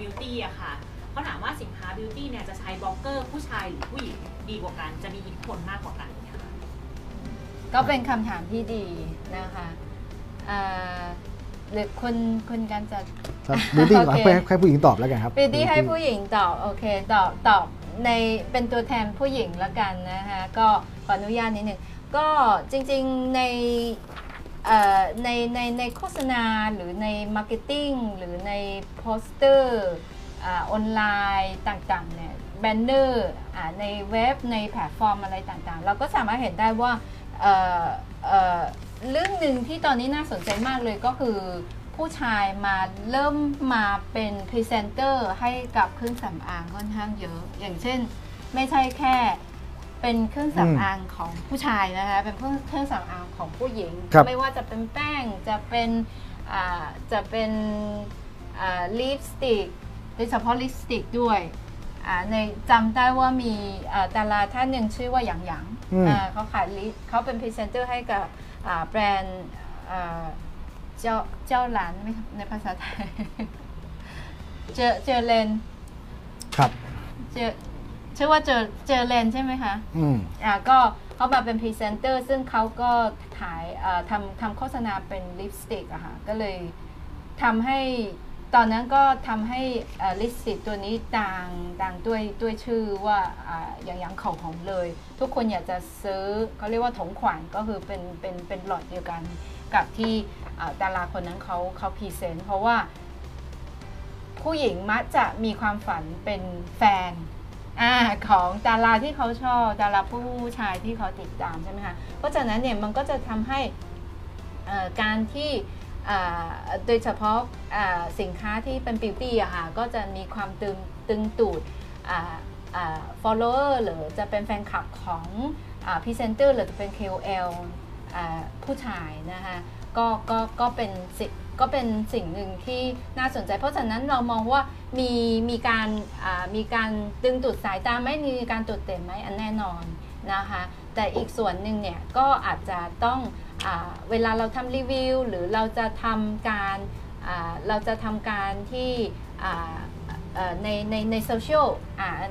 บิวตี้อะค่ะเขาถามว่าสินค้าบิวตี้เนี่ยจะใช้บล็อกเกอร์ผู้ชายหรือผู้หญิงดีกว่ากัน จะมีอิทธิพลมากกว่ากันเนี่ยค่ะก็เป็นคำถามที่ดีนะคะอ่าหรือคุณคุณการจะบิวตี้โอเคให้ให้ผู้หญิงตอบแล้วกันครับปีตี้ให้ผู้หญิงตอบโอเคตอบตอบ ในเป็นตัวแทนผู้หญิงละกันนะคะก็ขออนุญาตนิดหนึ่งก็จริงๆในในในในโฆษณาหรือใน marketing หรือในโปสเตอร์ออนไลน์ต่างๆเนี่ย banner ในเว็บในแพลตฟอร์มอะไรต่างๆ เราก็สามารถเห็นได้ว่าเรื่องหนึ่งที่ตอนนี้น่าสนใจมากเลยก็คือ ผู้ชายมาเริ่มมาเป็นพรีเซนเตอร์ให้กับเครื่องสำอางค่อนข้างเยอะ อย่างเช่น ไม่ใช่แค่เป็นเครื่องสำอางของผู้ชายนะคะเป็นเครื่องเครื่องสำอางของผู้หญิง ครับไม่ว่าจะเป็นแป้งจะเป็นอ่าจะเป็นลิปสติกโดยเฉพาะลิปสติกด้วยอ่าในจำได้ว่ามีอ่าดาราท่านหนึ่งชื่อว่าหยางหยางอืม อ่าเขาขายลิปเขาเป็นพรีเซนเตอร์ให้กับอ่าแบรนด์อ่า เจ้าเจ้าหลานไหมครับในภาษาไทย เจอ Guerlain ครับเจอชื่อว่าเจอ Guerlain ใช่ไหมคะ อืมอ่าก็เขามาเป็นพรีเซนเตอร์ ซึ่งเขาก็ถ่ายอ่าทำทำโฆษณาเป็นลิปสติกอะค่ะก็เลยทำให้ ตอนนั้นก็ทำให้ลิปสติกตัวนี้ดังดังด้วยด้วยชื่อว่าอย่างอย่างเขาหอมเลย ทุกคนอยากจะซื้อเขาเรียกว่าถงขวัญก็คือเป็นเป็นเป็นหลอดเดียวกันกับที่ดาราคนนั้นเขาเขา present เพราะว่า ผู้หญิงมักจะมีความฝันเป็นแฟนอของดาราที่เขาชอบดาราผู้ชายที่เขาติดตามใช่ไหมคะเพราะฉะนั้นเนี่ยมันก็จะทำให้การที่ โดยเฉพาะสินค้าที่เป็น beauty อะค่ะก็จะมีความตึงตึงตูดอ่าอ่า follower หรือจะเป็นแฟนคลับของพรีเซนเตอร์หรือจะเป็น KOL ผู้ชายนะคะก็ก็ก็เป็นสิก็เป็นสิ่งหนึ่งที่น่าสนใจ เพราะฉะนั้นเรามองว่ามีมีการมีการดึงดูดสายตาไหม่มีการตุดเต็มไหมอันแน่นอนนะคะแต่อีกส่วนหนึ่งเนี่ยก็อาจจะต้อง เวลาเราทำรีวิว หรือเราจะทำการเราจะทำการที่ในในในโซเชียล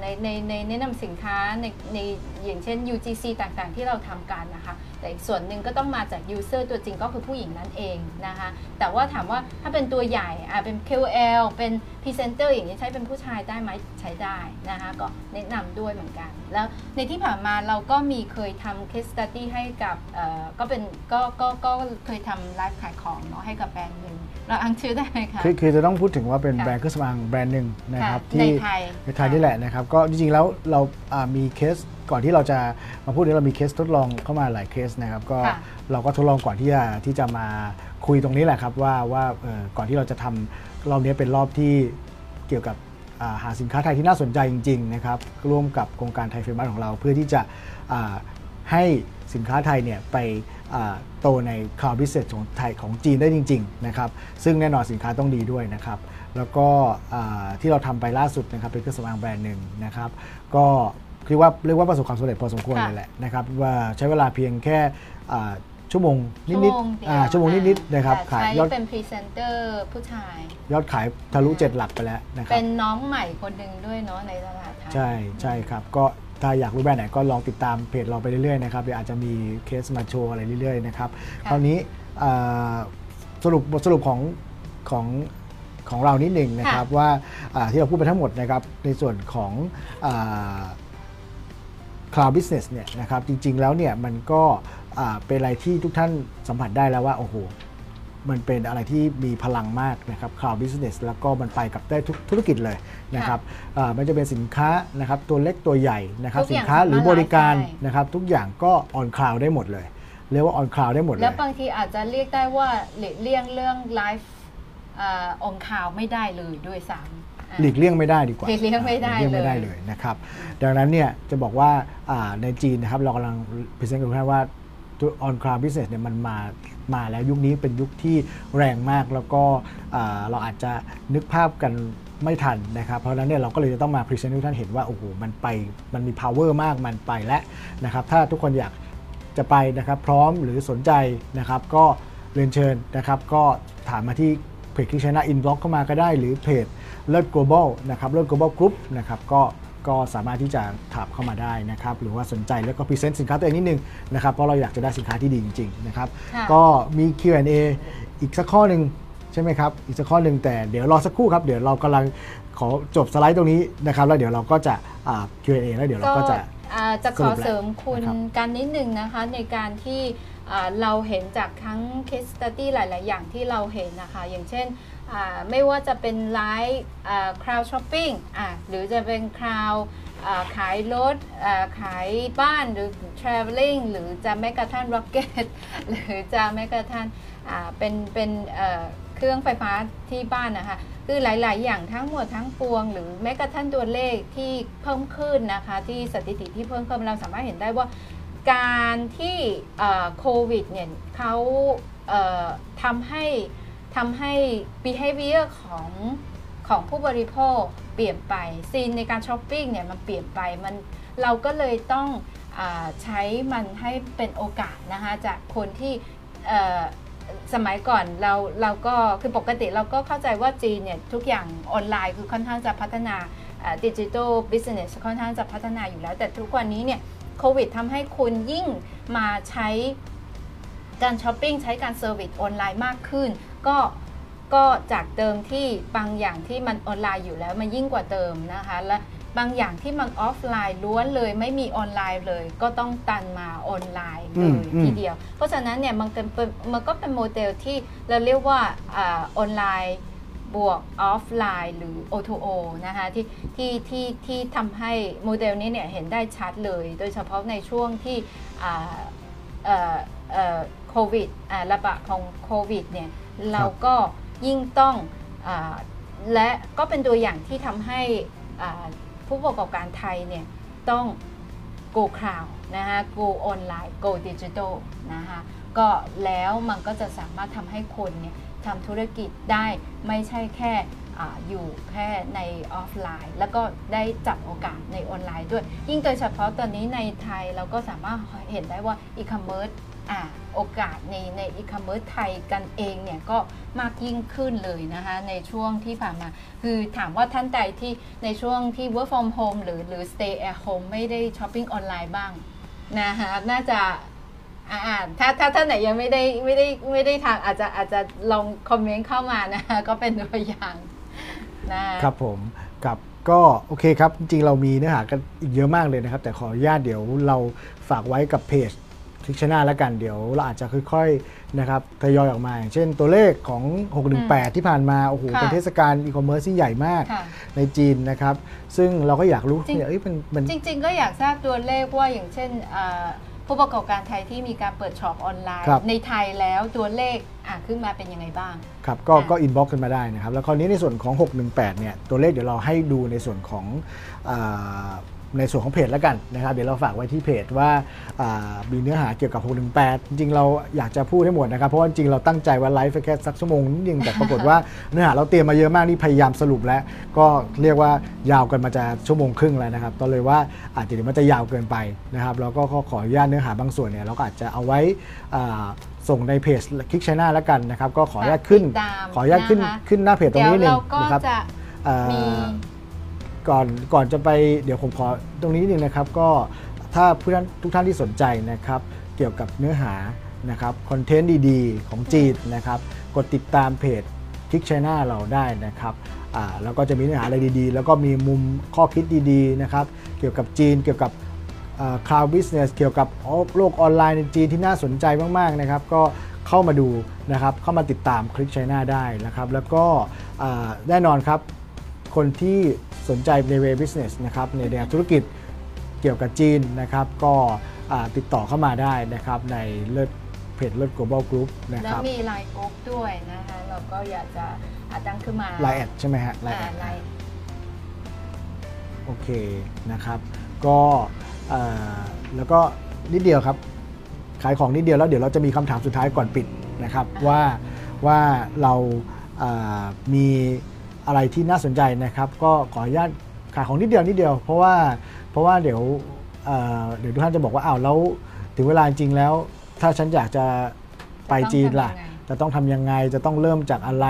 ในในในแนะนำสินค้าในในอย่างเช่น UGC ต่างๆ ที่เราทำกันนะคะ แต่อีกส่วนหนึ่งก็ต้องมาจาก user ตัวจริงก็คือผู้หญิงนั่นเองนะคะแต่ว่าถามว่าถ้าเป็นตัวใหญ่อะเป็น KOL เป็น Presenter อย่างนี้ใช้เป็นผู้ชายได้ไหมใช้ได้นะคะก็แนะนำด้วยเหมือนกัน แล้วในที่ผ่านมาเราก็มีเคยทำ case study ให้กับเอ่อก็เป็นก็ก็ก็เคยทำไลฟ์ขายของเนาะให้กับแบรนด์หนึ่งเราอ้างชื่อได้ไหมคะคือคือจะต้องพูดถึงว่าเป็นค่ะแบรนด์เครื่องสำอางแบรนด์หนึ่งนะครับค่ะที่ในไทยในไทยนี่แหละนะครับก็จริงๆแล้วเราอ่ามีเคส ก่อนที่เราจะมาพูดนี้เรามีเคสทดลองเข้ามาหลายเคสนะครับ ก็ค่ะเราก็ทดลองก่อนที่จะที่จะมาคุยตรงนี้แหละครับว่าว่าเอ่อก่อนที่เราจะทำรอบนี้เป็นรอบที่เกี่ยวกับอ่าหาสินค้าไทยที่น่าสนใจจริง ๆ นะครับ ร่วมกับโครงการไทยเฟรมของเราเพื่อที่จะอ่าให้สินค้าไทยเนี่ยไปอ่าโตใน cloud business ของไทยของจีนได้จริง ๆ นะครับ ซึ่งแน่นอนสินค้าต้องดีด้วยนะครับ แล้วก็อ่าที่เราทำไปล่าสุดนะครับเป็นเครื่องสำอางแบรนด์หนึ่งนะครับ ก็ คือว่าเรียกว่าประสบความสำเร็จพอสมควรค่ะเลยแหละนะครับว่าใช้เวลาเพียงแค่อ่าชั่วโมงนิดชั่วๆโมงเดียวอ่าชั่วโมงนิดๆนะครับแต่ขายใช้ยอดเป็นพรีเซนเตอร์ผู้ชาย ยอดขายทะลุเจ็ดหลักไปแล้วนะครับเป็นน้องใหม่คนหนึ่งด้วยเนาะในตลาดไทยใช่ใช่ครับก็ถ้าอยากรู้แบรนด์ไหนก็ลองติดตามเพจเราไปเรื่อยๆนะครับเดี๋ยวอาจจะมีเคสมาโชว์อะไรเรื่อยๆนะครับค่ะคราวนี้อ่าสรุปบทสรุปของของของเรานิดหนึ่งนะครับว่าอ่าที่เราพูดไปทั้งหมดนะครับในส่วนของอ่า Cloud Business เนี่ยนะครับจริงๆแล้วเนี่ยมันก็อ่าเป็นอะไรที่ทุกท่านสัมผัสได้แล้วว่าโอ้โหมันเป็นอะไรที่มีพลังมากนะครับ Cloud Business แล้วก็มันไปกับได้ทุกธุรกิจเลยนะครับอ่ามันจะเป็นสินค้านะครับตัวเล็กตัวใหญ่นะครับทุกสิอนย่างค้าหรือสามารถบริการไลฟ์ได้นะครับทุกอย่างก็ on cloud ได้หมดเลย เรียกว่า on cloud ได้หมดเลแล้วยบางทีอาจจะเรียกได้ว่าหลีกเลี่ยงเรื่องไลฟ์องข่าวไม่ได้เลยด้วยซ้ำอะ หลีกเลี่ยงไม่ได้ดีกว่าหลีกเลี่ยงไม่ได้หลีกเลี่ยงไม่ได้เลยเลยนะครับ ดังนั้นเนี่ยจะบอกว่าอ่าในจีนนะครับเรากำลังพิเศษกับทุกท่านว่าตัว on cloud business เนี่ยมันมามาแล้วยุคนี้เป็นยุคที่แรงมากแล้วก็อ่าเราอาจจะนึกภาพกันไม่ทันนะครับ เพราะฉะนั้นเนี่ยเราก็เลยจะต้องมา present ให้ทุกท่านเห็นว่า โอ้โห มันไปมันมี power มากมันไปแล้วนะครับ ถ้าทุกคนอยากจะไปนะครับ พร้อมหรือสนใจนะครับ ก็เรียนเชิญนะครับ ก็ถามมาที่เพจคลิกชนะ inbox เข้ามาก็ได้หรือเพจ เลิศ global นะครับเลิศ global group นะครับก็ก็สามารถที่จะถามเข้ามาได้นะครับหรือว่าสนใจแล้วก็ present สินค้าตัวเองนิดนึงนะครับเพราะเราอยากจะได้สินค้าที่ดีจริงๆนะครับค่ะก็มี Q&A อีกสักข้อหนึ่งใช่ไหมครับ อีกสักข้อหนึ่งแต่เดี๋ยวรอสักครู่ครับ เดี๋ยวเรากำลังขอจบสไลด์ตรงนี้นะครับ แล้วเดี๋ยวเราก็จะอ่า Q&A แล้วเดี๋ยวเราก็จะอ่าจะขสรุอปแล้วเสริมคุณนะครับกันนิดนึงนะคะในการที่อ่าเราเห็นจากทั้ง case study หลาย ๆ อย่างที่เราเห็นนะคะ อย่างเช่นอ่า ไม่ว่าจะเป็นไลฟ์คราวช้อปปิ้งหรือจะเป็นคราวขายรถขายบ้านหรือ traveling หรือจะแม้กระทั่ง rocket หรือจะแม้กระทั่งเป็นเป็นเครื่องไฟฟ้าที่บ้านนะคะคือหลาย ๆ อย่างทั้งหมดทั้งปวง หรือแม้กระทั่งตัวเลขที่เพิ่มขึ้นนะคะ ที่สถิติที่เพิ่มขึ้นเราสามารถเห็นได้ว่าการที่โควิดเนี่ยเขาเทำให้ ทำให้ behavior ของของผู้บริโภคเปลี่ยนไป scene ในการช้อปปิ้งเนี่ยมันเปลี่ยนไปมันเราก็เลยต้องอใช้มันให้เป็นโอกาสนะคะจากคนที่สมัยก่อนเราเราก็คือปกติเราก็เข้าใจว่าจีนเนี่ยทุกอย่างออนไลน์คือค่อนข้างจะพัฒนาdigital business ค่อนข้างจะพัฒนาอยู่แล้ว แต่ทุกวันนี้เนี่ยโควิดทำให้คุณยิ่งมาใช้ การช้อปปิ้งใช้การ service online มากขึ้น ก็ก็จากเดิมที่บางอย่างที่มันออนไลน์อยู่แล้วมันยิ่งกว่าเดิมนะคะ และบางอย่างที่มันออฟไลน์ล้วนเลยไม่มีออนไลน์เลย ก็ต้องผันมาออนไลน์เลอืมยอืมทีเดียว เพราะฉะนั้นเนี่ยมันเป็นมันก็เป็นโมเดลที่เราเรียกว่าอาออนไลน์บวกออฟไลน์หรือ O2O นะคะที่ที่ที่ที่ทำให้โมเดลนี้เนี่ยเห็นได้ชัดเลย โดยเฉพาะในช่วงที่อ่าเอ่อเอ่อ โควิดอ่าระบาดของโควิดเนี่ยเราก็ยิ่งต้องอาและก็เป็นตัวอย่างที่ทำให้อ่าผู้ประกอบการไทยเนี่ยต้อง go cloud นะคะ go online go digital นะคะก็แล้วมันก็จะสามารถทำให้คนเนี่ยทำธุรกิจได้ไม่ใช่แค่อาอยู่แค่ในออฟไลน์ แล้วก็ได้จับโอกาสในออนไลน์ด้วย ยิ่งโดยเฉพาะตอนนี้ในไทยเราก็สามารถเห็นได้ว่า e-commerce อ่าโอกาสในในอีคอมเมิร์ซไทยกันเองเนี่ยก็มากยิ่งขึ้นเลยนะคะในช่วงที่ผ่านมา คือถามว่าท่านใดที่ในช่วงที่ work from home หรือหรือ stay at home ไม่ได้ shopping online บ้างนะคะน่าจะอ่าถ้าถ้าท่านไหนยังไม่ได้ไม่ได้ไม่ได้ทางอาจจะอาจจะลอง comment เข้ามานะคะก็เป็นตัวอย่างนะครับผมกับก็โอเคครับ จริงๆเรามีเนื้อหากันอีกเยอะมากเลยนะครับ แต่ขออนุญาตเดี๋ยวเราฝากไว้กับเพจ คลิกชนะแล้วกันเดี๋ยวเราอาจจะค่อยๆนะครับทยอยออกมาอย่างเช่นตัวเลขของ 618 ที่ผ่านมาโอ้โหค่ะเป็นเทศกาลอีคอมเมิร์ซที่ใหญ่มากค่ะในจีนนะครับ ซึ่งเราก็อยากรู้จริง เนี่ยเอ้ยมันมัน จริง ๆ ก็อยากทราบตัวเลขว่าอย่างเช่นเอ่อผู้ประกอบการไทยที่มีการเปิด shop online ครับ ในไทยแล้วตัวเลขอะขึ้นมาเป็นยังไงบ้าง ครับก็ค่ะก็ inbox กันมาได้นะครับ แล้วคราวนี้ในส่วนของ 618 เนี่ย ตัวเลขเดี๋ยวเราให้ดูในส่วนของอา ในส่วนของเพจแล้วกันนะครับเดี๋ยวเราฝากไว้ที่เพจว่าอ่ามีเนื้อหาเกี่ยวกับ 618 จริงๆเราอยากจะพูดให้หมดนะครับเพราะว่าจริงๆเราตั้งใจว่าไลฟ์แค่สักชั่วโมงนิดนึงแต่ปรากฏว่าเนื้อหาเราเตรียมมาเยอะมากนี่พยายามสรุปแล้ว ก็เรียกว่ายาวกันมาจะชั่วโมงครึ่งแล้วนะครับก็เลยว่าอาจจะเดี๋ยวมันจะยาวเกินไปนะครับแล้วก็ขออนุญาตเนื้อหาบางส่วนเนี่ยเราก็อาจจะเอาไว้อ่าส่งในเพจคลิกชแนลแล้วกันนะครับก็ขออนุญาตขึ้นติดตามขออนุญาตขึ้นนะคะขึ้นหน้าเพจตรงเดี๋ยวนี้นิดนึเรางก็นะครับจะอ่ามี ก่อนก่อนจะไปเดี๋ยวผมขอตรงนี้นิดนึงนะครับ ก็ถ้าผู้ท่านทุกท่านที่สนใจนะครับ เกี่ยวกับเนื้อหานะครับคอนเทนต์ดีๆ ของจีนนะครับ กดติดตามเพจคลิก channel เราได้นะครับแล้วก็จะมีเนื้อหาอะไรดีๆ แล้วก็มีมุมข้อคิดดีๆนะครับ เกี่ยวกับจีนเกี่ยวกับ cloud business เกี่ยวกับโลกออนไลน์ในจีนที่น่าสนใจมากๆนะครับ ก็เข้ามาดูนะครับ เข้ามาติดตามคลิก China ได้นะครับ แล้วก็แน่นอนครับ คนที่ สนใจใน way business นะครับในแนวธุรกิจเกี่ยวกับจีนนะครับ ก็อ่าติดต่อเข้ามาได้นะครับในเลิศเพจเลิศ global group นะครับแล้วมี LINE group ด้วยนะคะเราก็อยากจะอาตั้งขึ้นมา LINE add ใช่ไหมฮะไลน์แออ่า add LINEโอเคนะครับก็เอ่อแล้วก็นิดเดียวครับ ขายของนิดเดียวแล้วเดี๋ยวเราจะมีคำถามสุดท้ายก่อนปิดนะครับว่าว่าเราเอ่อมี อะไรที่น่าสนใจนะครับ ก็ขออนุญาตขายของนิดเดียวนิดเดียว เพราะว่าเพราะว่าเดี๋ยวเอ่อเดี๋ยวทุกท่านจะบอกว่าอ้าวแล้วถึงเวลาจริงๆแล้ว ถ้าฉันอยากจะไปจีนล่ะ จะต้องทำยังไงจะต้องเริ่มจากอะไร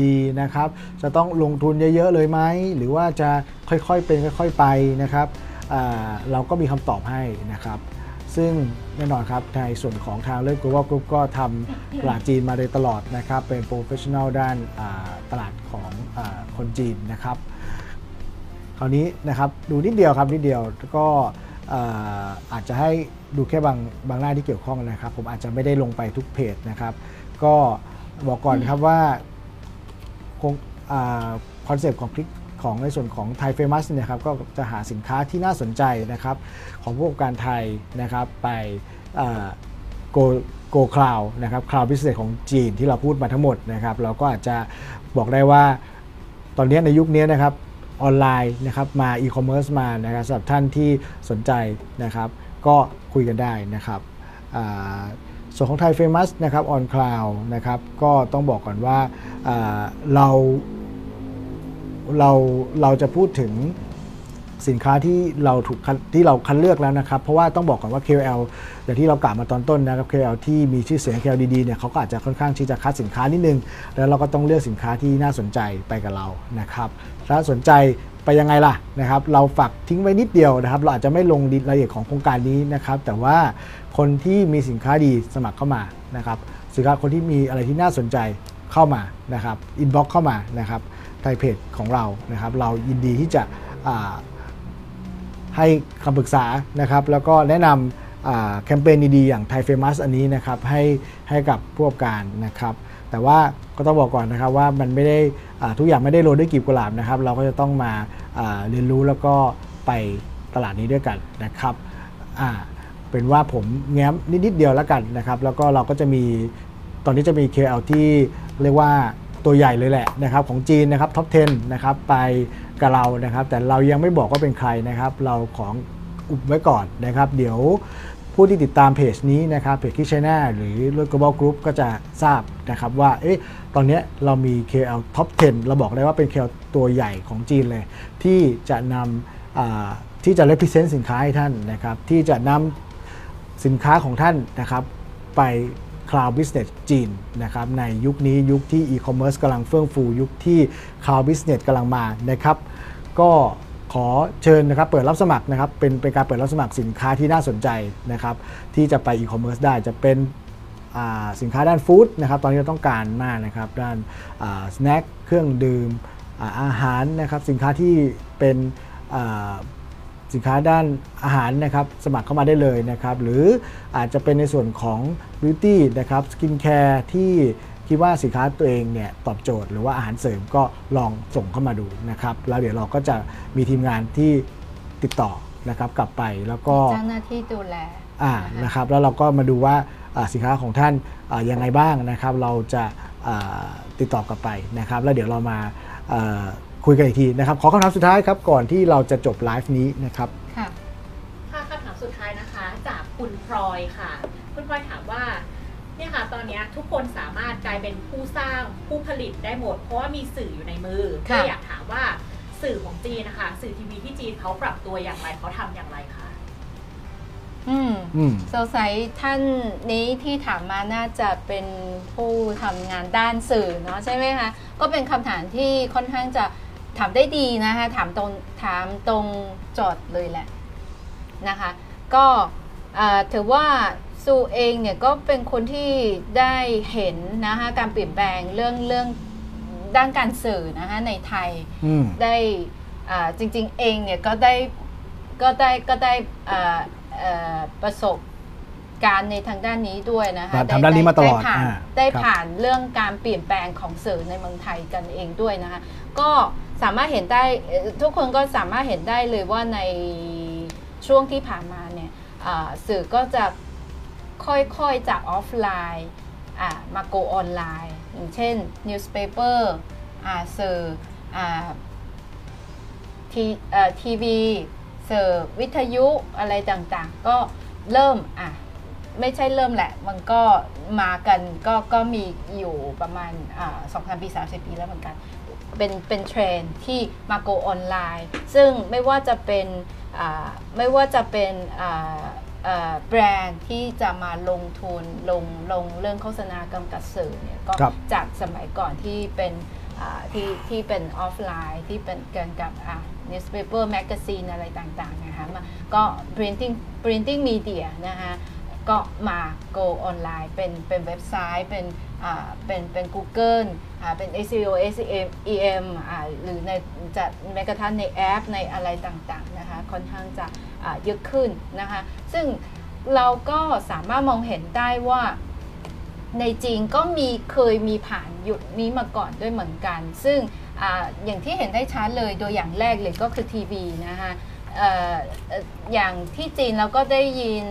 ดีนะครับ จะต้องลงทุนเยอะๆเลยไหมหรือว่าจะค่อยๆเป็นค่อย ๆไปนะครับอ่าเราก็มีคำตอบให้นะครับ ซึ่งแน่นอนครับในส่วนของทางเลือก global group ก็ททำตลาดจีนมาโดยตลอดนะครับ เป็น professional ด้านตลาดของคนจีนนะครับ คราวนี้นะครับดูนิดเดียวครับนิดเดียวก็เอ่ออาจจะให้ดูแค่บางบางหน้าที่เกี่ยวข้องนะครับ ผมอาจจะไม่ได้ลงไปทุกเพจนะครับ ก็บอกก่อนครับว่าคอนเซปต์ของคลิก ของในส่วนของ Thai Famous เนี่ยครับก็จะหาสินค้าที่น่าสนใจนะครับของผู้ประกอบการไทยนะครับไป go go cloud นะครับ cloud พิเศษของจีนที่เราพูดมาทั้งหมดนะครับเราก็อาจจะบอกได้ว่าตอนนี้ในยุคนี้นะครับออนไลน์นะครับมาอีคอมเมิร์ซมานะครับสำหรับท่านที่สนใจนะครับก็คุยกันได้นะครับส่วนของ Thai Famous นะครับ on cloud นะครับก็ต้องบอกก่อนว่าอ่าเรา เราเราจะพูดถึงสินค้าที่เราถูกที่เราคัดเลือกแล้วนะครับ เพราะว่าต้องบอกก่อนว่า KOL อย่างที่เรากล่าวมาตอนต้นนะครับ KOL ที่มีชื่อเสียง KOL ดีๆเนี่ยเขาก็อาจจะค่อนข้างที่จะคัดสินค้านิดนึง แล้วเราก็ต้องเลือกสินค้าที่น่าสนใจไปกับเรานะครับถ้าสนใจไปยังไงล่ะนะครับ เราฝากทิ้งไว้นิดเดียวนะครับ เราอาจจะไม่ลงรายละเอียดของโครงการนี้นะครับ แต่ว่าคนที่มีสินค้าดีสมัครเข้ามานะครับสินค้าคนที่มีอะไรที่น่าสนใจเข้ามานะครับ inbox เข้ามานะครับ เพจของเรานะครับ เรายินดีที่จะให้คำปรึกษานะครับ แล้วก็แนะนำแคมเปญดีๆอย่าง Thai Famous อันนี้นะครับให้ให้กับผู้ประกอบการนะครับ แต่ว่าก็ต้องบอกก่อนนะครับว่ามันไม่ได้ทุกอย่างไม่ได้โรยด้วยกลีบกุหลาบนะครับ เราก็จะต้องมาเรียนรู้แล้วก็ไปตลาดนี้ด้วยกันนะครับเป็นว่าผมแง้มนิดๆเดียวแล้วกันนะครับ แล้วก็เราก็จะมีตอนนี้จะมี KL ที่เรียกว่า ตัวใหญ่เลยแหละนะครับของจีนนะครับท็อป 10 นะครับไปกับเรานะครับ แต่เรายังไม่บอกว่าเป็นใครนะครับ เราของอุบไว้ก่อนนะครับ เดี๋ยวผู้ที่ติดตามเพจนี้นะครับเพจคิชแนหรือรถ global group ก็จะทราบนะครับว่าเอ๊ะตอนนี้เรามี KL top 10 เราบอกได้ว่าเป็น KL ตัวใหญ่ของจีนเลย ที่จะนำที่จะ represent สินค้าให้ท่านนะครับ ที่จะนำสินค้าของท่านนะครับไป Cloud Business จีนนะครับในยุคนี้ยุคที่ e-commerce กำลังเฟื่องฟู ยุคที่ Cloud Business กำลังมานะครับ ก็ขอเชิญนะครับเปิดรับสมัครนะครับเป็นเป็นการเปิดรับสมัครสินค้าที่น่าสนใจนะครับที่จะไป e-commerce ได้จะเป็นสินค้าด้านฟู้ดนะครับตอนนี้เราต้องการมากนะครับด้านsnack เครื่องดื่มอาอาหารนะครับสินค้าที่เป็น สินค้าด้านอาหารนะครับสมัครเข้ามาได้เลยนะครับ หรืออาจจะเป็นในส่วนของ beauty นะครับสกินแคร์ที่คิดว่าสินค้าตัวเองเนี่ยตอบโจทย์หรือว่าอาหารเสริมก็ลองส่งเข้ามาดูนะครับ แล้วเดี๋ยวเราก็จะมีทีมงานที่ติดต่อนะครับกลับไปแล้วก็เจ้าหน้าที่ดูแลอ่านะครับ แล้วเราก็มาดูว่าอ่าสินค้าของท่านอ่ายังไงบ้างนะครับ เราจะอ่าติดต่อกลับไปนะครับ แล้วเดี๋ยวเรามาอ่า คุยกันอีกทีนะครับ ขอคำถามสุดท้ายครับก่อนที่เราจะจบไลฟ์นี้นะครับ ค่ะค่ะคำถามสุดท้ายนะคะ จากคุณพลอยค่ะ คุณพลอยถามว่าเนี่ยค่ะตอนเนี้ยทุกคนสามารถกลายเป็นผู้สร้างผู้ผลิตได้หมด เพราะว่ามีสื่ออยู่ในมือค่ะก็อยากถามว่าสื่อของจีนนะคะ สื่อทีวีที่จีนเขาปรับตัวอย่างไรเขาทำอย่างไรคะอืมอืมสงสัยท่านนี้ที่ถามมาน่าจะเป็นผู้ทำงานด้านสื่อเนาะใช่ไหมคะ ก็เป็นคำถามที่ค่อนข้างจะ ถามได้ดีนะคะถามตรงถามตรงโจอดเลยแหละนะคะ ก็เอ่อถือว่าซูเองเนี่ยก็เป็นคนที่ได้เห็นนะคะการเปลี่ยนแปลงเรื่องเรื่องด้านการสื่อนะคะในไทยอืมได้อ่าจริง ๆ เองเนี่ยก็ได้ก็ได้ก็ได้อ่าเอ่อประสบการณ์ในทางด้านนี้ด้วยนะคะทำด้านนี้มาตลอดไผ่านอ่าได้ครับผ่านเรื่องการเปลี่ยนแปลงของสื่อในเมืองไทยกันเองด้วยนะคะก็ สามารถเห็นได้ทุกคนก็สามารถเห็นได้เลยว่าในช่วงที่ผ่านมาเนี่ยสื่อก็จะค่อยๆจากออฟไลน์มาโกออนไลน์อย่างเช่น newspaper อ่าสื่อทีเอ่อทีวีสื่อวิทยุอะไรต่างๆ ก็เริ่มอะไม่ใช่เริ่มแหละ มันก็มากันก็ก็มีอยู่ประมาณอ่า2,000ปี30ปีแล้วเหมือนกัน เป็นเป็นเทรนด์ที่มาโกออนไลน์ ซึ่งไม่ว่าจะเป็นอ่าไม่ว่าจะเป็นอ่าเอ่อแบรนด์ที่จะมาลงทุนลงลงเรื่องโฆษณากำกับสื่อเนี่ยก็ครับจากสมัยก่อนที่เป็นอ่าที่ที่เป็นออฟไลน์ที่เป็นเกี่ยวกับอ่า newspaper magazine อะไรต่างๆนะคะมาก็ printing printing media นะคะก็มา go ออนไลน์เป็นเป็นเว็บไซต์เป็นอ่าเป็นเป็น Google อ่า เป็น SEO SEM EM หรือในจะแม้กระทั่งในแอปในอะไรต่างๆนะคะค่อนข้างจะเยอะขึ้นนะคะซึ่งเราก็สามารถมองเห็นได้ว่าในจีนก็มีเคยมีผ่านยุคนี้มาก่อนด้วยเหมือนกัน ซึ่งออย่างที่เห็นได้ชัดเลยโดยอย่างแรกเลยก็คือทีวีนะคะ อย่างที่จีนเราก็ได้ยิน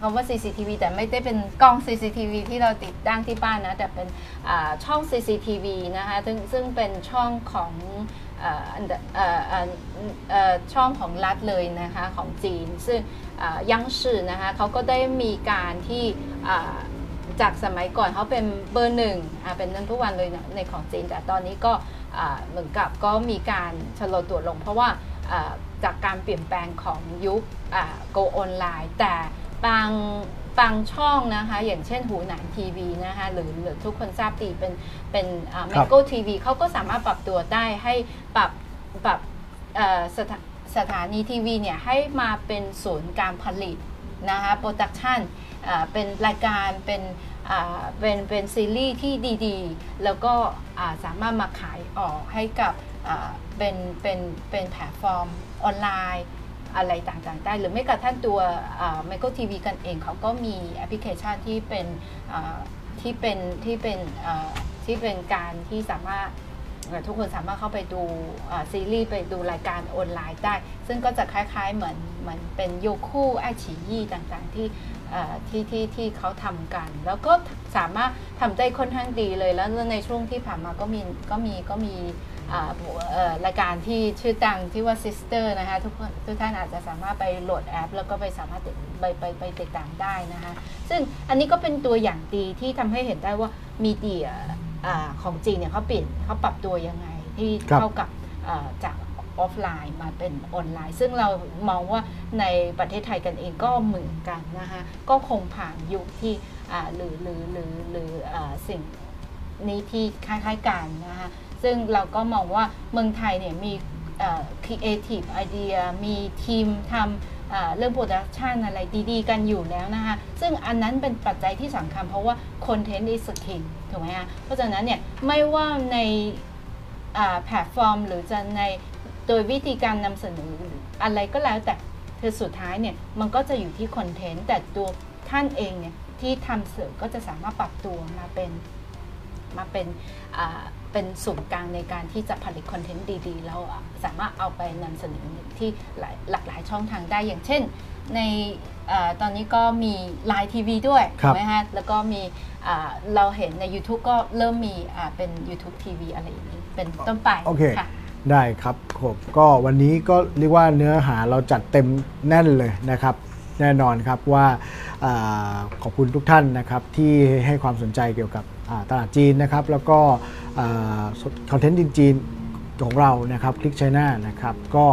คำว่า CCTV แต่ไม่ได้เป็นกล้อง CCTV ที่เราติดตั้งที่บ้านนะ แต่เป็นช่อง CCTV นะคะซึ่งซึ่งเป็นช่องของออช่องของรัฐเลยนะคะของจีน ซึ่งอ่า央视นะคะเขาก็ได้มีการที่จากสมัยก่อนเขาเป็นเบอร์หนึ่งเป็นนันทุกวันเลยนะในของจีน แต่ตอนนี้ก็เหมือนกับก็มีการชะลอตัวลงเพราะว่า จากการเปลี่ยนแปลงของยุคโกออนไลน์ แต่บางบางช่องนะคะ อย่างเช่นหูหนานทีวีนะคะหรือหรือทุกคนทราบดีเป็นเป็นแมครับโกทีวีเขาก็สามารถปรับตัวได้ให้ปรับปรับเอ่อสถาสถานีทีวีเนี่ยให้มาเป็นศูนย์การผลิตนะคะ production เป็นรายการเป็นอ่าเป็นเป็นซีรีส์ที่ดีๆ แล้วก็อ่าสามารถมาขายออกให้กับอ่า เป็นเป็นเป็นแพลตฟอร์มออนไลน์อะไรต่างๆได้หรือไม่กระทั่งตัวแมงโก้ทีวีกันเองเขาก็มีแอปพลิเคชันที่เป็นที่เป็นที่เป็นที่เป็นการที่สามารถทุกคนสามารถเข้าไปดูซีรีส์ไปดูรายการออนไลน์ได้ ซึ่งก็จะคล้ายๆเหมือนเหมือนเป็นโยคู่ไอฉียี่ต่างๆที่เอ่ที่ที่ที่เขาทำกัน แล้วก็สามารถทำได้ค่อนข้างดีเลยแล้วในช่วงที่ผ่านมาก็มีก็มีก็มี รายการที่ชื่อดังที่ว่า Sister นะคะทุกคนทุกท่านอาจจะสามารถไปโหลดแอป แล้วก็ไปสามารถติดไปไปไปติดตามได้นะคะซึ่งอันนี้ก็เป็นตัวอย่างดีที่ทำให้เห็นได้ว่ามีเดียอ่าของจีนเนี่ยเขาเปลี่ยนเขาปรับตัวยังไงที่ครับเข้ากับอ่าจากออฟไลน์มาเป็นออนไลน์ ซึ่งเรามองว่าในประเทศไทยกันเองก็เหมือนกันนะคะก็คงผ่านยุคที่อ่าหรือหรือหรือหรืออาสิ่งนี้ที่คล้ายๆกันนะคะ ซึ่งเราก็มองว่าเมืองไทยเนี่ยมีเอ่อ creative idea มีทีมทำเรื่อง production อะไรดีๆ กันอยู่แล้วนะคะ ซึ่งอันนั้นเป็นปัจจัยที่สำคัญเพราะว่า Content is king ถูกไหมคะเพราะฉะนั้นเนี่ยไม่ว่าในแพลตฟอร์ม หรือจะในโดยวิธีการนำเสนอหรืออะไรก็แล้วแต่คือสุดท้ายเนี่ยมันก็จะอยู่ที่คอนเทนต์แต่ตัวท่านเองเนี่ยที่ทำสื่อก็จะสามารถปรับตัวมาเป็นมาเป็น เป็นศูนย์กลางในการที่จะผลิตคอนเทนต์ดีๆ แล้วสามารถเอาไปนำเสนอที่หลายหลากหลายช่องทางได้อย่างเช่น ในอาตอนนี้ก็มี Line TV ด้วยครัถูบกไหมฮะแล้วก็มีอ่าเราเห็นใน YouTube ก็เริ่มมีอ่าเป็น YouTube TV อะไรอย่างนี้ เป็นต้นไปโอเคค่ะได้ครับผมก็วันนี้ก็เรียกว่าเนื้อหาเราจัดเต็มแน่นเลยนะครับ แน่นอนครับว่าอาขอบคุณทุกท่านนะครับที่ให้ความสนใจเกี่ยวกับอ่าตลาดจีนนะครับ แล้วก็คอนเทนต์จีนๆของเรานะครับคลิกไชน่านะครับก็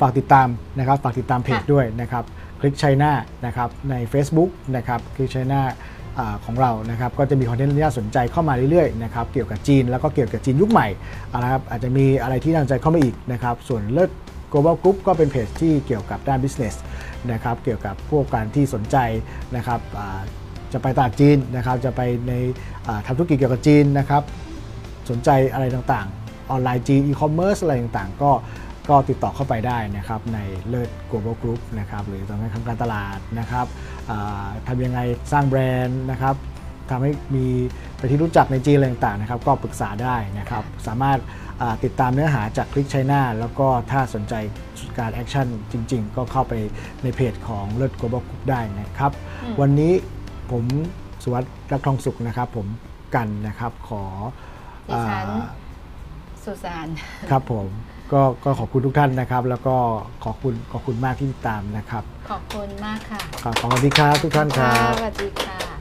ฝากติดตามนะครับฝากติดตามเพจค่ะด้วยนะครับคลิกไชน่านะครับใน Facebook นะครับคลิกไชน่าอ่าของเรานะครับก็จะมีคอนเทนต์ที่น่าสนใจเข้ามาเรื่อยๆนะครับเกี่ยวกับจีนแล้วก็เกี่ยวกับจีนยุคใหม่นะครับอาจจะมีอะไรที่น่าสนใจเข้ามาอีกนะครับส่วนเลิศ global group ก็เป็นเพจที่เกี่ยวกับด้าน business นะครับเกี่ยวกับพวกการที่สนใจนะครับจะไปตลาดจีนนะครับจะไปในทำธุรกิจเกี่ยวกับจีนนะครับสนใจอะไรต่างๆ ออนไลน์จีนอีคอมเมิร์ซอะไรต่างๆ ก็ก็ติดต่อเข้าไปได้นะครับในเลิศ global group นะครับหรือตอนนี้ทำการตลาดนะครับทำยังไงสร้างแบรนด์นะครับทำให้มีไปที่รู้จักในจีนอะไรต่างๆนะครับ ก็ปรึกษาได้นะครับ สามารถ ติดตามเนื้อหาจากคลิกไชน่าแล้วก็ถ้าสนใจการแอคชั่นจริง ๆ ก็เข้าไปในเพจของเลิศ global group ได้นะครับอืมวันนี้ผมสุวัสดิ์รักทองสุขนะครับ ผมกันนะครับขอดิฉันอ่าสุสานครับผมก็ก็ขอบคุณทุกท่านนะครับ แล้วก็ขอบคุณขอบคุณมากที่ติดตามนะครับ ขอบคุณมากค่ะ ขอบคุณครับทุกท่านครับ สวัสดีค่ะ